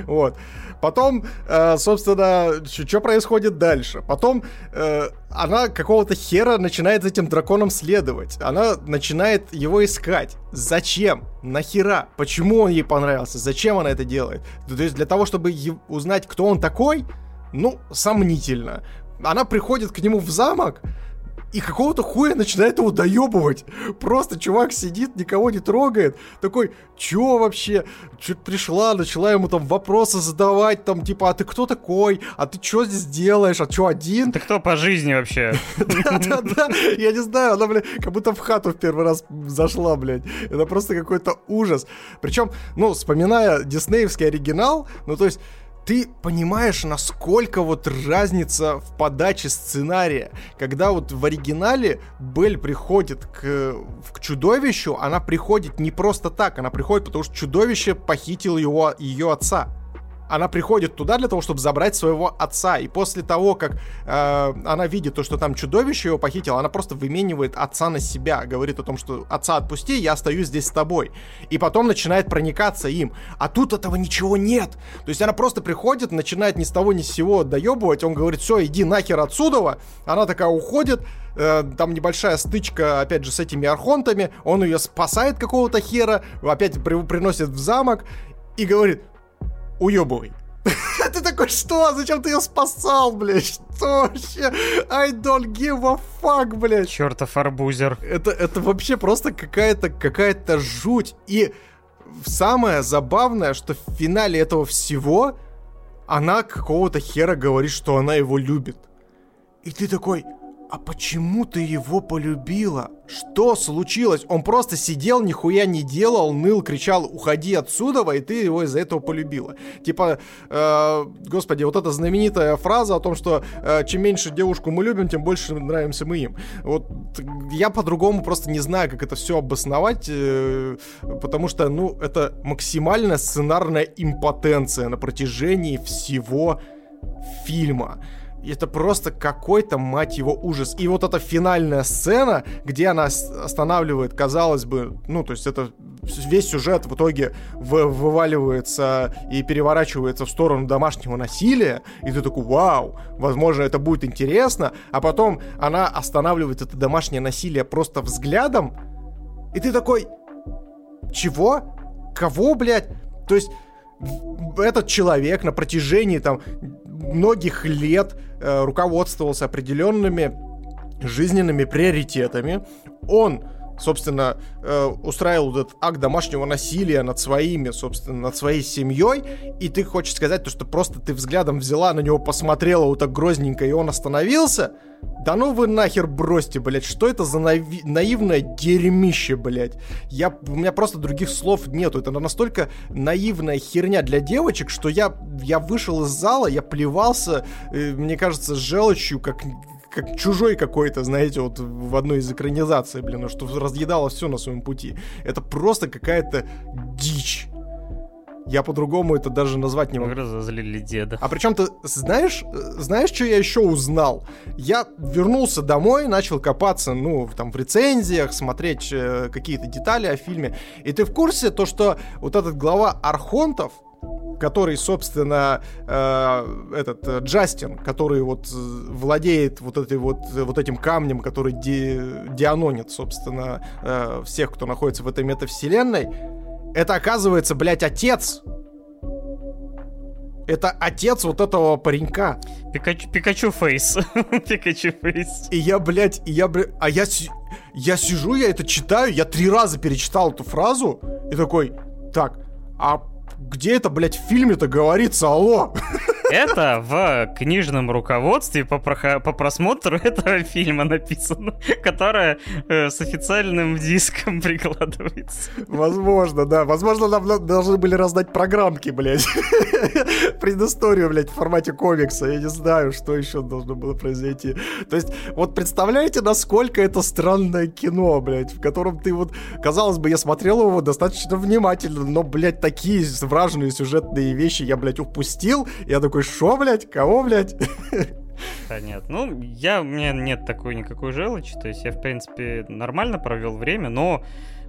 Speaker 2: Вот. Потом, э, собственно, что происходит дальше? Потом э, она какого-то хера начинает за этим драконом следовать. Она начинает его искать. Зачем? Нахера? Почему он ей понравился? Зачем она это делает? То есть для того, чтобы узнать, кто он такой? Ну, сомнительно. Она приходит к нему в замок, и какого-то хуя начинает его доебывать. Просто чувак сидит, никого не трогает. Такой, чё вообще? Чё пришла, начала ему там вопросы задавать, там, типа, а ты кто такой? А ты что здесь делаешь? А чё, один?
Speaker 1: Ты кто по жизни вообще? (laughs)
Speaker 2: Да-да-да, я не знаю, она, блядь, как будто в хату в первый раз зашла, блядь. Это просто какой-то ужас. Причем, ну, вспоминая диснеевский оригинал, ну, то есть, ты понимаешь, насколько вот разница в подаче сценария. Когда вот в оригинале Белль приходит к, к чудовищу, она приходит не просто так, она приходит, потому что чудовище похитил его, ее отца она приходит туда для того, чтобы забрать своего отца. И после того, как э, она видит то, что там чудовище его похитило, она просто выменивает отца на себя. Говорит о том, что отца отпусти, я остаюсь здесь с тобой. И потом начинает проникаться им. А тут этого ничего нет. То есть она просто приходит, начинает ни с того ни с сего доебывать. Он говорит, все, иди нахер отсюда. Она такая уходит, э, там небольшая стычка, опять же, с этими архонтами, он ее спасает какого-то хера, опять при, приносит в замок и говорит, уебывай. (laughs) Ты такой, что? Зачем ты ее спасал, блядь? Что вообще? I don't give a fuck, блядь.
Speaker 1: Чертов арбузер.
Speaker 2: Это, это вообще просто какая-то какая-то жуть. И самое забавное, что в финале этого всего она какого-то хера говорит, что она его любит. И ты такой, а почему ты его полюбила? Что случилось? Он просто сидел, нихуя не делал, ныл, кричал, уходи отсюда, и ты его из-за этого полюбила. Типа, э, господи, вот эта знаменитая фраза о том, что э, чем меньше девушку мы любим, тем больше нравимся мы им. Вот я по-другому просто не знаю, как это все обосновать, э, потому что, ну, это максимальная сценарная импотенция на протяжении всего фильма это просто какой-то, мать его, ужас. И вот эта финальная сцена, где она останавливает, казалось бы, ну, то есть это весь сюжет в итоге вы, вываливается и переворачивается в сторону домашнего насилия, и ты такой, вау, возможно, это будет интересно, а потом она останавливает это домашнее насилие просто взглядом, и ты такой, чего? Кого, блядь? То есть этот человек на протяжении там многих лет руководствовался определенными жизненными приоритетами. Он собственно, э, устраивал этот акт домашнего насилия над своими, собственно, над своей семьей, и ты хочешь сказать то, что просто ты взглядом взяла на него, посмотрела вот так грозненько, и он остановился? Да ну вы нахер бросьте, блядь, что это за нави- наивное дерьмище, блядь? Я, у меня просто других слов нету, это настолько наивная херня для девочек, что я, я вышел из зала, я плевался, э, мне кажется, желчью, как, как чужой какой-то, знаете, вот в одной из экранизаций, блин, что разъедало все на своем пути. Это просто какая-то дичь. Я по-другому это даже назвать не могу.
Speaker 1: Вы разозлили деда.
Speaker 2: А причем ты знаешь, знаешь, что я еще узнал? Я вернулся домой, начал копаться, ну, там, в рецензиях, смотреть э, какие-то детали о фильме. И ты в курсе то, что вот этот глава Архонтов, который, собственно, э, этот э, Джастин, который вот э, владеет вот этой вот вот этим камнем, который ди, дианонит, собственно, э, всех, кто находится в этой метавселенной, это оказывается, блядь, отец. Это отец вот этого паренька.
Speaker 1: Пикачу, Пикачу фейс. (laughs) Пикачу фейс.
Speaker 2: И я, блядь, и я, блядь, а я, я сижу, я это читаю, я три раза перечитал эту фразу и такой, так, а где это, блядь, в фильме-то говорится, алло?
Speaker 1: Это в книжном руководстве по, про... по просмотру (laughs) этого фильма написано, которое э, с официальным (laughs) диском прикладывается.
Speaker 2: Возможно, да. Возможно, нам должны были раздать программки, блядь. (laughs) Предысторию, блядь, в формате комикса. Я не знаю, что еще должно было произойти. То есть, вот представляете, насколько это странное кино, блядь, в котором ты вот... Казалось бы, я смотрел его достаточно внимательно, но, блядь, такие враженные сюжетные вещи я, блядь, упустил. Я такой, шо, блядь? Кого, блядь? (laughs)
Speaker 1: Нет, ну, я, у меня нет такой никакой желчи, то есть я, в принципе, нормально провел время, но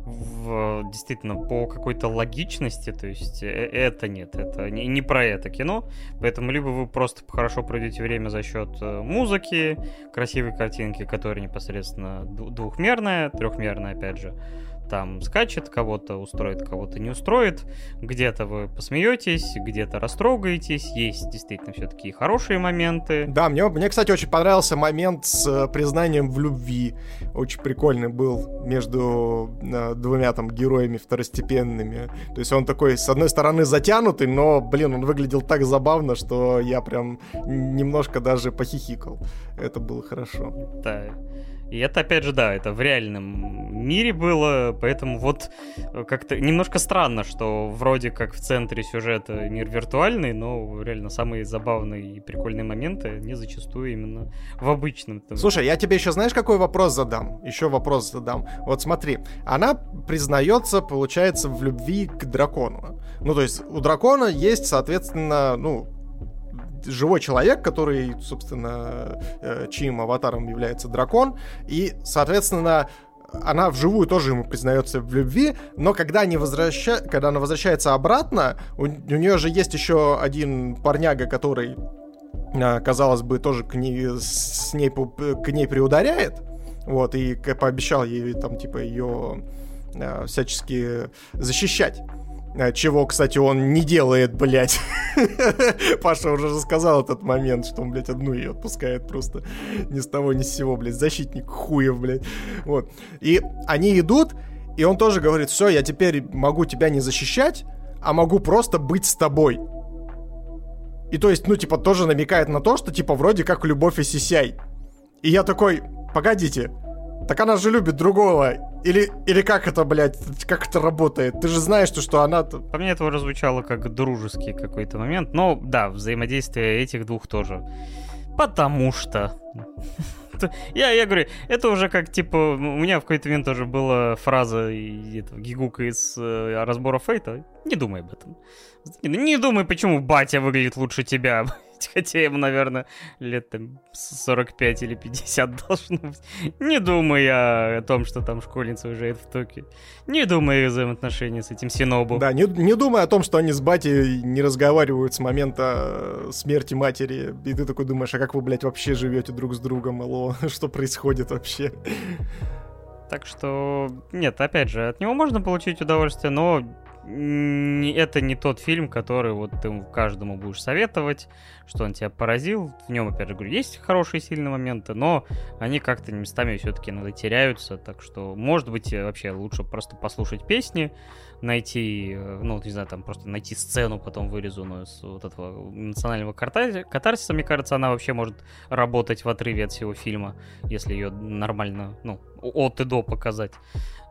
Speaker 1: в, действительно по какой-то логичности, то есть э, это нет, это не, не про это кино, поэтому либо вы просто хорошо проведете время за счет э, музыки, красивой картинки, которая непосредственно двухмерная, трехмерная, опять же, там скачет, кого-то устроит, кого-то не устроит. Где-то вы посмеетесь, где-то растрогаетесь. Есть действительно все-таки хорошие моменты.
Speaker 2: Да, мне, мне, кстати, очень понравился момент с э, признанием в любви. Очень прикольный был между э, двумя там героями второстепенными. То есть он такой, с одной стороны, затянутый, но, блин, он выглядел так забавно, что я прям немножко даже похихикал. Это было хорошо.
Speaker 1: Да. И это, опять же, да, это в реальном мире было, поэтому вот э, как-то немножко странно, что вроде как в центре сюжета мир виртуальный, но реально самые забавные и прикольные моменты не зачастую именно в обычном.
Speaker 2: Слушай, я тебе еще знаешь, какой вопрос задам? Еще вопрос задам. Вот смотри, она признается, получается, в любви к дракону. Ну, то есть у дракона есть, соответственно, ну, живой человек, который, собственно, э, чьим аватаром является дракон, и, соответственно, она вживую тоже ему признается в любви, но когда, они возвраща... когда она возвращается обратно, у, у нее же есть еще один парняга, который, э, казалось бы, тоже к ней, с ней, к ней приударяет, вот, и пообещал ей там, типа, ее э, всячески защищать. Э, чего, кстати, он не делает, блядь. (laughs) Паша уже рассказал этот момент, что он, блядь, одну ее отпускает просто ни с того ни с сего, блядь. Защитник хуев, блядь. Вот. И они идут, и он тоже говорит, все, я теперь могу тебя не защищать, а могу просто быть с тобой. И то есть, ну, типа, тоже намекает на то, что, типа, вроде как любовь и сисяй. И я такой, погодите, так она же любит другого. Или, или как это, блядь, как это работает? Ты же знаешь, что, что она...
Speaker 1: По мне это звучало как дружеский какой-то момент. Но да, взаимодействие этих двух тоже. Потому что... (laughs) Я, я говорю, это уже как, типа, у меня в какой-то момент тоже была фраза этого Гигука из э, разбора Фейта. Не думай об этом. Не думай, почему батя выглядит лучше тебя. (laughs) (laughs) хотя ему, наверное, лет там 45 или 50 (laughs) должно быть. Не думай о том, что там школьница уезжает в Токио. Не думай о взаимоотношениях с этим Синобу.
Speaker 2: Да, не, не думай о том, что они с батей не разговаривают с момента э, смерти матери. И ты такой думаешь, а как вы, блядь, вообще живете друг с другом, алло? (laughs) Что происходит вообще?
Speaker 1: Так что, нет, опять же, от него можно получить удовольствие, но это не тот фильм, который вот ты каждому будешь советовать, что он тебя поразил. В нем, опять же, говорю, есть хорошие сильные моменты, но они как-то местами все-таки иногда теряются. Так что, может быть, вообще лучше просто послушать песни, найти, э, ну, не знаю, там просто найти сцену потом вырезанную с вот этого национального катарсиса. Мне кажется, она вообще может работать в отрыве от всего фильма, если ее нормально, ну, от и до показать.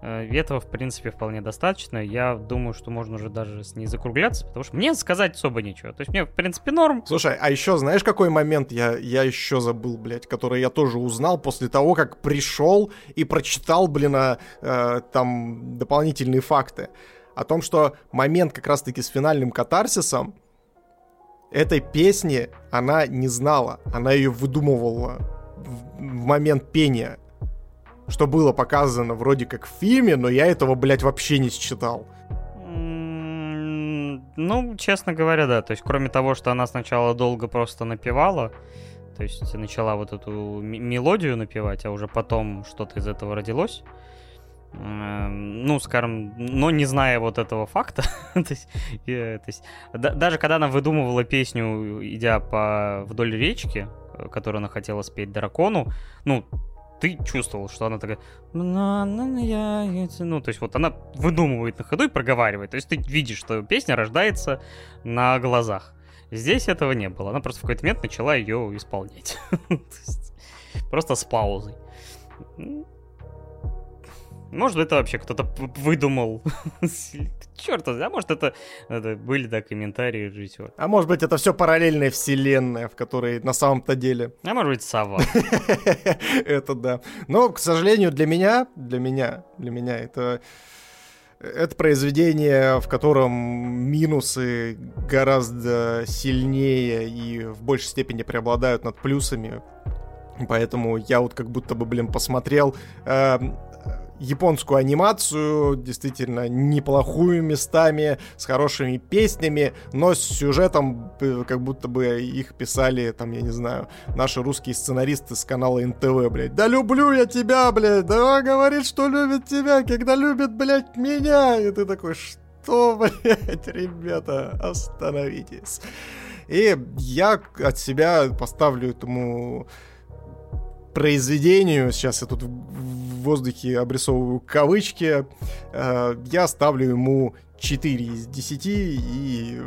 Speaker 1: Э, этого, в принципе, вполне достаточно. Я думаю, что можно уже даже с ней закругляться, потому что мне сказать особо нечего. То есть мне, в принципе, норм.
Speaker 2: Слушай, а еще знаешь, какой момент я, я еще забыл, блядь, который я тоже узнал после того, как пришел и прочитал, блин, а, э, там дополнительные факты. О том, что момент как раз-таки с финальным катарсисом этой песни она не знала. Она ее выдумывала в, в момент пения что было показано вроде как в фильме, но я этого, блядь, вообще не считал.
Speaker 1: Ну, честно говоря, да. То есть, кроме того, что она сначала долго просто напевала, то есть начала вот эту мелодию напевать, а уже потом что-то из этого родилось. Ну, скажем, но не зная вот этого факта, (laughs) то есть, я, то есть да, даже когда она выдумывала песню, идя по вдоль речки, э, которую она хотела спеть дракону, ну, ты чувствовал, что она такая... Ну, то есть вот она выдумывает на ходу и проговаривает. То есть ты видишь, что песня рождается на глазах. Здесь этого не было. Она просто в какой-то момент начала ее исполнять. (laughs) Просто с паузой. Может, это вообще кто-то выдумал. (laughs) Черт, а может, это, это были, да, комментарии режиссера.
Speaker 2: А может быть, это все параллельная вселенная, в которой на самом-то деле.
Speaker 1: А может быть, сова. (laughs)
Speaker 2: Это да. Но, к сожалению, для меня, для меня, для меня это это произведение, в котором минусы гораздо сильнее и в большей степени преобладают над плюсами. Поэтому я вот как будто бы, блин, посмотрел эм, японскую анимацию, действительно неплохую местами, с хорошими песнями, но с сюжетом, э, как будто бы их писали, там, я не знаю, наши русские сценаристы с канала НТВ, блядь. Да люблю я тебя, блядь, да говорит, что любит тебя, когда любит, блядь, меня. И ты такой, что, (laughs) блядь, ребята, остановитесь. И я от себя поставлю этому произведению, сейчас я тут в воздухе обрисовываю кавычки, э, я ставлю ему 4 из 10 и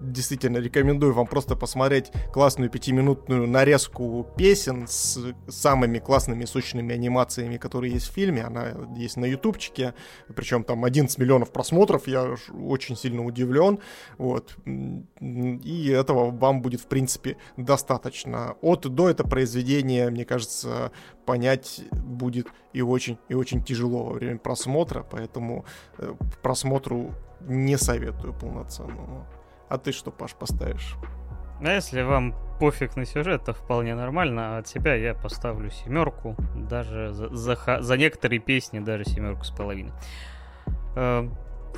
Speaker 2: действительно рекомендую вам просто посмотреть классную пятиминутную нарезку песен с самыми классными сочными анимациями, которые есть в фильме. Она есть на ютубчике, причем там 11 миллионов просмотров, я очень сильно удивлен. Вот. И этого вам будет, в принципе, достаточно. От и до это произведение, мне кажется, понять будет и очень, и очень тяжело во время просмотра, поэтому э, просмотру не советую полноценному. А ты что, Паш, поставишь?
Speaker 1: А если вам пофиг на сюжет, то вполне нормально. А от себя я поставлю семерку. Даже за, за, за некоторые песни даже семерку с половиной. Э,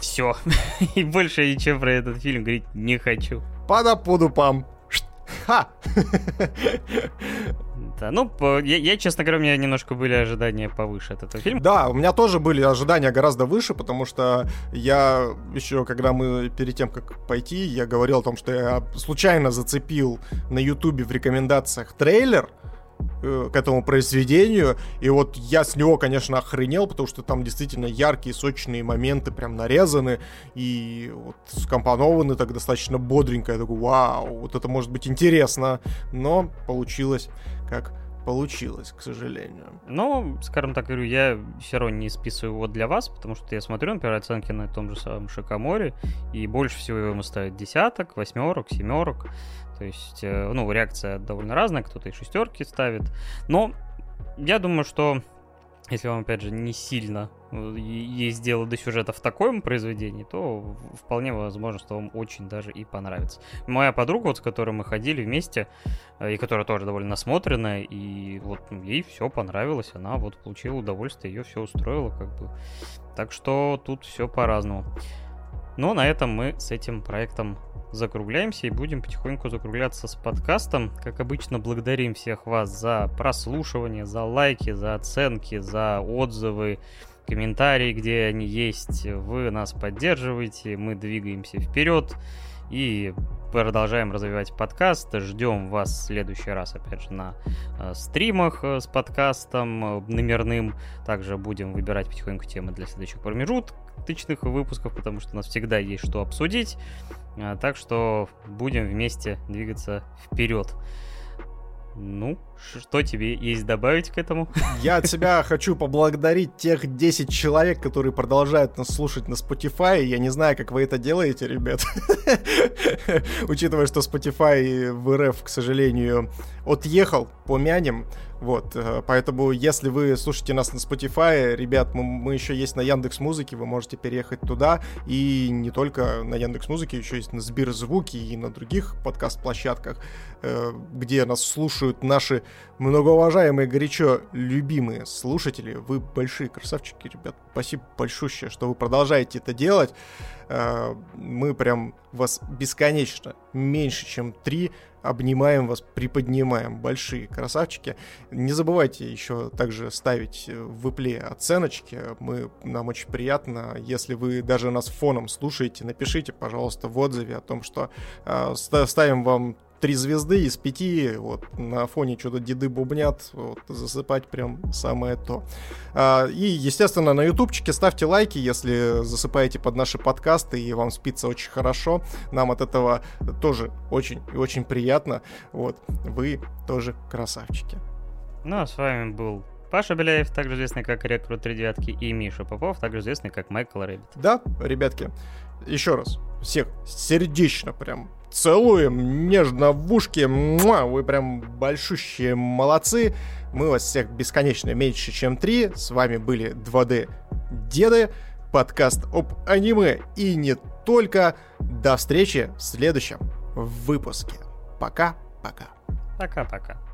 Speaker 1: все. (laughs) И больше ничего про этот фильм говорить не хочу.
Speaker 2: Пада подупам. Ха! (laughs)
Speaker 1: Да, ну, я, я, честно говоря, у меня немножко были ожидания повыше от этого фильма.
Speaker 2: Да, у меня тоже были ожидания гораздо выше, потому что я еще, когда мы перед тем, как пойти, я говорил о том, что я случайно зацепил на Ютубе в рекомендациях трейлер, Э, к этому произведению. И вот я с него, конечно, охренел, потому что там действительно яркие, сочные моменты прям нарезаны и вот скомпонованы так достаточно бодренько. Я такой, вау, вот это может быть интересно. Но получилось как получилось, к сожалению.
Speaker 1: Ну, скажем так, говорю, я все равно не списываю его для вас, потому что я смотрю, например, оценки на том же самом Шикаморе, и больше всего ему ставят десяток, восьмерок, семерок. То есть, э, ну, реакция довольно разная, кто-то и шестерки ставит. Но я думаю, что если вам, опять же, не сильно есть дело до сюжета в таком произведении, то вполне возможно, что вам очень даже и понравится. Моя подруга, вот с которой мы ходили вместе, э, и которая тоже довольно насмотренная, и вот ей все понравилось, она вот получила удовольствие, ее все устроило, как бы. Так что тут все по-разному. Но на этом мы с этим проектом закругляемся и будем потихоньку закругляться с подкастом. Как обычно, благодарим всех вас за прослушивание, за лайки, за оценки, за отзывы комментарии, где они есть. Вы нас поддерживаете, мы двигаемся вперед и продолжаем развивать подкаст. Ждем вас в следующий раз, опять же, на э, стримах э, с подкастом э, номерным. Также будем выбирать потихоньку темы для следующих промежуточных выпусков, потому что у нас всегда есть что обсудить. Так что будем вместе двигаться вперед. Ну, что тебе есть добавить к этому?
Speaker 2: Я от себя хочу поблагодарить тех 10 человек, которые продолжают нас слушать на Spotify. Я не знаю, как вы это делаете, ребят. (laughs) Учитывая, что Spotify в РФ, к сожалению, отъехал, помянем. Вот, э, поэтому, если вы слушаете нас на Spotify, ребят, мы, мы еще есть на Яндекс Музыке, вы можете переехать туда, и не только на Яндекс Музыке, еще есть на Сберзвуке и на других подкаст-площадках, э, где нас слушают наши многоуважаемые, горячо любимые слушатели. Вы большие красавчики, ребят. Спасибо большое, что вы продолжаете это делать. Э, мы прям вас бесконечно меньше, чем три обнимаем вас, приподнимаем. Большие красавчики. Не забывайте еще также ставить в ипле оценочки. Мы, нам очень приятно, если вы даже нас фоном слушаете, напишите, пожалуйста, в отзыве о том, что э, ставим вам три звезды из пяти, вот, на фоне что-то деды бубнят, вот, засыпать прям самое то. А, и, естественно, на ютубчике ставьте лайки, если засыпаете под наши подкасты, и вам спится очень хорошо. Нам от этого тоже очень и очень приятно. Вот, вы тоже красавчики.
Speaker 1: Ну, а с вами был Паша Беляев, также известный как Рекрут Девятки, и Миша Попов, также известный как Майкл Рэббит.
Speaker 2: Да, ребятки, еще раз, всех сердечно прям целуем нежно в ушки. Муа, вы прям большущие молодцы. Мы вас всех бесконечно меньше, чем три. С вами были 2D Деды, подкаст об аниме и не только. До встречи в следующем выпуске. Пока-пока.
Speaker 1: Пока-пока.